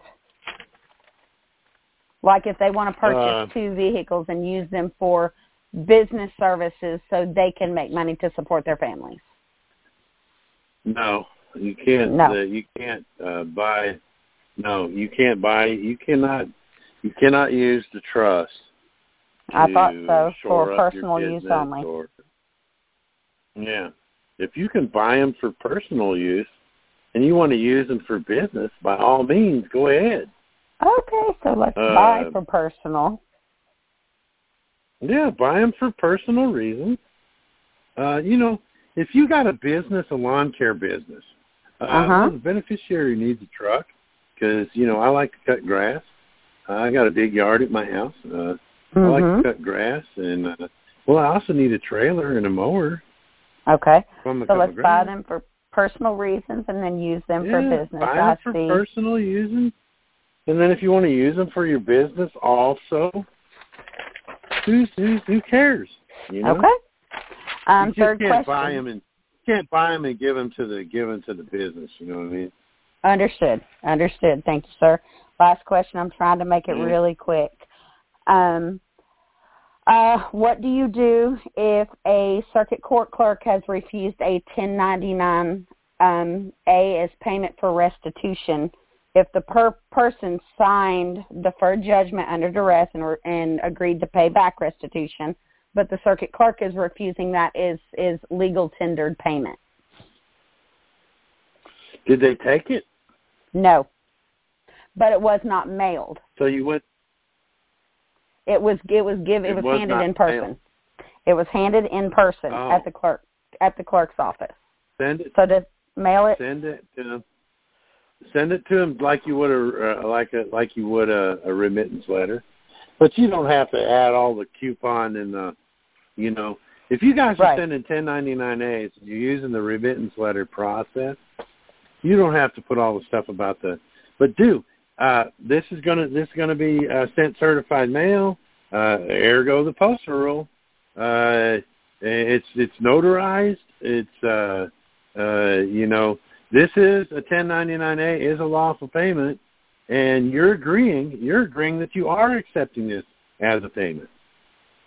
Like if they want to purchase Uh, two vehicles and use them for business services so they can make money to support their families. No, you can't. No. Uh, you can't uh, buy. No, you can't buy. You cannot. You cannot use the trust. I thought so for personal use only. Or, yeah, if you can buy them for personal use, and you want to use them for business, by all means, go ahead. Okay, so let's Uh, buy for personal. Yeah, buy them for personal reasons. Uh, you know, if you got a business, a lawn care business, uh, Uh-huh. the beneficiary needs a truck because you know I like to cut grass. I got a big yard at my house. Uh, I like to cut grass, and uh, well, I also need a trailer and a mower. Okay. From a So let's buy them for personal reasons and then use them for business. buy I them for personal using, and then if you want to use them for your business, also, who's, who's who cares? You know? Okay. Um, you third can't question. buy them and can't buy them and give them to the give them to the business. You know what I mean? Understood. Understood. Thank you, sir. Last question. I'm trying to make it Mhm. really quick. Um, uh, what do you do if a circuit court clerk has refused a 1099 um, A as payment for restitution? If the per- person signed deferred judgment under duress and, re- and agreed to pay back restitution, but the circuit clerk is refusing that is is legal tendered payment. Did they take it? No, but it was not mailed. So you went. It was it was give it, It was, handed in person. mailed. It was handed in person Oh. at the clerk at the clerk's office. Send it. So to mail it, Send it to them. Send it to them like you would a uh, like a like you would a, a remittance letter, but you don't have to add all the coupon and the, you know, if you guys are sending 1099As, and you're using the remittance letter process. You don't have to put all the stuff about the, but do. Uh, this is gonna this is gonna be uh, sent certified mail. Uh, ergo the postal rule. Uh, it's it's notarized. It's uh, uh, you know this is a 1099A is a lawful payment, and you're agreeing you're agreeing that you are accepting this as a payment.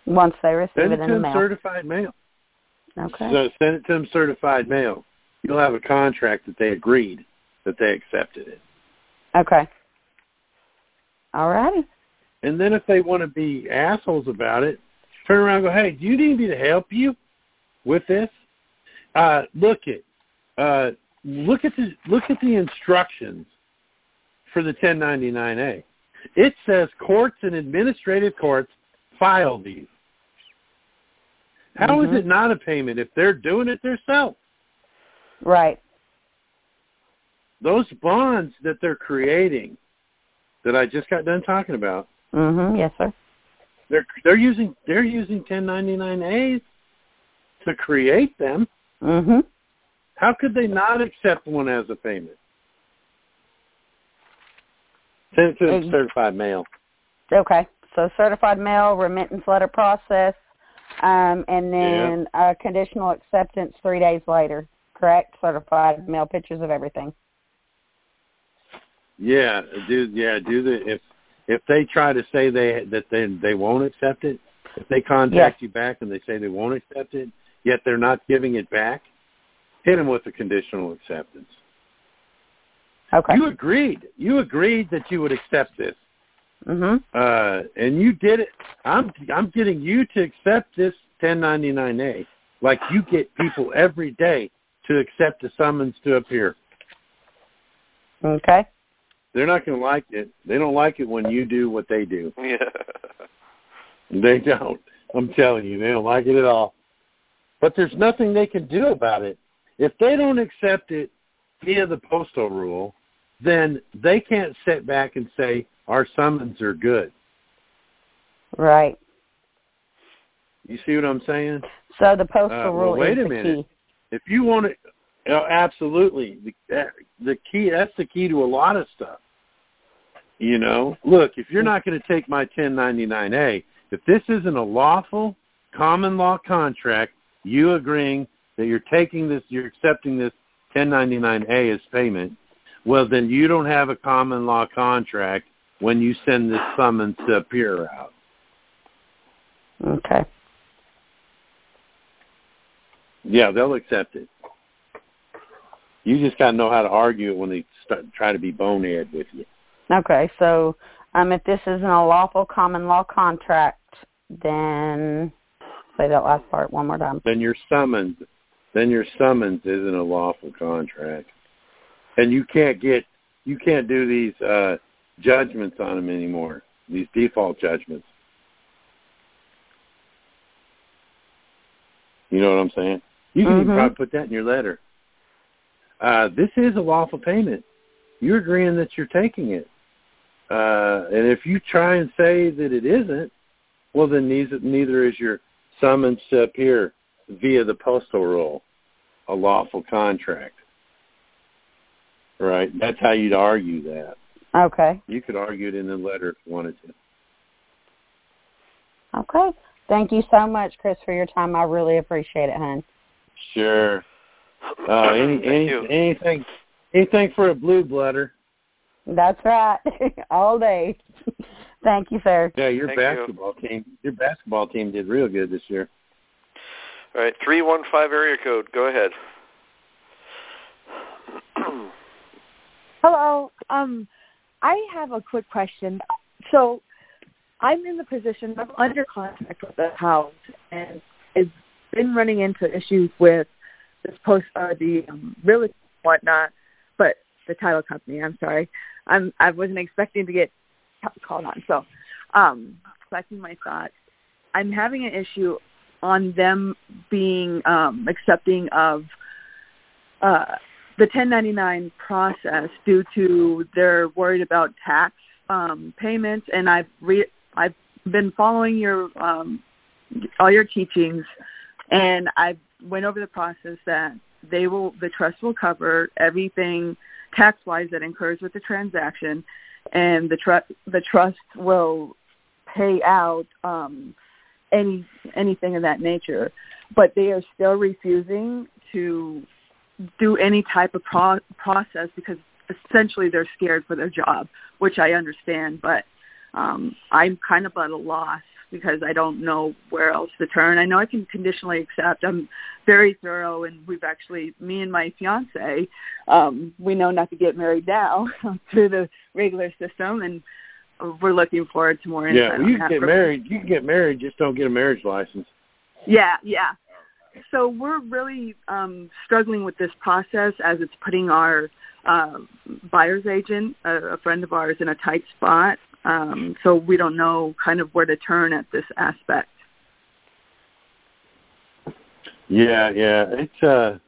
Once they receive Send it it in to the them mail. certified mail. Okay. So send it to them certified mail. You'll have a contract that they agreed that they accepted it. Okay. All righty. And then if they want to be assholes about it, turn around and go, hey, do you need me to help you with this? Uh, look at uh, look at the look at the instructions for the 1099A. It says courts and administrative courts file these. How is Mhm. it not a payment if they're doing it themselves? Right. Those bonds that they're creating, that I just got done talking about, Mhm. Yes, sir. they're they're using they're using 1099As to create them. Mhm. How could they not accept one as a payment? Send it to certified mail. Okay. So certified mail, remittance letter process, um, and then uh, conditional acceptance three days later. Correct? Certified mail pictures of everything. Yeah, do yeah do the if if they try to say they that they they won't accept it, if they contact you back and they say they won't accept it, yet they're not giving it back, hit them with a conditional acceptance. Okay. You agreed. You agreed that you would accept this. Mhm. uh, and you did it. I'm I'm getting you to accept this 1099A, like you get people every day to accept a summons to appear. Okay. They're not going to like it. They don't like it when you do what they do. Yeah. They don't. I'm telling you, they don't like it at all. But there's nothing they can do about it. If they don't accept it via the postal rule, then they can't sit back and say our summons are good. Right. You see what I'm saying? So the postal Uh, well, rule wait is a the minute. key. If you want to, uh, absolutely, the, that- the key. That's the key to a lot of stuff. You know, look, if you're not going to take my 1099A, if this isn't a lawful common law contract, you agreeing that you're taking this, you're accepting this 1099A as payment, well, then you don't have a common law contract when you send this summons to appear out. Okay. Yeah, they'll accept it. You just got to know how to argue it when they start try to be bonehead with you. Okay. So um, if this isn't a lawful common law contract, then say that last part one more time. Then your summons, then your summons isn't a lawful contract, and you can't get you can't do these uh, judgments on them anymore. These default judgments. You know what I'm saying? You can Mhm. even probably put that in your letter. Uh, this is a lawful payment. You're agreeing that you're taking it. Uh, and if you try and say that it isn't, well, then neither, neither is your summons to appear via the postal rule a lawful contract. Right? That's how you'd argue that. Okay. You could argue it in the letter if you wanted to. Okay. Thank you so much, Chris, for your time. I really appreciate it, hon. Sure. Uh, any, Thank any, you. anything, anything for a blue bloodder. That's right. All day. Thank you, sir. Yeah, your Thank you. basketball team, your basketball team did real good this year. All right, three one five area code. Go ahead. Hello. Um, I have a quick question. So, I'm in the position of under contract with the house, and has been running into issues with this post, uh, the um, realtor and whatnot, but the title company. I'm sorry. I'm I wasn't expecting to get called on. So, um, collecting my thoughts. I'm having an issue on them being um, accepting of uh, the 1099 process due to they're worried about tax um, payments, and I've re- I've been following your um, all your teachings, and I went over the process that they will the trust will cover everything tax wise that incurs with the transaction, and the trust the trust will pay out um, any anything of that nature, but they are still refusing to do any type of pro- process because essentially they're scared for their job, which I understand, but um, I'm kind of at a loss because I don't know where else to turn. I know I can conditionally accept. I'm very thorough, and we've actually, me and my fiance, um, we know not to get married now through the regular system, and we're looking forward to more Yeah, well, you can get married. You can get married, just don't get a marriage license. Yeah, yeah. So we're really um, struggling with this process as it's putting our uh, buyer's agent, a, a friend of ours, in a tight spot. Um, so we don't know kind of where to turn at this aspect. Yeah, yeah. It's uh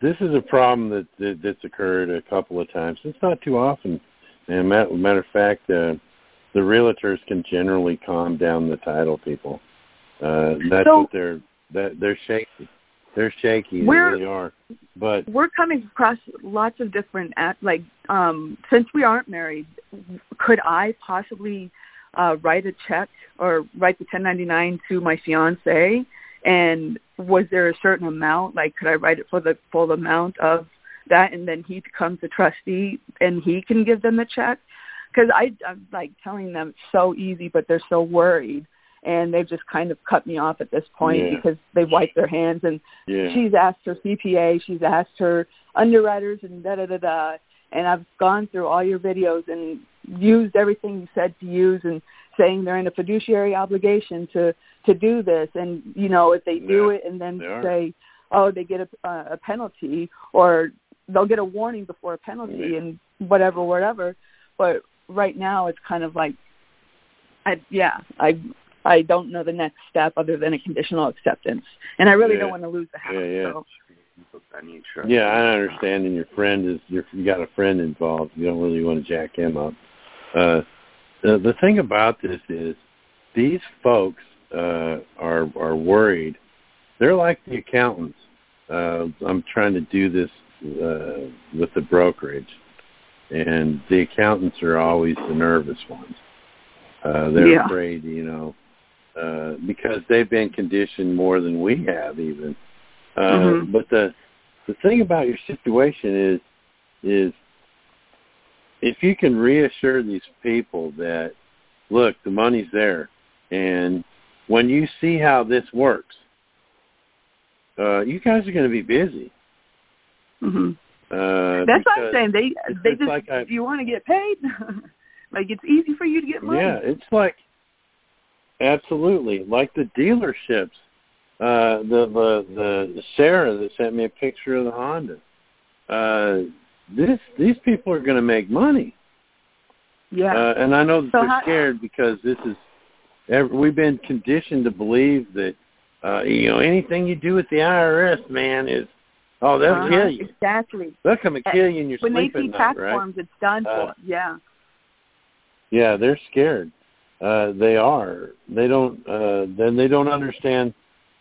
this is a problem that, that that's occurred a couple of times. It's not too often. And matter, matter of fact, uh, the realtors can generally calm down the title people. Uh that's So- what they're that they're shaky. They're shaky, they We're- really are. But We're coming across lots of different, at, like, um, since we aren't married, could I possibly uh, write a check or write the 1099 to my fiance? And was there a certain amount? Like, could I write it for the full amount of that, and then he becomes a trustee, and he can give them the check? Because I, I'm like telling them it's so easy, but they're so worried, and they've just kind of cut me off at this point Yeah. because they wiped their hands and yeah. she's asked her CPA, she's asked her underwriters, and da da da da. And I've gone through all your videos and used everything you said to use, and saying they're in a fiduciary obligation to to do this. And you know, if they do Yeah, it and then say, oh, they get a, a penalty, or they'll get a warning before a penalty, and whatever, whatever. But right now, it's kind of like, I yeah, I I don't know the next step other than a conditional acceptance, and I really Yeah. don't want to lose the house. Yeah, yeah. So. Yeah, I understand. And your friend is you're, you got a friend involved. You don't really want to jack him up. Uh, the the thing about this is these folks uh, are are worried. They're like the accountants. Uh, I'm trying to do this uh, with the brokerage, and the accountants are always the nervous ones. Uh, they're Yeah. afraid, you know, uh, because they've been conditioned more than we have even. Uh, Mhm. But the the thing about your situation is is if you can reassure these people that look, the money's there, and when you see how this works, uh, you guys are going to be busy. hmm Uh, That's what I'm saying. They they just like I- do you want to get paid? like it's easy for you to get money. Yeah, it's like absolutely like the dealerships. Uh, the the the Sarah that sent me a picture of the Honda. Uh, this these people are going to make money. Yeah. Uh, and I know that So they're how- scared because this is ev- we've been conditioned to believe that Uh, you know, anything you do with the IRS, man, is oh they'll uh-huh. kill you. Exactly. They'll come and kill you in your when sleep they see at tax night, right? forms, it's done Uh, for. Yeah. Yeah, they're scared. Uh, they are. They don't. Uh, then they don't understand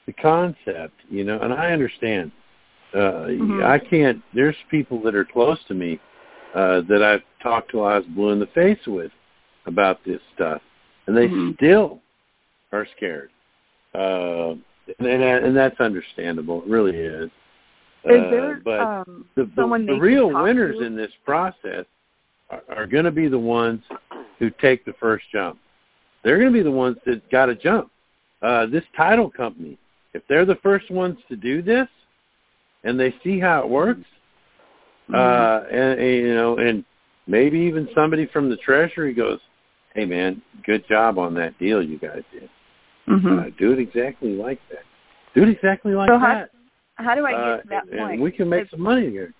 the concept, you know. And I understand. Uh, Mhm. I can't. There's people that are close to me uh, that I've talked to. I was blue in the face with about this stuff, and they Mhm. still are scared. Uh, and, and and that's understandable. It really is. Is Uh, there but um, the, the, someone the real winners to? in this process are, are going to be the ones who take the first jump. They're going to be the ones that got to jump. Uh, this title company, if they're the first ones to do this, and they see how it works, Mm-hmm. uh, and, and you know, and maybe even somebody from the treasury goes, "Hey, man, good job on that deal you guys did. Mhm. Uh, do it exactly like that. Do it exactly like So how- that." How do I get Uh, to that and, point? and we can make Is- some money here.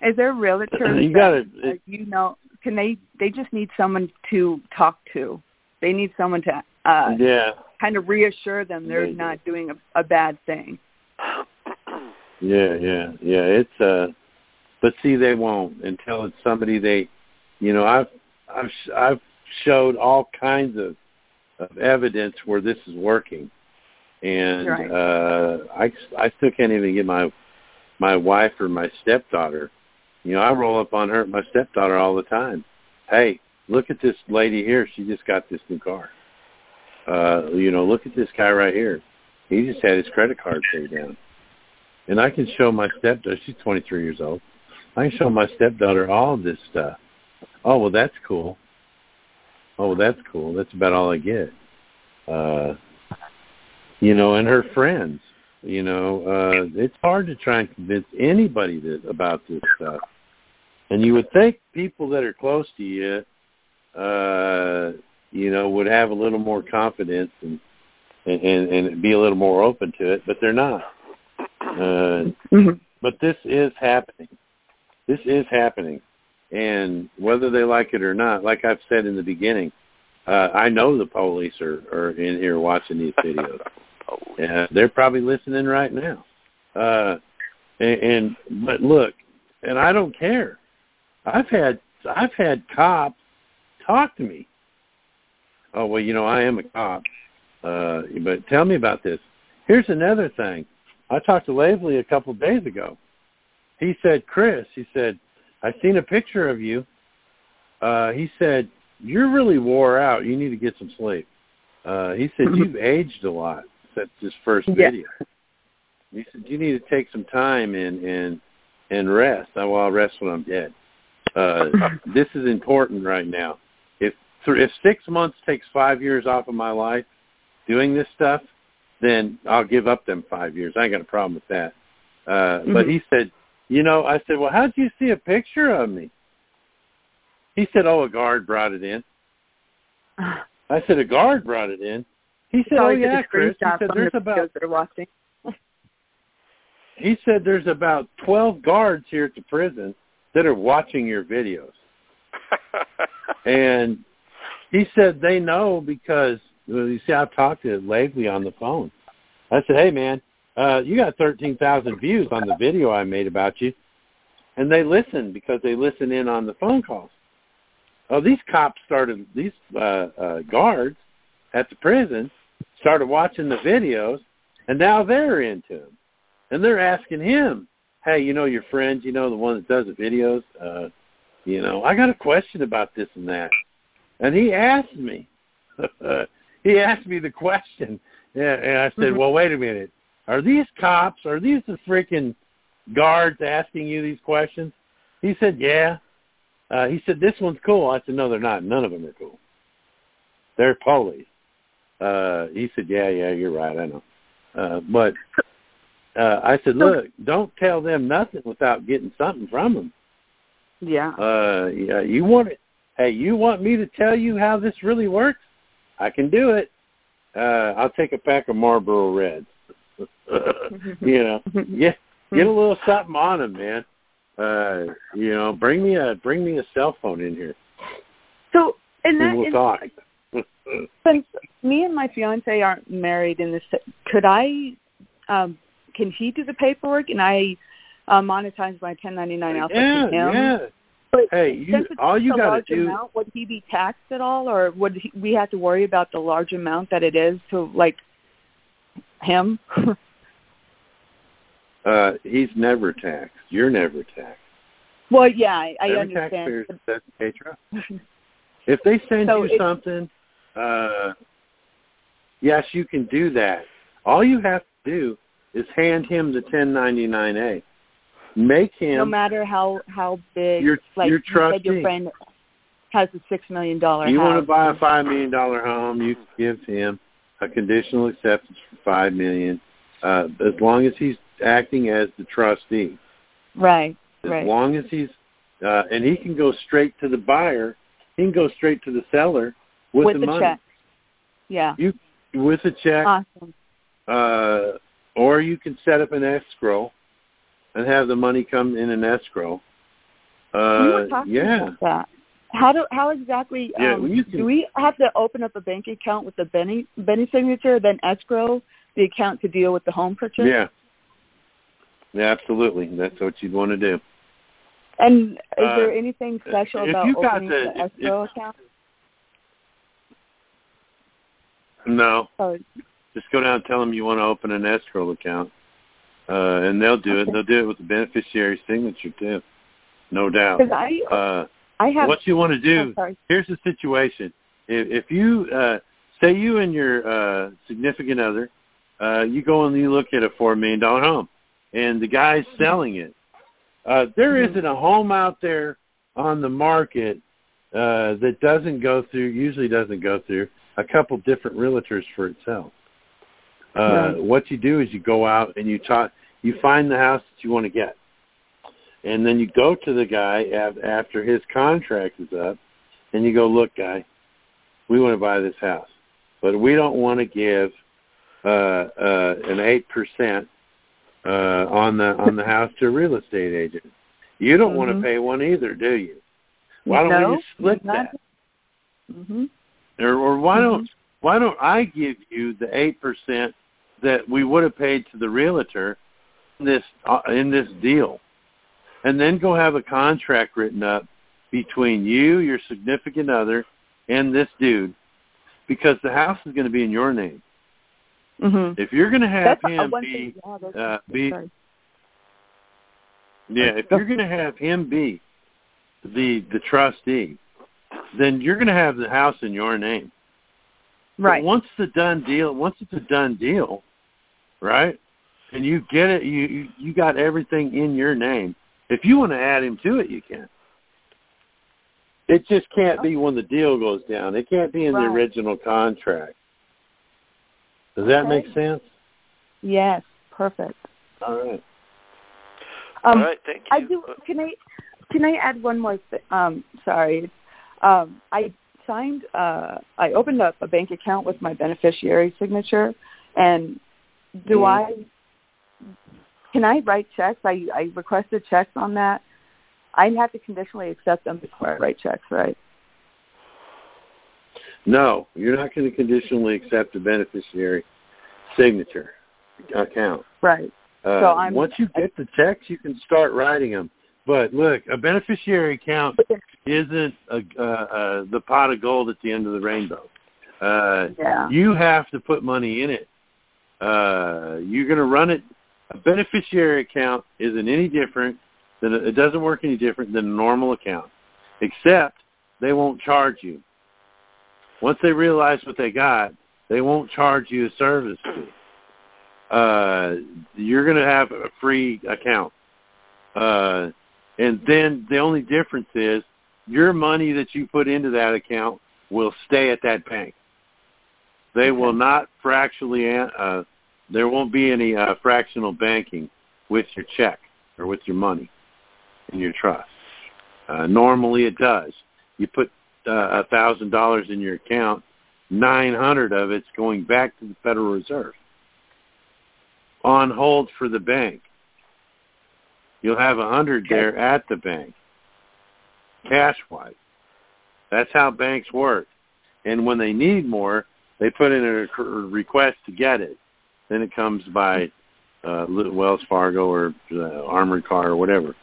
Is there realtors You got it. like, you know, can they? They just need someone to talk to. They need someone to uh, yeah. kind of reassure them they're Maybe. not doing a, a bad thing. Yeah, yeah, yeah. It's uh, but see, they won't until it's somebody they, you know, I've I've sh- I've showed all kinds of of evidence where this is working, and Right. uh, I I still can't even get my my wife or my stepdaughter. You know, I roll up on her my stepdaughter all the time. Hey, look at this lady here. She just got this new car. Uh, you know, look at this guy right here. He just had his credit card paid down. And I can show my stepdaughter, she's 23 years old. I can show my stepdaughter all of this stuff. Oh, well, that's cool. Oh, well, that's cool. That's about all I get. Uh, you know, and her friends. You know, uh, it's hard to try and convince anybody that, about this stuff. And you would think people that are close to you, uh, you know, would have a little more confidence and, and, and, and be a little more open to it, but they're not. Uh, but this is happening. This is happening. And whether they like it or not, like I've said in the beginning, uh, I know the police are, are in here watching these videos. and they're probably listening right now. Uh, and, and but look, and I don't care. I've had I've had cops talk to me. Oh well, you know I am a cop. Uh, but tell me about this. Here's another thing. I talked to Lavely a couple of days ago. He said, Chris, he said, I've seen a picture of you. Uh, he said, you're really wore out. You need to get some sleep. Uh, he said, you've aged a lot since this first Yeah. video. He said, you need to take some time and, and, and rest. I, well, I'll rest when I'm dead. Uh, this is important right now. If, if six months takes five years off of my life doing this stuff, then I'll give up them five years. I ain't got a problem with that. Uh, But Mhm. he said, you know, I said, well, how'd you see a picture of me? He said, oh, a guard brought it in. I said, a guard brought it in. He said, oh, yeah, Chris. He said, there's the about videos they're watching. he said there's about 12 guards here at the prison that are watching your videos. and he said they know because well, you see I've talked to Lavely on the phone. I said, "Hey man, uh you got 13,000 views on the video I made about you." And they listen because they listen in on the phone calls. Oh, these cops started these uh uh guards at the prison started watching the videos and now they're into them and they're asking him, "Hey, you know your friend, you know the one that does the videos, uh, you know, I got a question about this and that." And he asked me. he asked me the question, and, I said, Mhm. "Well, wait a minute. Are these cops? Are these the freaking guards asking you these questions?" He said, "Yeah." Uh, he said, "This one's cool." I said, "No, they're not. None of them are cool. They're police." Uh, he said, "Yeah, yeah, you're right. I know." Uh, but uh, I said, look, don't tell them nothing without getting something from them. Yeah. Uh, yeah, you want it. Hey, you want me to tell you how this really works? I can do it. Uh, I'll take a pack of Marlboro Reds. you know, get get a little something on them, man. Uh, you know, bring me a bring me a cell phone in here. So in that and we'll talk. Since me and my fiance aren't married in this, could I? Um, can he do the paperwork and I uh, monetize my 1099 out yeah, to him? yeah. But Hey, you all you got to large do. amount, would he be taxed at all, or would he, we have to worry about the large amount that it is to like him? Uh, he's never taxed. You're never taxed. well, yeah, I, I Every understand. taxpayer says pay trust. If they send So you something, uh, yes, you can do that. All you have to do is hand him the 1099A. Make him no matter how how big, Your- like your you said, your friend has a six million dollar you house. want to buy a five million dollar home, you give him a conditional acceptance for five million, uh, as long as he's acting as the trustee. right, As right. long as he's, uh, and he can go straight to the buyer. He can go straight to the seller with, with the, the money. check. Yeah. You with a check, Awesome. uh, or you can set up an escrow and have the money come in an escrow. Uh, talking yeah, that. How do how exactly Yeah, um, can- do we have to open up a bank account with the Benny Benny signature, then escrow the account to deal with the home purchase? yeah, yeah, absolutely. That's what you'd want to do. And is Uh, there anything special about opening the- the, if- escrow account? No, just go down and tell them you want to open an escrow account, uh, and they'll do it. They'll do it with the beneficiary signature too, no doubt. I Uh, I have. what you want to do here's the situation if, if you uh say you and your uh significant other uh you go and you look at a four million dollar home and the guy's selling it uh there Mhm. not a home out there on the market uh that doesn't go through usually doesn't go through a couple different realtors for itself uh Right. what you do is you go out and you talk you find the house that you want to get and then you go to the guy af- after his contract is up and you go, look, guy, we want to buy this house, but we don't want to give uh, uh, an eight percent uh, on the on the house to a real estate agent. You don't want Mhm. to pay one either, do you? Why don't no, we just split that? Mm-hmm. Or, or why don't why don't I give you the eight percent that we would have paid to the realtor in this uh, in this deal, and then go have a contract written up between you, your significant other, and this dude, because the house is going to be in your name. Mm-hmm. If you're going to have That's uh, him be. Yeah, uh, be sorry. yeah, if you're going to have him be the the trustee, then you're going to have the house in your name. Right. But once the done deal, once it's a done deal, right? And you get it, you you, you got everything in your name. If you want to add him to it, you can. It just can't be when the deal goes down. It can't be in the original contract. Does that Okay. make sense? Yes. Perfect. All right. Um, All right, thank you. I do. Can I can I add one more thing? Um, sorry. Um, I signed. Uh, I opened up a bank account with my beneficiary signature, and do. I? Can I write checks? I I requested checks on that. I have to conditionally accept them before I write checks, right? No, you're not going to conditionally accept a beneficiary signature account. Right. Uh, So I'm- once you get the checks, you can start writing them. But look, a beneficiary account isn't a, uh, uh, the pot of gold at the end of the rainbow. Uh, Yeah. You have to put money in it. Uh, you're going to run it. A beneficiary account isn't any different than it doesn't work any different than a normal account, except they won't charge you. Once they realize what they got, they won't charge you a service fee. Uh, you're going to have a free account. Uh, and then the only difference is your money that you put into that account will stay at that bank. They will not fractionally, uh, there won't be any uh, fractional banking with your check or with your money in your trust. Uh, normally it does. You put uh, a thousand dollars in your account, nine hundred of it's going back to the Federal Reserve on hold for the bank. You'll have a hundred there at the bank, cash wise. That's how banks work. and when they need more, they put in a request to get it. Then it comes by uh, Wells Fargo or uh, Armored Car or whatever.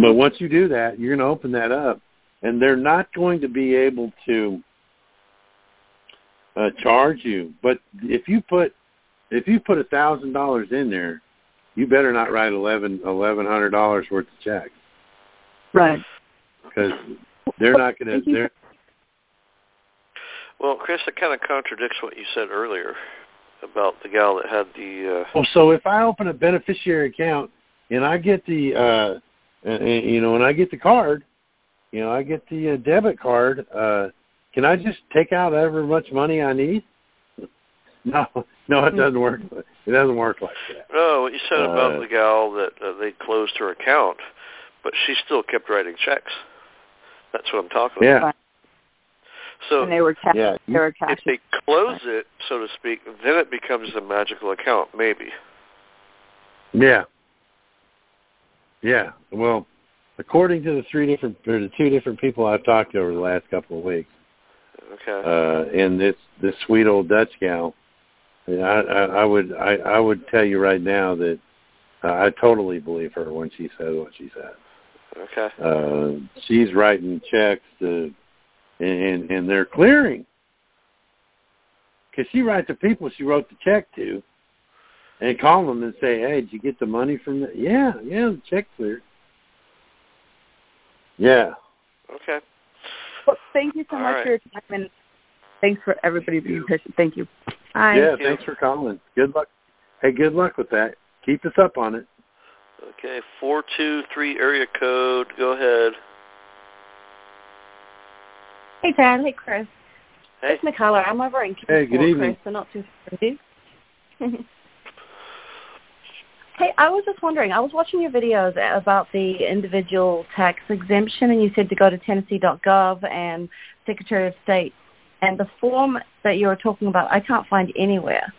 But once you do that, you're going to open that up, and they're not going to be able to uh, charge you. But if you put if you put a thousand dollars in there, you better not write eleven eleven hundred dollars worth of checks. Right. Because they're not going to. Well, Chris, it kind of contradicts what you said earlier about the gal that had the. Uh... Well, so if I open a beneficiary account and I get the, uh and, you know, and I get the card, you know, I get the uh, debit card. uh Can I just take out however much money I need? No, no, it doesn't work. It doesn't work like that. No, what you said about Uh, the gal that uh, they closed her account, but she still kept writing checks. That's what I'm talking Yeah. about. So and they were ca- Yeah, they were if they close it, so to speak, then it becomes a magical account, maybe. Yeah. Yeah. Well, according to the three different or the two different people I've talked to over the last couple of weeks, Okay. uh, and this this sweet old Dutch gal, I, I, I would I, I would tell you right now that uh, I totally believe her when she says what she says. okay. Uh, she's writing checks to, and and they're clearing because she writes to people she wrote the check to, and call them and say, "Hey, did you get the money from the? Yeah, yeah, the check cleared. Yeah, Okay. Well, thank you so All much right. for your time, and thanks for everybody being patient. Thank you. Bye. yeah. Thank you. Thanks for calling. Good luck. Hey, good luck with that. Keep us up on it. Okay. Four two three area code. Go ahead. Hey, Dad. Hey, Chris. Hey. It's Nicola. I'm over in Hey, good evening. Chris, so not too far from you. hey, I was just wondering. I was watching your videos about the individual tax exemption, and you said to go to Tennessee.gov and Secretary of State. And the form that you were talking about, I can't find anywhere.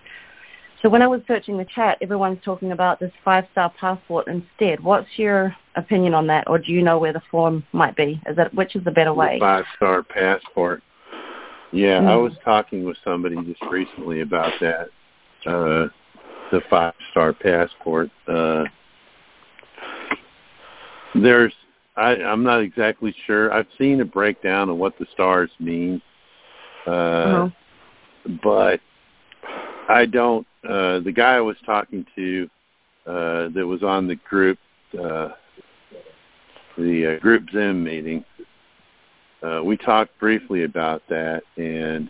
So when I was searching the chat, everyone's talking about this five-star passport instead. What's your opinion on that, or do you know where the form might be? Is that which is the better way? Five star passport. Yeah, I Hmm. was talking with somebody just recently about that. Uh the five star passport. Uh there's I, I'm not exactly sure. I've seen a breakdown of what the stars mean. Uh Uh-huh. but I don't uh the guy I was talking to uh that was on the group uh the uh, group Zoom meeting uh, we talked briefly about that, and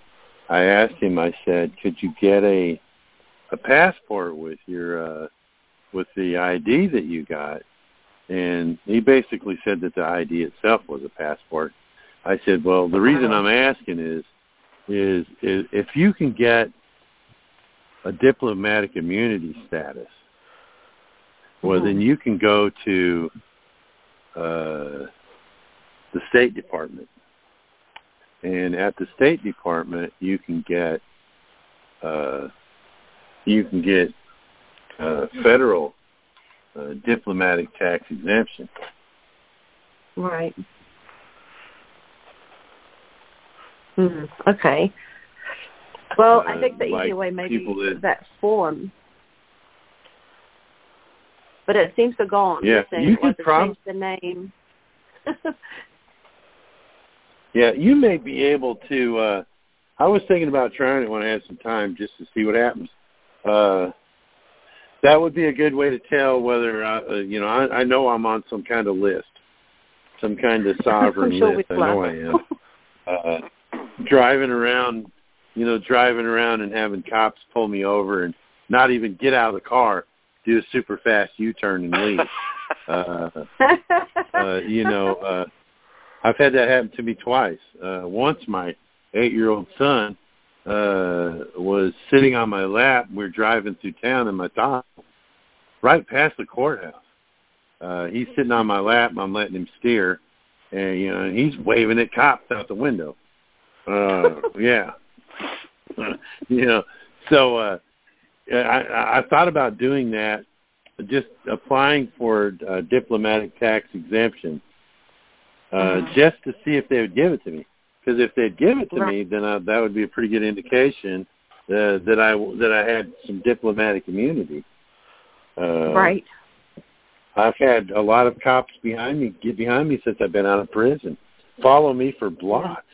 I asked him. I said, "Could you get a a passport with your uh, with the ID that you got?" And he basically said that the ID itself was a passport. I said, "Well, the reason I'm asking is is is if you can get a diplomatic immunity status, well, then you can go to uh, the State Department and at the State Department you can get uh, you can get uh, federal uh, diplomatic tax exemption. Right. Hmm. Okay. Well, I Uh, think the like easier way maybe that- that form. But it seems to gone. Yeah, You're saying you could to prob- change the name. Yeah, you may be able to. Uh, I was thinking about trying it when I had some time just to see what happens. Uh, that would be a good way to tell whether I, uh, you know I, I know I'm on some kind of list, some kind of sovereign sure list. I know I am. Uh, driving around, you know, driving around and having cops pull me over and not even get out of the car, do a super fast U-turn and leave. uh, uh, you know, uh, I've had that happen to me twice. Uh, once my eight-year-old son uh, was sitting on my lap. We are driving through town in my Tahoe, right past the courthouse. Uh, he's sitting on my lap. and I'm letting him steer, and you know, and he's waving at cops out the window. Uh, yeah, you know. So uh, I, I thought about doing that, just applying for uh, diplomatic tax exemption, uh, just to see if they would give it to me. Because if they'd give it to Right. me, then I, that would be a pretty good indication uh, that I that I had some diplomatic immunity. Uh, right. I've had a lot of cops behind me get behind me since I've been out of prison, follow me for blocks,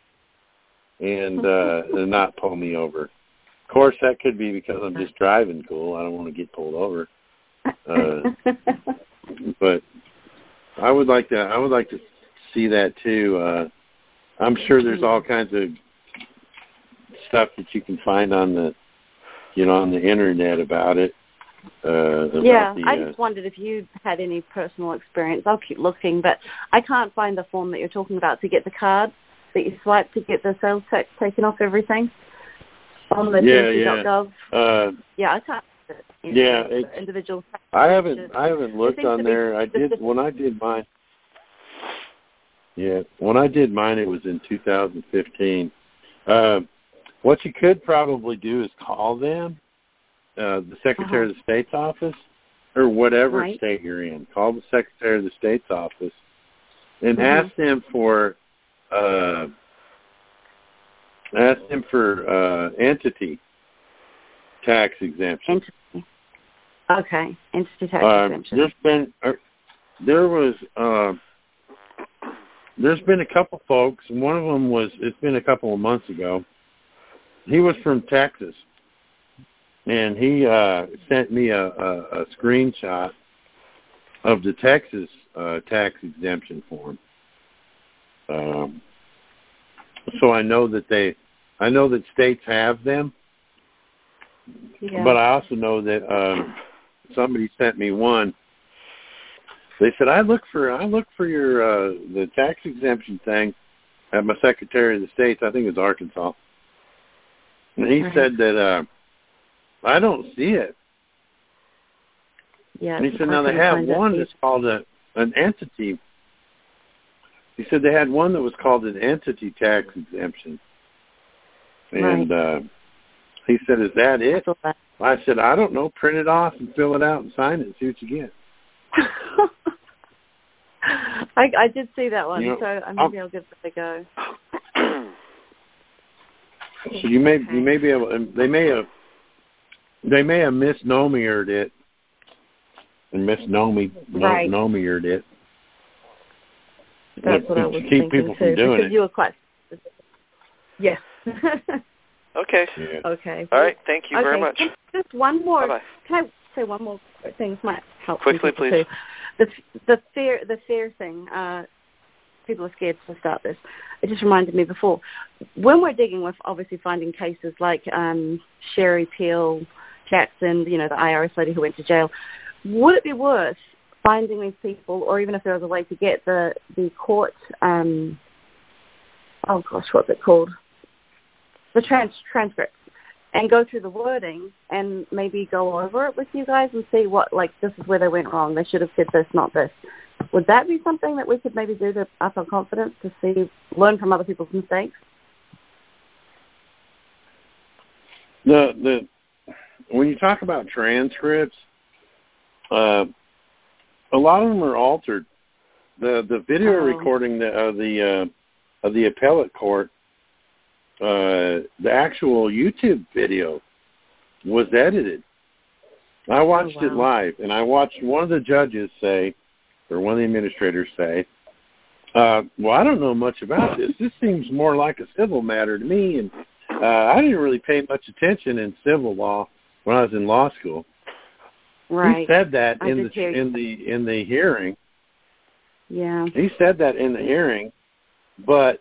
and uh, and not pull me over. Of course, that could be because I'm just driving cool. I don't want to get pulled over. Uh, but I would like to. I would like to see that too. Uh, I'm sure there's all kinds of stuff that you can find on the, you know, on the internet about it. Uh, about yeah, the, I uh, just wondered if you had any personal experience. I'll keep looking, but I can't find the form that you're talking about to get the card that you swipe to get the sales tax taken off everything on the Yeah, TNC.gov. uh, Yeah, I can't. You Yeah, it's- individual. I haven't I haven't looked on there. I did when I did mine. Yeah, when I did mine, it was in 2015. Uh, what you could probably do is call them, uh, the Secretary of the State's office, or whatever Right. state you're in. Call the Secretary of the State's office and Mhm. ask them for uh, ask them for uh, entity tax exemption. Okay, entity tax Uh, exemption. there's been uh, there was uh, there's been a couple folks, and one of them was it's been a couple of months ago. He was from Texas, and he uh, sent me a, a, a screenshot of the Texas uh, tax exemption form. Um, so I know that they, I know that states have them, Yeah. but I also know that um, somebody sent me one. They said I look for I look for your uh, the tax exemption thing at my Secretary of the States. I think it's Arkansas, and he Right. said that uh, I don't see it. yeah. And he said now they have one that's called a an entity. He said they had one that was called an entity tax exemption, and uh, he said, "Is that it?" I said, "I don't know. Print it off and fill it out and sign it and see what you get." I, I did see that one, You know, so uh, maybe I'll give it a go. So you may you may be able they may have they may have misnomered it and misnomi Right. it. That's what I was keep thinking people from too, doing because it. you were quite. Yes. Okay. okay. All right. Thank you very Okay, much. Just one more. Bye-bye. Can I say one more thing? This might help. Quickly, please. Too. The the fear the fear thing. Uh, people are scared to start this. It just reminded me before when we're digging with obviously finding cases like um, Sherry Peel Jackson, you know, the IRS lady who went to jail. Would it be worth finding these people, or even if there was a way to get the the court? Um, oh gosh, what's it called? The trans transcripts and go through the wording and maybe go over it with you guys and see what like this is where they went wrong. They should have said this, not this. Would that be something that we could maybe do to up our confidence to see learn from other people's mistakes? The the when you talk about transcripts, uh, a lot of them are altered. The the video Oh. recording the, of the uh, of the appellate court, uh, the actual YouTube video was edited. I watched it Oh, wow. live, and I watched one of the judges say, or one of the administrators say, uh, "Well, I don't know much about this. This seems more like a civil matter to me." And uh, I didn't really pay much attention in civil law when I was in law school. Right. He said that I in the you. in the in the hearing. Yeah. He said that in the hearing, but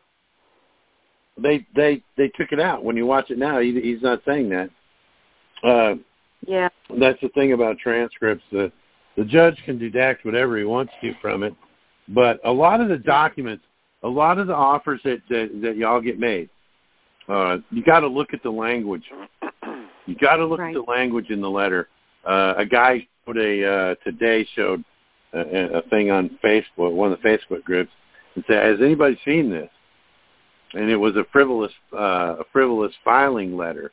they they they took it out. When you watch it now, he, he's not saying that. Uh, Yeah. that's the thing about transcripts. The the judge can deduct whatever he wants to from it, but a lot of the documents, a lot of the offers that that, that y'all get made, uh, you got to look at the language. You got to look Right. at the language in the letter. Uh, a guy showed a uh, today showed a, a thing on Facebook, one of the Facebook groups, and said, "Has anybody seen this?" And it was a frivolous uh, a frivolous filing letter.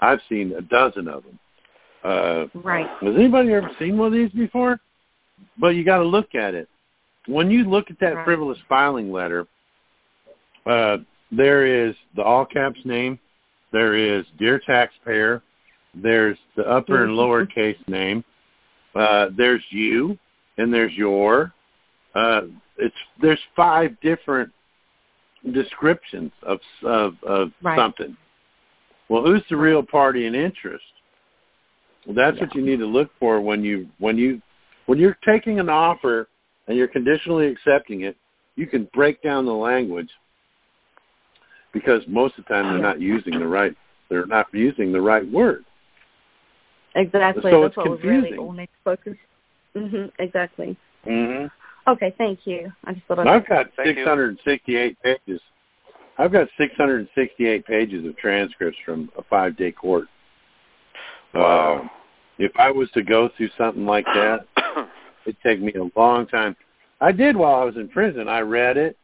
I've seen a dozen of them. Uh, Right. has anybody ever seen one of these before? But you got to look at it. When you look at that Right. frivolous filing letter, uh, there is the all caps name, there is dear taxpayer, there's the upper and lower case name, uh, there's you, and there's your. Uh, it's there's five different descriptions of of, of Right. something. Well, who's the real party in interest? Well, that's what you need to look for when you when you when you're taking an offer and you're conditionally accepting it. You can break down the language because most of the time they're not using the right they're not using the right word. Exactly. So That's it's what we really confusing. all need to focus. Mhm. Exactly. Mm-hmm. Okay. Thank you. I just thought I'd. I've got Thank you. 668 pages. I've got 668 pages of transcripts from a five-day court. Wow. Uh, if I was to go through something like that, it'd take me a long time. I did while I was in prison. I read it,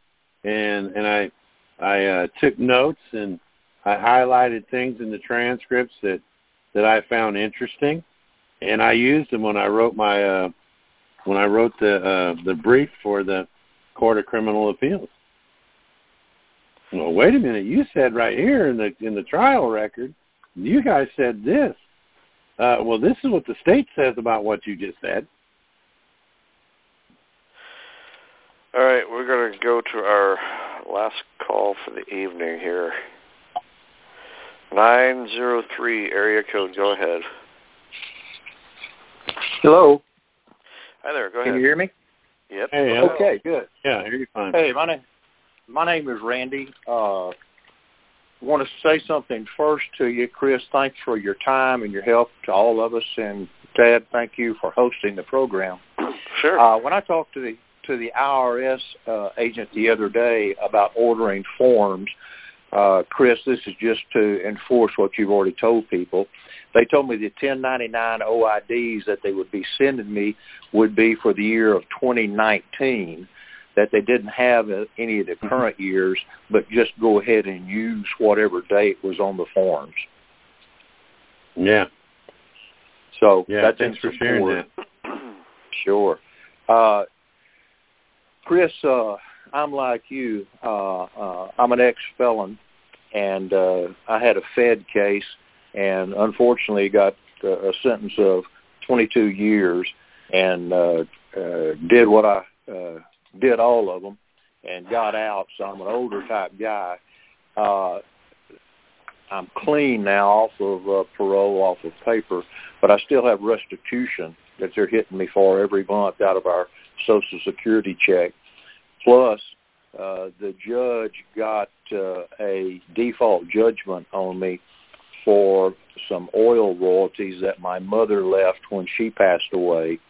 and and I I uh, took notes and I highlighted things in the transcripts that that I found interesting, and I used them when I wrote my uh, when I wrote the uh, the brief for the Court of Criminal Appeals. Well, wait a minute. You said right here in the in the trial record, you guys said this. Uh, well, this is what the state says about what you just said. All right, we're going to go to our last call for the evening here. 903 area code. Go ahead. Hello. Hi there. Go ahead. Can you hear me? Yep. Hey, Okay, good. Yeah, here you fine. Hey, my name my name is Randy. Uh want to say something first to you, Chris. Thanks for your time and your help to all of us, and Dad, thank you for hosting the program. Sure. Uh, when I talked to the to the IRS uh, agent the other day about ordering forms, uh, Chris, this is just to enforce what you've already told people. They told me the 1099 OIDs that they would be sending me would be for the year of 2019 that they didn't have any of the current years, but just go ahead and use whatever date was on the forms. Yeah. So Yeah, that's thanks for sharing support. Sure. Uh, Chris, uh, I'm like you. Uh, uh, I'm an ex-felon, and uh, I had a Fed case, and unfortunately got uh, a sentence of 22 years, and uh, uh, did what I uh, did all of them, and got out. So I'm an older type guy. Uh, I'm clean now off of uh, parole, off of paper, but I still have restitution that they're hitting me for every month out of our Social Security check. Plus, uh, the judge got uh, a default judgment on me for some oil royalties that my mother left when she passed away.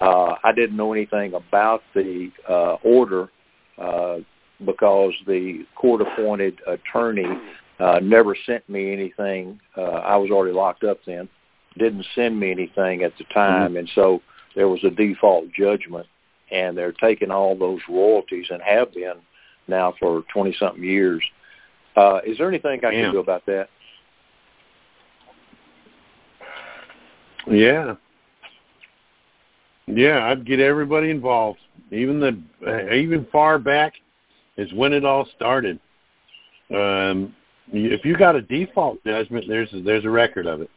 Uh, I didn't know anything about the uh, order uh, because the court-appointed attorney uh, never sent me anything. Uh, I was already locked up then. Didn't send me anything at the time, and so there was a default judgment, and they're taking all those royalties and have been now for twenty something years. Uh, is there anything I Yeah. can do about that? Yeah. Yeah, I'd get everybody involved, even the even far back as when it all started. Um, if you got a default judgment, there's there's a record of it.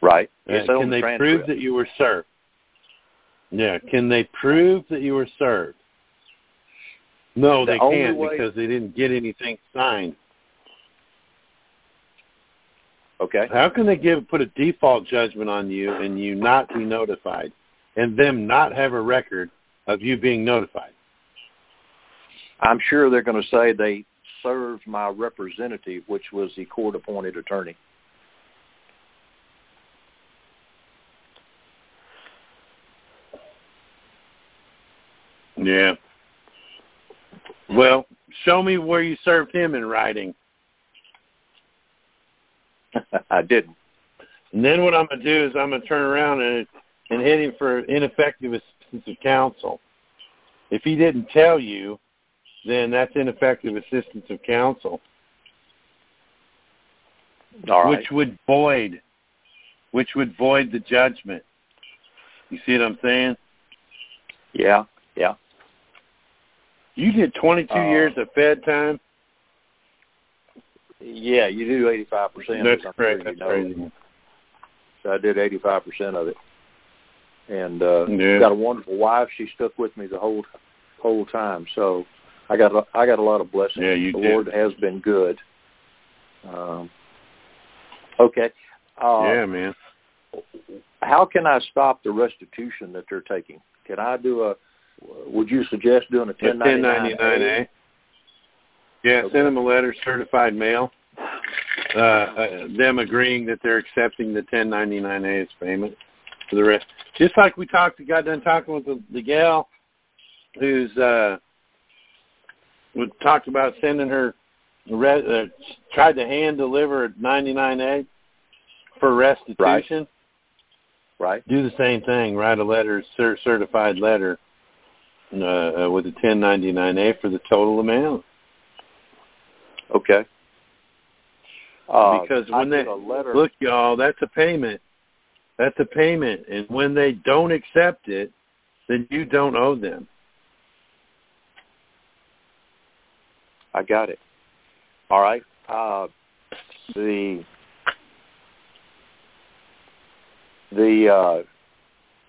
Right. Uh, can they transcript. prove that you were served? Yeah. Can they prove that you were served? No, The they can't way- because they didn't get anything signed. Okay. How can they give put a default judgment on you and you not be notified, and them not have a record of you being notified? I'm sure they're going to say they served my representative, which was the court-appointed attorney. Yeah. Well, show me where you served him in writing. I didn't. And then what I'm gonna do is I'm gonna turn around and and hit him for ineffective assistance of counsel. If he didn't tell you, then that's ineffective assistance of counsel, All right. which would void, which would void the judgment. You see what I'm saying? Yeah. Yeah. You did 22 Uh, years of Fed time. Yeah, you do 85%. That's I'm crazy. That's you know. crazy. So I did 85% of it. And uh Yeah. got a wonderful wife. She stuck with me the whole whole time. So I got a, I got a lot of blessings. Yeah, you the did. Lord has been good. Um Okay. Uh yeah, man. how can I stop the restitution that they're taking? Can I do a would you suggest doing a A 1099 1099 A. Yeah, send them a letter, certified mail. Uh, uh, them agreeing that they're accepting the 1099 A's payment for the rest. Just like we talked, we got done talking with the, the gal who's uh, we talked about sending her re- uh, tried to hand deliver a 99A for restitution. Right. Do the same thing. Write a letter, cer- certified letter, uh, uh, with a 1099A for the total amount. Okay. Uh, because when they a letter look, y'all, that's a payment. That's a payment, and when they don't accept it, then you don't owe them. I got it. All right. Uh, the the uh,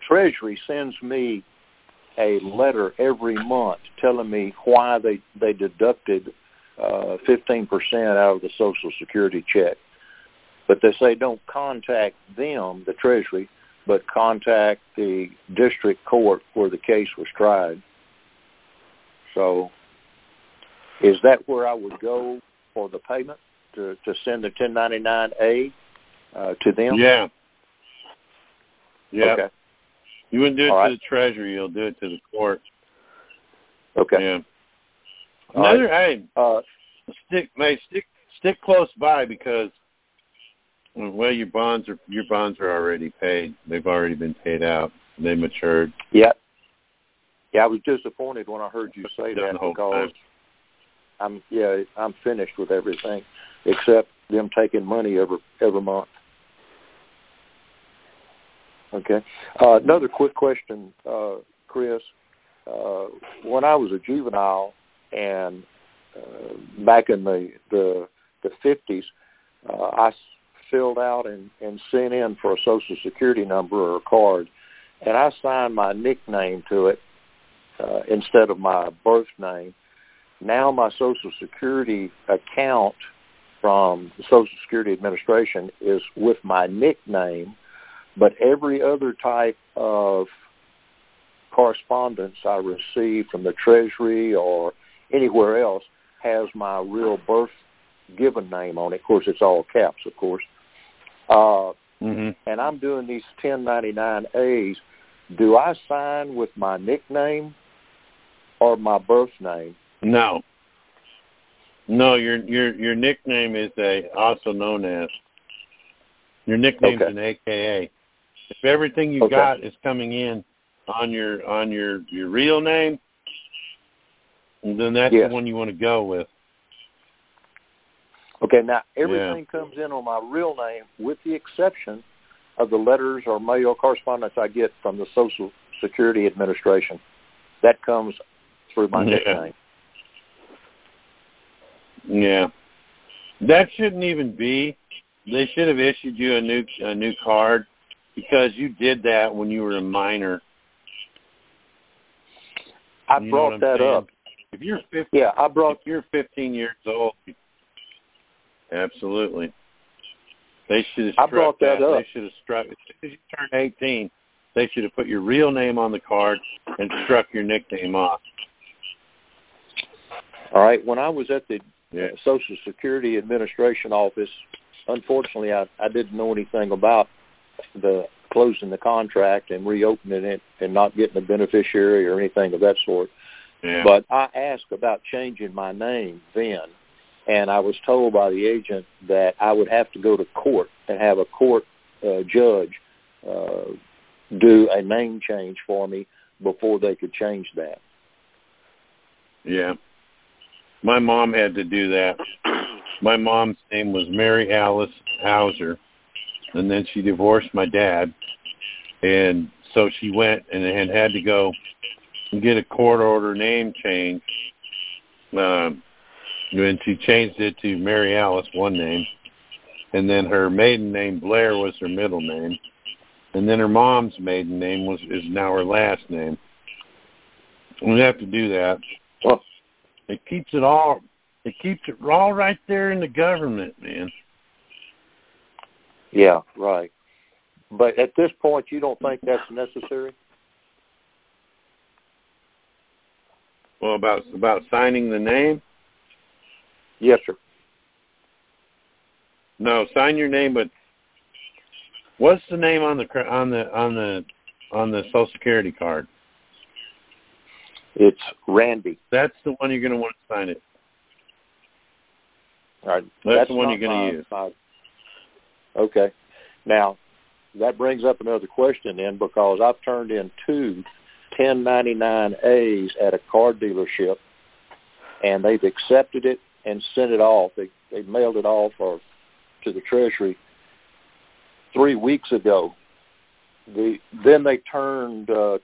Treasury sends me a letter every month telling me why they they deducted uh, fifteen percent out of the Social Security check, but they say don't contact them, the Treasury, but contact the district court where the case was tried. So is that where I would go for the payment to, to send the 1099A uh, to them? Yeah. Yeah. Okay. You wouldn't do it All to right. the Treasury. You'll do it to the court. Okay. Yeah. All Another, hey, Uh, stick, may stick, stick close by because, well, your bonds are your bonds are already paid. They've already been paid out. They matured. yeah. Yeah, I was disappointed when I heard you say that because time. I'm yeah I'm finished with everything except them taking money every every month. Okay. Uh, another quick question, uh, Chris. Uh, when I was a juvenile and uh, back in the the the fifties, uh, I filled out and, and sent in for a social security number or a card, and I signed my nickname to it uh, instead of my birth name. Now my social security account from the Social Security Administration is with my nickname, but every other type of correspondence I receive from the Treasury or anywhere else has my real birth given name on it. Of course, it's all caps, of course. Uh, hmm and I'm doing these 1099As. Do I sign with my nickname or my birth name? No. No, your your your nickname is a also known as your nickname's Okay. an AKA. If everything you Okay. got is coming in on your on your your real name, then that's Yes. the one you want to go with. Okay, now everything comes in on my real name with the exception of the letters or mail correspondence I get from the Social Security Administration. That comes through my Yeah. nickname. Yeah. That shouldn't even be. They should have issued you a new a new card because you did that when you were a minor. I You brought that saying? up. If you're 50, Yeah, I brought you're 15 years old, absolutely. They should have I brought that up. They should have struck as soon as you turn 18. They should have put your real name on the card and struck your nickname off. All right. When I was at the Yeah. Uh, Social Security Administration office, unfortunately, I, I didn't know anything about the closing the contract and reopening it and not getting a beneficiary or anything of that sort. Yeah. But I asked about changing my name then, and I was told by the agent that I would have to go to court and have a court uh, judge uh, do a name change for me before they could change that. Yeah. My mom had to do that. My mom's name was Mary Alice Hauser, and then she divorced my dad, and so she went and and had to go and get a court order name change uh, when she changed it to Mary Alice, one name, and then her maiden name Blair was her middle name, and then her mom's maiden name was is now her last name. We have to do that. Well, it keeps it all. It keeps it all right there in the government, man. Yeah, right. But at this point, you don't think that's necessary? Well, about about signing the name. Yes, sir. No, sign your name, but what's the name on the on the on the on the Social Security card? It's Randy. That's the one you're going to want to sign it. All right. That's, That's the one you're going to use. my- Okay. Now, that brings up another question then because I've turned in two 1099As at a car dealership and they've accepted it and sent it off. They they mailed it off or to the treasury three weeks ago. The then they turned uh,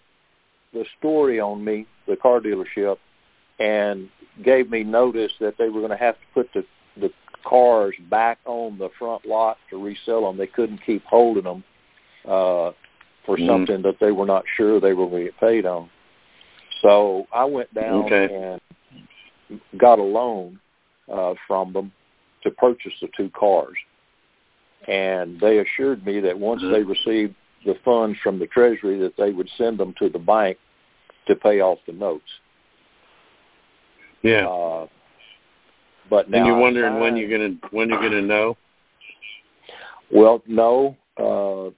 the story on me, the car dealership, and gave me notice that they were going to have to put the the cars back on the front lot to resell them. They couldn't keep holding them uh, for Mhm. something that they were not sure they were going to get paid on. So I went down Okay. and got a loan uh, from them to purchase the two cars. And they assured me that once they received the funds from the Treasury, that they would send them to the bank to pay off the notes. Yeah. Uh, but now and you're I wondering when you're gonna when you're gonna know. Well, no. Uh,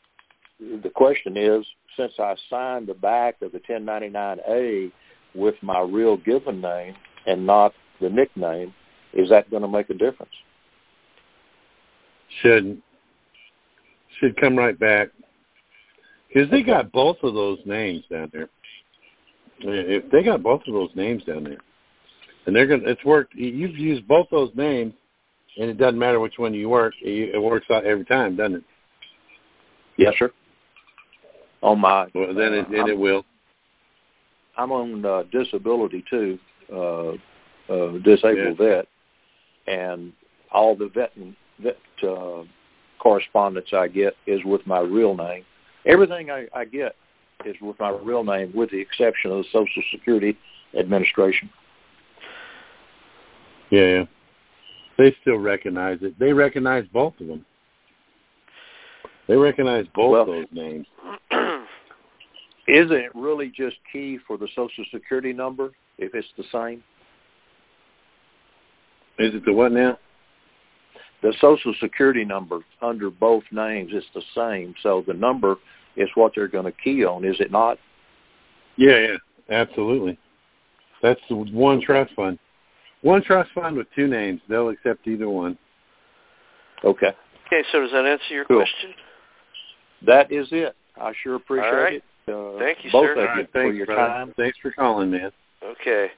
the question is, since I signed the back of the 1099A with my real given name and not the nickname, is that going to make a difference? Should should come right back because they got both of those names down there. If they got both of those names down there, and they're gonna, it's worked. You've used both those names, and it doesn't matter which one you work. It, it works out every time, doesn't it? Yes, sir. On my, Well, then it, uh, then it will. I'm on uh, disability too, uh, uh, disabled vet, and all the vet vet uh, correspondence I get is with my real name. Everything I, I get is with my real name, with the exception of the Social Security Administration. Yeah, yeah. They still recognize it. They recognize both of them. They recognize both Well- those names. Isn't it really just key for the Social Security number if it's the same? Is it the what now? The Social Security number under both names is the same, so the number is what they're going to key on, is it not? Yeah, yeah, absolutely. That's the one trust fund. One trust fund with two names. They'll accept either one. Okay. Okay, so does that answer your Cool. question? That is it. I sure appreciate All right. it. Uh, Thank you, both sir. of All you right, for thanks, your brother. time. Thanks for calling, man. Okay.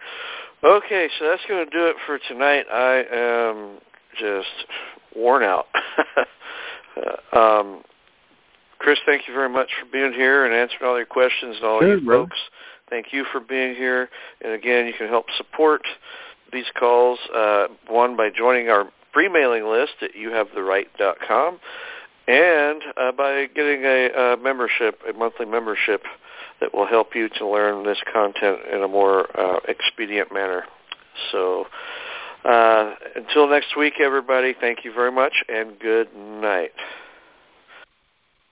Okay, so that's going to do it for tonight. I am just worn out. Uh, um, Chris, thank you very much for being here and answering all your questions and all Sure, you folks. Thank you for being here. And again, you can help support these calls, uh, one, by joining our free mailing list at youhavetheright.com and uh, by getting a, a membership, a monthly membership that will help you to learn this content in a more uh, expedient manner. So uh, until next week, everybody, thank you very much and good night.